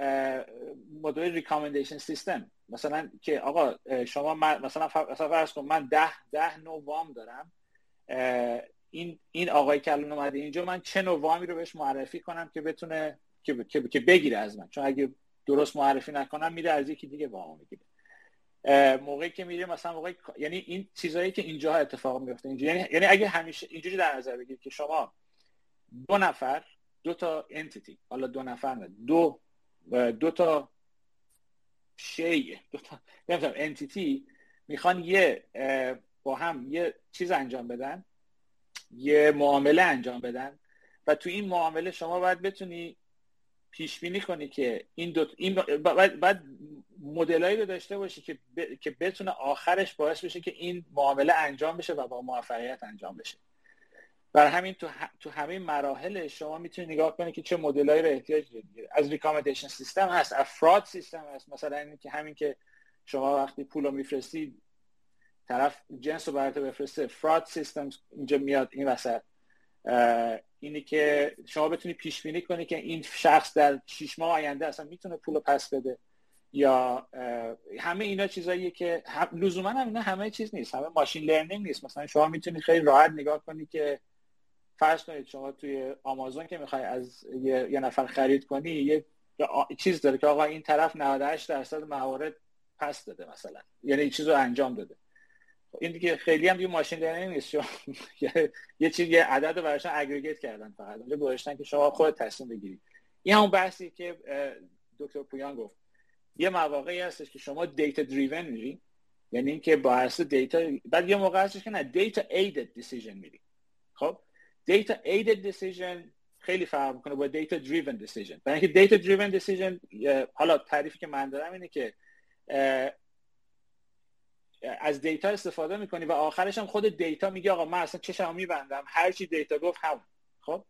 مدل recommendation system مثلا که آقا شما مثلا فرض کن من ده ده نوع وام دارم. این این آقای که الان اومده اینجا من چه نوع وامی رو بهش معرفی کنم که بتونه که, که, بگیره از من. چون اگه درست معرفی نکنم میره از یکی دیگه وام می‌گیره. موقعی که میره مثلا موقعی یعنی این چیزایی که اینجا اتفاق میفته اینجا یعنی یعنی اگه همیشه اینجوری در نظر بگیرید که شما دو نفر دو تا انتیتی حالا دو نفر نه دو دو تا شی دو تا نمی‌دونم انتیتی می‌خوان یه با هم یه چیز انجام بدن یه معامله انجام بدن. و تو این معامله شما باید بتونی پیش بینی کنی که این دو این باید, مدلایی رو داشته باشی که که بتونه آخرش باعث بشه که این معامله انجام بشه و با موفقیت انجام بشه. بر همین تو, تو همه مراحل شما می‌تونید نگاه کنید که چه مدلایی رو احتیاج دارید از ریکامندیشن سیستم هست افراد سیستم هست. مثلا این که همین که شما وقتی پول رو میفرستی طرف جنس رو برات بفرسته فراد سیستم اینجا میاد این وسط. اینی که شما بتونی پیش بینی کنی که این شخص در شش ماه آینده اصلا می‌تونه پول پس بده یا همه اینا چیزاییه که لزوما هم اینا همه چیز نیست همه ماشین لرنینگ نیست. مثلا شما می‌تونی خیلی راحت نگاه کنی که فرض کنید شما توی آمازون که می‌خوای از یه, یه نفر خرید کنی یه چیز داره که آقا این طرف 98 درصد موارد پس داده مثلا یعنی این چیز رو انجام داده. این دیگه خیلی هم دیگه machine learning نیست. شما *laughs* یه چیز یه عدد رو براشون aggregate کردن فقط. اونجا گذاشتن که شما خود تصمیم بگیرید این همون بحثی که دکتر پویان گفت. یه مواقعی هستش که شما data driven میری. یعنی اینکه با اساس data بعد یه موقع هستش که نه data aided decision میری. خب؟ data aided decision خیلی فرق می‌کنه با data driven decision برای اینکه data driven decision حالا تعریفی که من دارم اینه که از data استفاده می‌کنی و آخرش هم خود data میگه آقا من اصلا چشمو میبندم. هر چی data گفت هم خب؟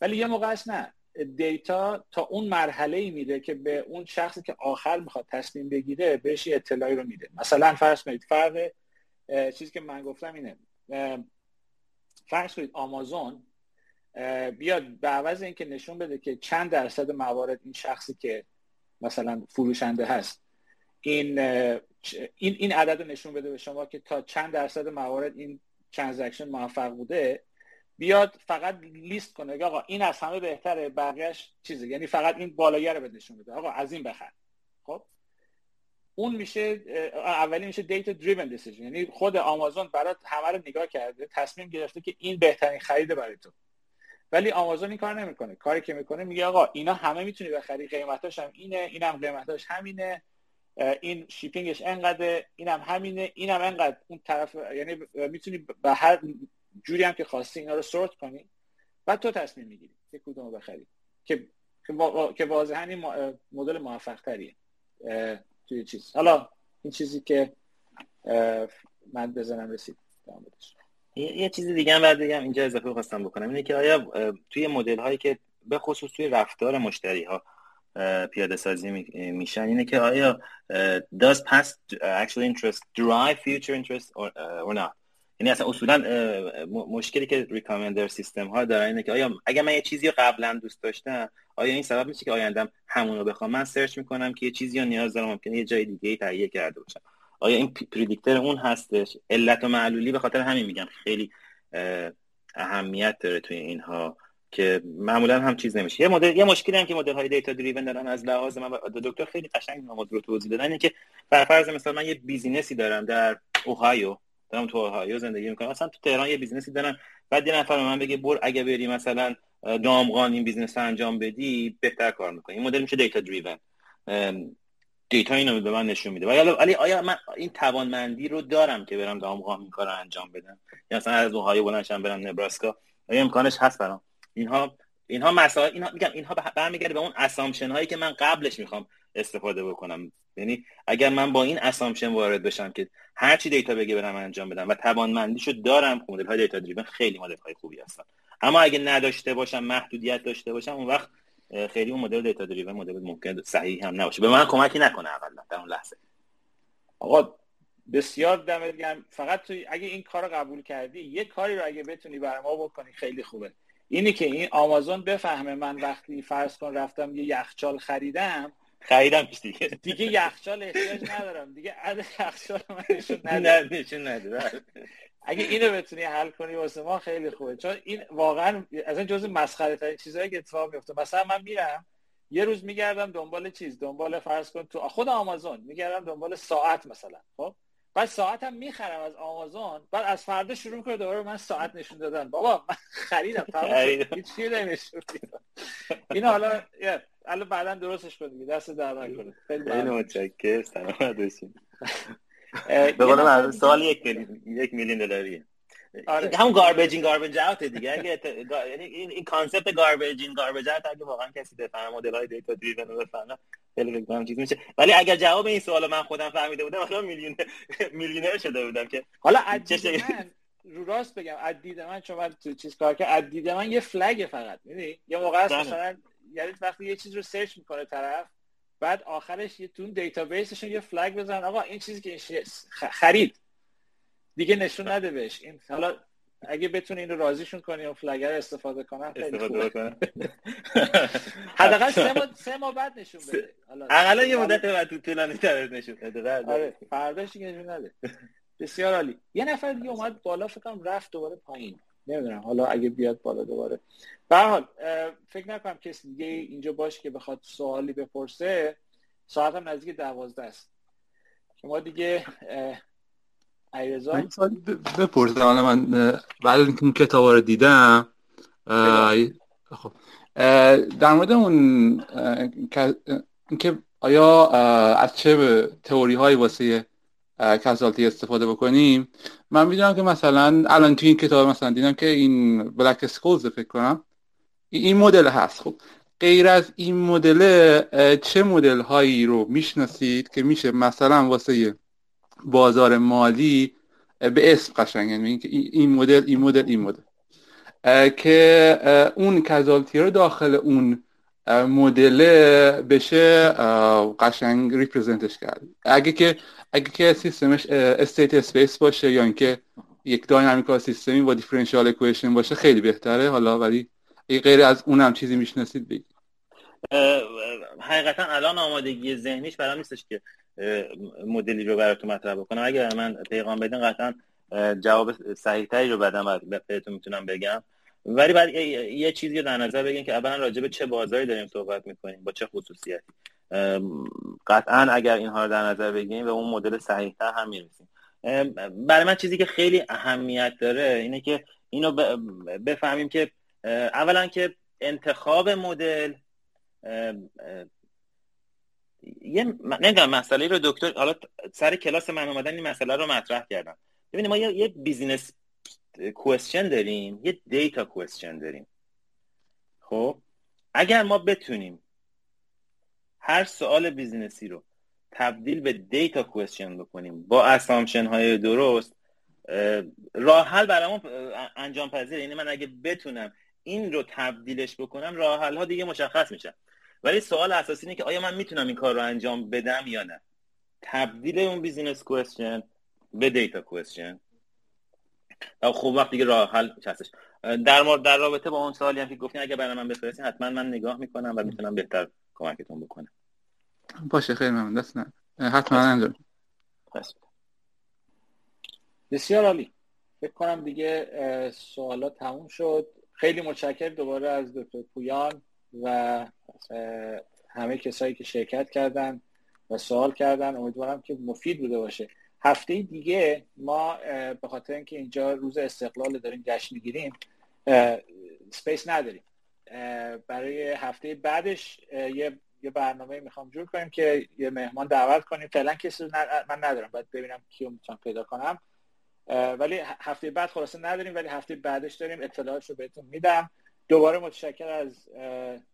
ولی یه موقع نه. data تا اون مرحله ای میده که به اون شخصی که آخر می‌خواد تصمیم بگیره بهش اطلاعی رو میده. مثلا فرض کنید فرق چیزی که من گفتم اینه. فرض کنید آمازون بیاد به عوض اینکه نشون بده که چند درصد موارد این شخصی که مثلا فروشنده هست این این این عدد نشون بده به شما که تا چند درصد موارد این transaction موفق بوده بیاد فقط لیست کنه آقا این از همه بهتره بقیهش چیزه. یعنی فقط این بالایه رو نشون بده. آقا از این بخر. خب؟ اون میشه اولی میشه data driven decision یعنی خود آمازون برات همه رو نگاه کرده تصمیم گرفته که این بهترین خرید برای تو. ولی آمازون این کار نمی‌کنه. کاری که می‌کنه میگه آقا اینا همه می‌تونی بخری قیمتاش هم اینه اینم قیمتاش همینه. این شیپینگش انقدر اینم همینه اینم انقدر اون طرف یعنی می‌تونی به هر جوری هم که خواستی اینا رو سورت کنی بعد تو تصمیم می‌گیری که کدوم بخری. که که واضحا این مدل موفق تریه توی چیز. حالا این چیزی که من بزنم رسید. یه چیزی دیگه هم بعد بگم اینجا اضافه خواستم بکنم. اینه که آیا توی مدل هایی که به خصوص توی رفتار مشتری ها پیاده سازی میشن اینه که آیا does past actual interest drive future interest or, or not? یعنی اصلا اصولا مشکلی که ریکامندر سیستم ها دارن اینه که آیا اگر من یه چیزی رو قبلا دوست داشتم آیا این سبب میشه که آیندم همون رو بخوام؟ من سرچ می‌کنم که یه چیزی رو نیاز دارم ممکنه یه جای دیگه تهیه کرده باشم. آیا این predictor اون هستش؟ علت و معلولی به خاطر همین میگم خیلی اهمیت داره توی اینها. که معمولا هم چیز نمیشه. یه مدل یه مشکلی هم که مدل های data driven دارن از لحاظ من دکتر خیلی قشنگ نماد رو توضیح دادن اینه که بر فرض مثلا من یه business ی دارم در اوهایو دارم تو اوهایو زندگی می‌کنم. مثلا تو تهران یه business ی دارم. بعد یه نفر من بگه بر اگه بری مثلا دامغان این business انجام بدی بهتر کار می‌کنی. این مدل میشه data driven data اینو به من نشون میده. ولی آیا من این توانمندی رو دارم که برم دامغان این کار رو انجام بدم؟ یا مثلا از اوهایو بلندشم برم نبراسکا؟ آیا امکانش هست برام؟ اینها اینها مسائل اینها میگم اینها برمیگرده به اون assumption هایی که من قبلش می‌خوام استفاده بکنم. یعنی اگر من با این assumption وارد بشم که هر چی data بگه برم انجام بدم و توانمندیشو دارم مدل های data driven خیلی مدل های خوبی هستن. اما اگه نداشته باشم محدودیت داشته باشم اون وقت خیلی اون مدل دیتا دریون مدل ممکن صحیح هم نباشه. به من کمکی نکنه اولا در اون لحظه. آقا بسیار دمت گرم. فقط تو اگه این کار رو قبول کردی یه کاری رو اگه بتونی برای ما بکنی خیلی خوبه. اینی که این آمازون بفهمه من وقتی فرض کن رفتم یه یخچال خریدم خریدم دیگه. دیگه یخچال احتیاج ندارم. دیگه عد یخچال من نشون نده. اگه اینو بتونی حل کنی واسه ما خیلی خوبه. چون این واقعا از این جزء مسخره ترین چیزایی که اتفاق میفته مثلا من میرم یه روز میگردم دنبال چیز؟ دنبال فرض کن تو خود آمازون میگردم دنبال ساعت مثلا خب؟ بعد ساعتم می‌خرم از آمازون بعد از فردا شروع کنه دوباره من ساعت نشون دادن. بابا من خریدم هیچ نمیشون این حالا الان بعدا درستش کنید دست در نکنه. خیلی متشکرم. سلامت باشین. به قول سال یک یک میلیون دلاریه آره. همون گاربیجین گاربیج اوت دیگه. اگه یعنی این این concept garbage in garbage out اگه واقعا کسی بفهمه مدل های data driven رو بفهمه خیلی فکر چیز میشه. ولی اگر جواب این سوال من خودم فهمیده بودم مثلا میلیون میلیونر شده بودم که حالا از من رو راست بگم از دید من چون من تو چیز کار که از دید من یه flag فقط می‌دونی؟ یه موقع است بله. مثلا یعنی وقتی یه چیز رو search می‌کنه طرف بعد آخرش یه تون database شون یه flag بزن آقا این چیزی که خرید. دیگه نشون نده بهش. این حالا اگه بتونی اینو راضیشون کنی و فلگر استفاده کنن خیلی استفاده کنن *laughs* حداقل سه ماه سه ماه بعد نشون بده. حداقل یه مدت بعد تو طولانی تر نشون بده. آره فرداش دیگه نشون نده. بسیار عالی. یه نفر دیگه اومد بالا فکر کنم رفت دوباره پایین. نمی‌دونم. حالا اگه بیاد بالا دوباره. به حال فکر نکنم کسی دیگه اینجا باشه که بخواد سوالی بپرسه. ساعت هم نزدیک دوازده است. شما دیگه من بپرسم. حالا من بعد اینکه اون کتاب رو دیدم خب. در مورد اون اینکه آیا از چه تئوری هایی واسه کسالتی استفاده بکنیم من می‌دونم که مثلا الان توی این کتاب مثلا دیدم که این بلک سکولز فکر کنم. این مدل هست. خب غیر از این مدل چه مدل هایی رو می‌شناسید که میشه مثلا واسه بازار مالی به اسم قشنگ یعنی این مدل این مدل این مدل. که اون causality رو داخل اون مدل بشه قشنگ represent ش کرد. اگه که اگه که سیستمش state space باشه یا اینکه یک dynamical system ی با differential equation باشه خیلی بهتره. حالا ولی غیر از اونم چیزی می‌شناسید بگید. حقیقتا الان آمادگی ذهنیش برام نیستش که مدلی رو براتون مطرح بکنم. اگر من پیغام بدین قطعا جواب صحیح رو بعدم بهتون می‌تونم بگم. ولی بعد یه چیزی رو در نظر بگین که اولا راجع به چه بازاری داریم صحبت می‌کنیم با چه خصوصیتی. قطعا اگر اینها رو در نظر بگیریم به اون مدل صحیحتر هم می‌رسیم. برای من چیزی که خیلی اهمیت داره اینه که اینو بفهمیم که اولا که انتخاب مدل یه نمی‌دونم مسئله رو دکتر حالا سر کلاس من اومدن این مسئله رو مطرح کردم ببینید ما یه, یه business question داریم یه data question داریم. خب؟ اگر ما بتونیم هر سوال business ی رو تبدیل به data question بکنیم با assumption های درست راه حل برامون انجام پذیر یعنی من اگه بتونم این رو تبدیلش بکنم راه حل ها دیگه مشخص میشن ولی سوال اساسی اینه که آیا من می‌تونم این کار رو انجام بدم یا نه؟ تبدیل اون business question به data question خب وقت دیگه راه حل هستش؟ در مورد در رابطه با اون سوالی هم که گفتین اگه برای من بفرستین حتما من نگاه می‌کنم و می‌تونم بهتر کمکتون بکنم. باشه خیلی ممنون. دست نه. حتما انجام. بسیار عالی. فکر کنم دیگه سوالات تموم شد. خیلی متشکر دوباره از دکتر پویان. و همه کسایی که شرکت کردن و سوال کردن امیدوارم که مفید بوده باشه. هفته دیگه ما به خاطر اینکه اینجا روز استقلال داریم جشن می‌گیریم space نداریم. برای هفته بعدش یه یه برنامه می‌خوام جور کنیم که یه مهمان دعوت کنیم. فعلا کسی من ندارم. باید ببینم کیو می‌تونم پیدا کنم. ولی هفته بعد خلاصه نداریم ولی هفته بعدش داریم اطلاعاتش رو بهتون میدم. دوباره متشکر از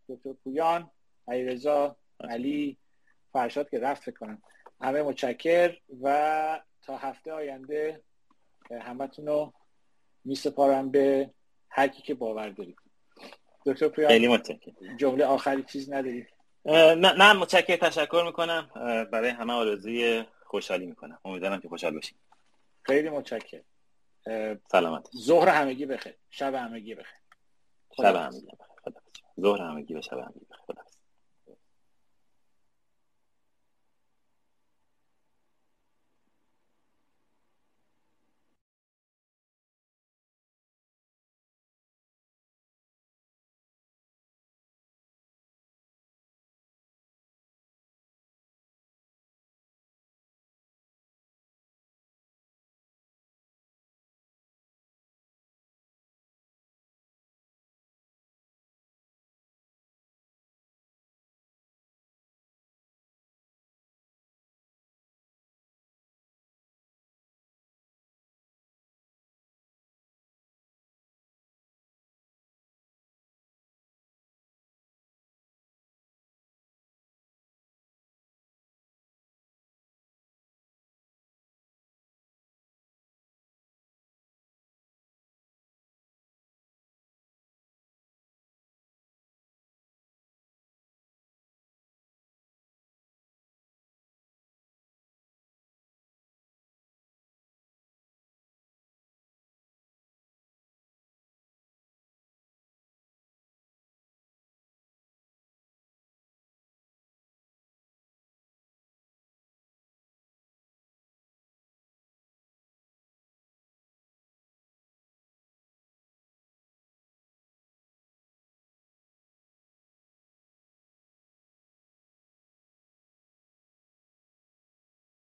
دکتر پویان علیرضا علی فرشاد که رفت کنم. همه متشکر و تا هفته آینده همتون رو میسپارم به هر کی که باور دارید. دکتر پویان خیلی متشکر جمله آخری چیز ندارید؟ نه نه متشکر تشکر می‌کنم. برای همه آرزوی خوشحالی می‌کنم. امیدوارم که خوشحال باشید خیلی متشکر سلامت. ظهر همگی بخیر. شب همگی بخیر. شب همگی بخیر ظهر همگی به شب همگی بخیر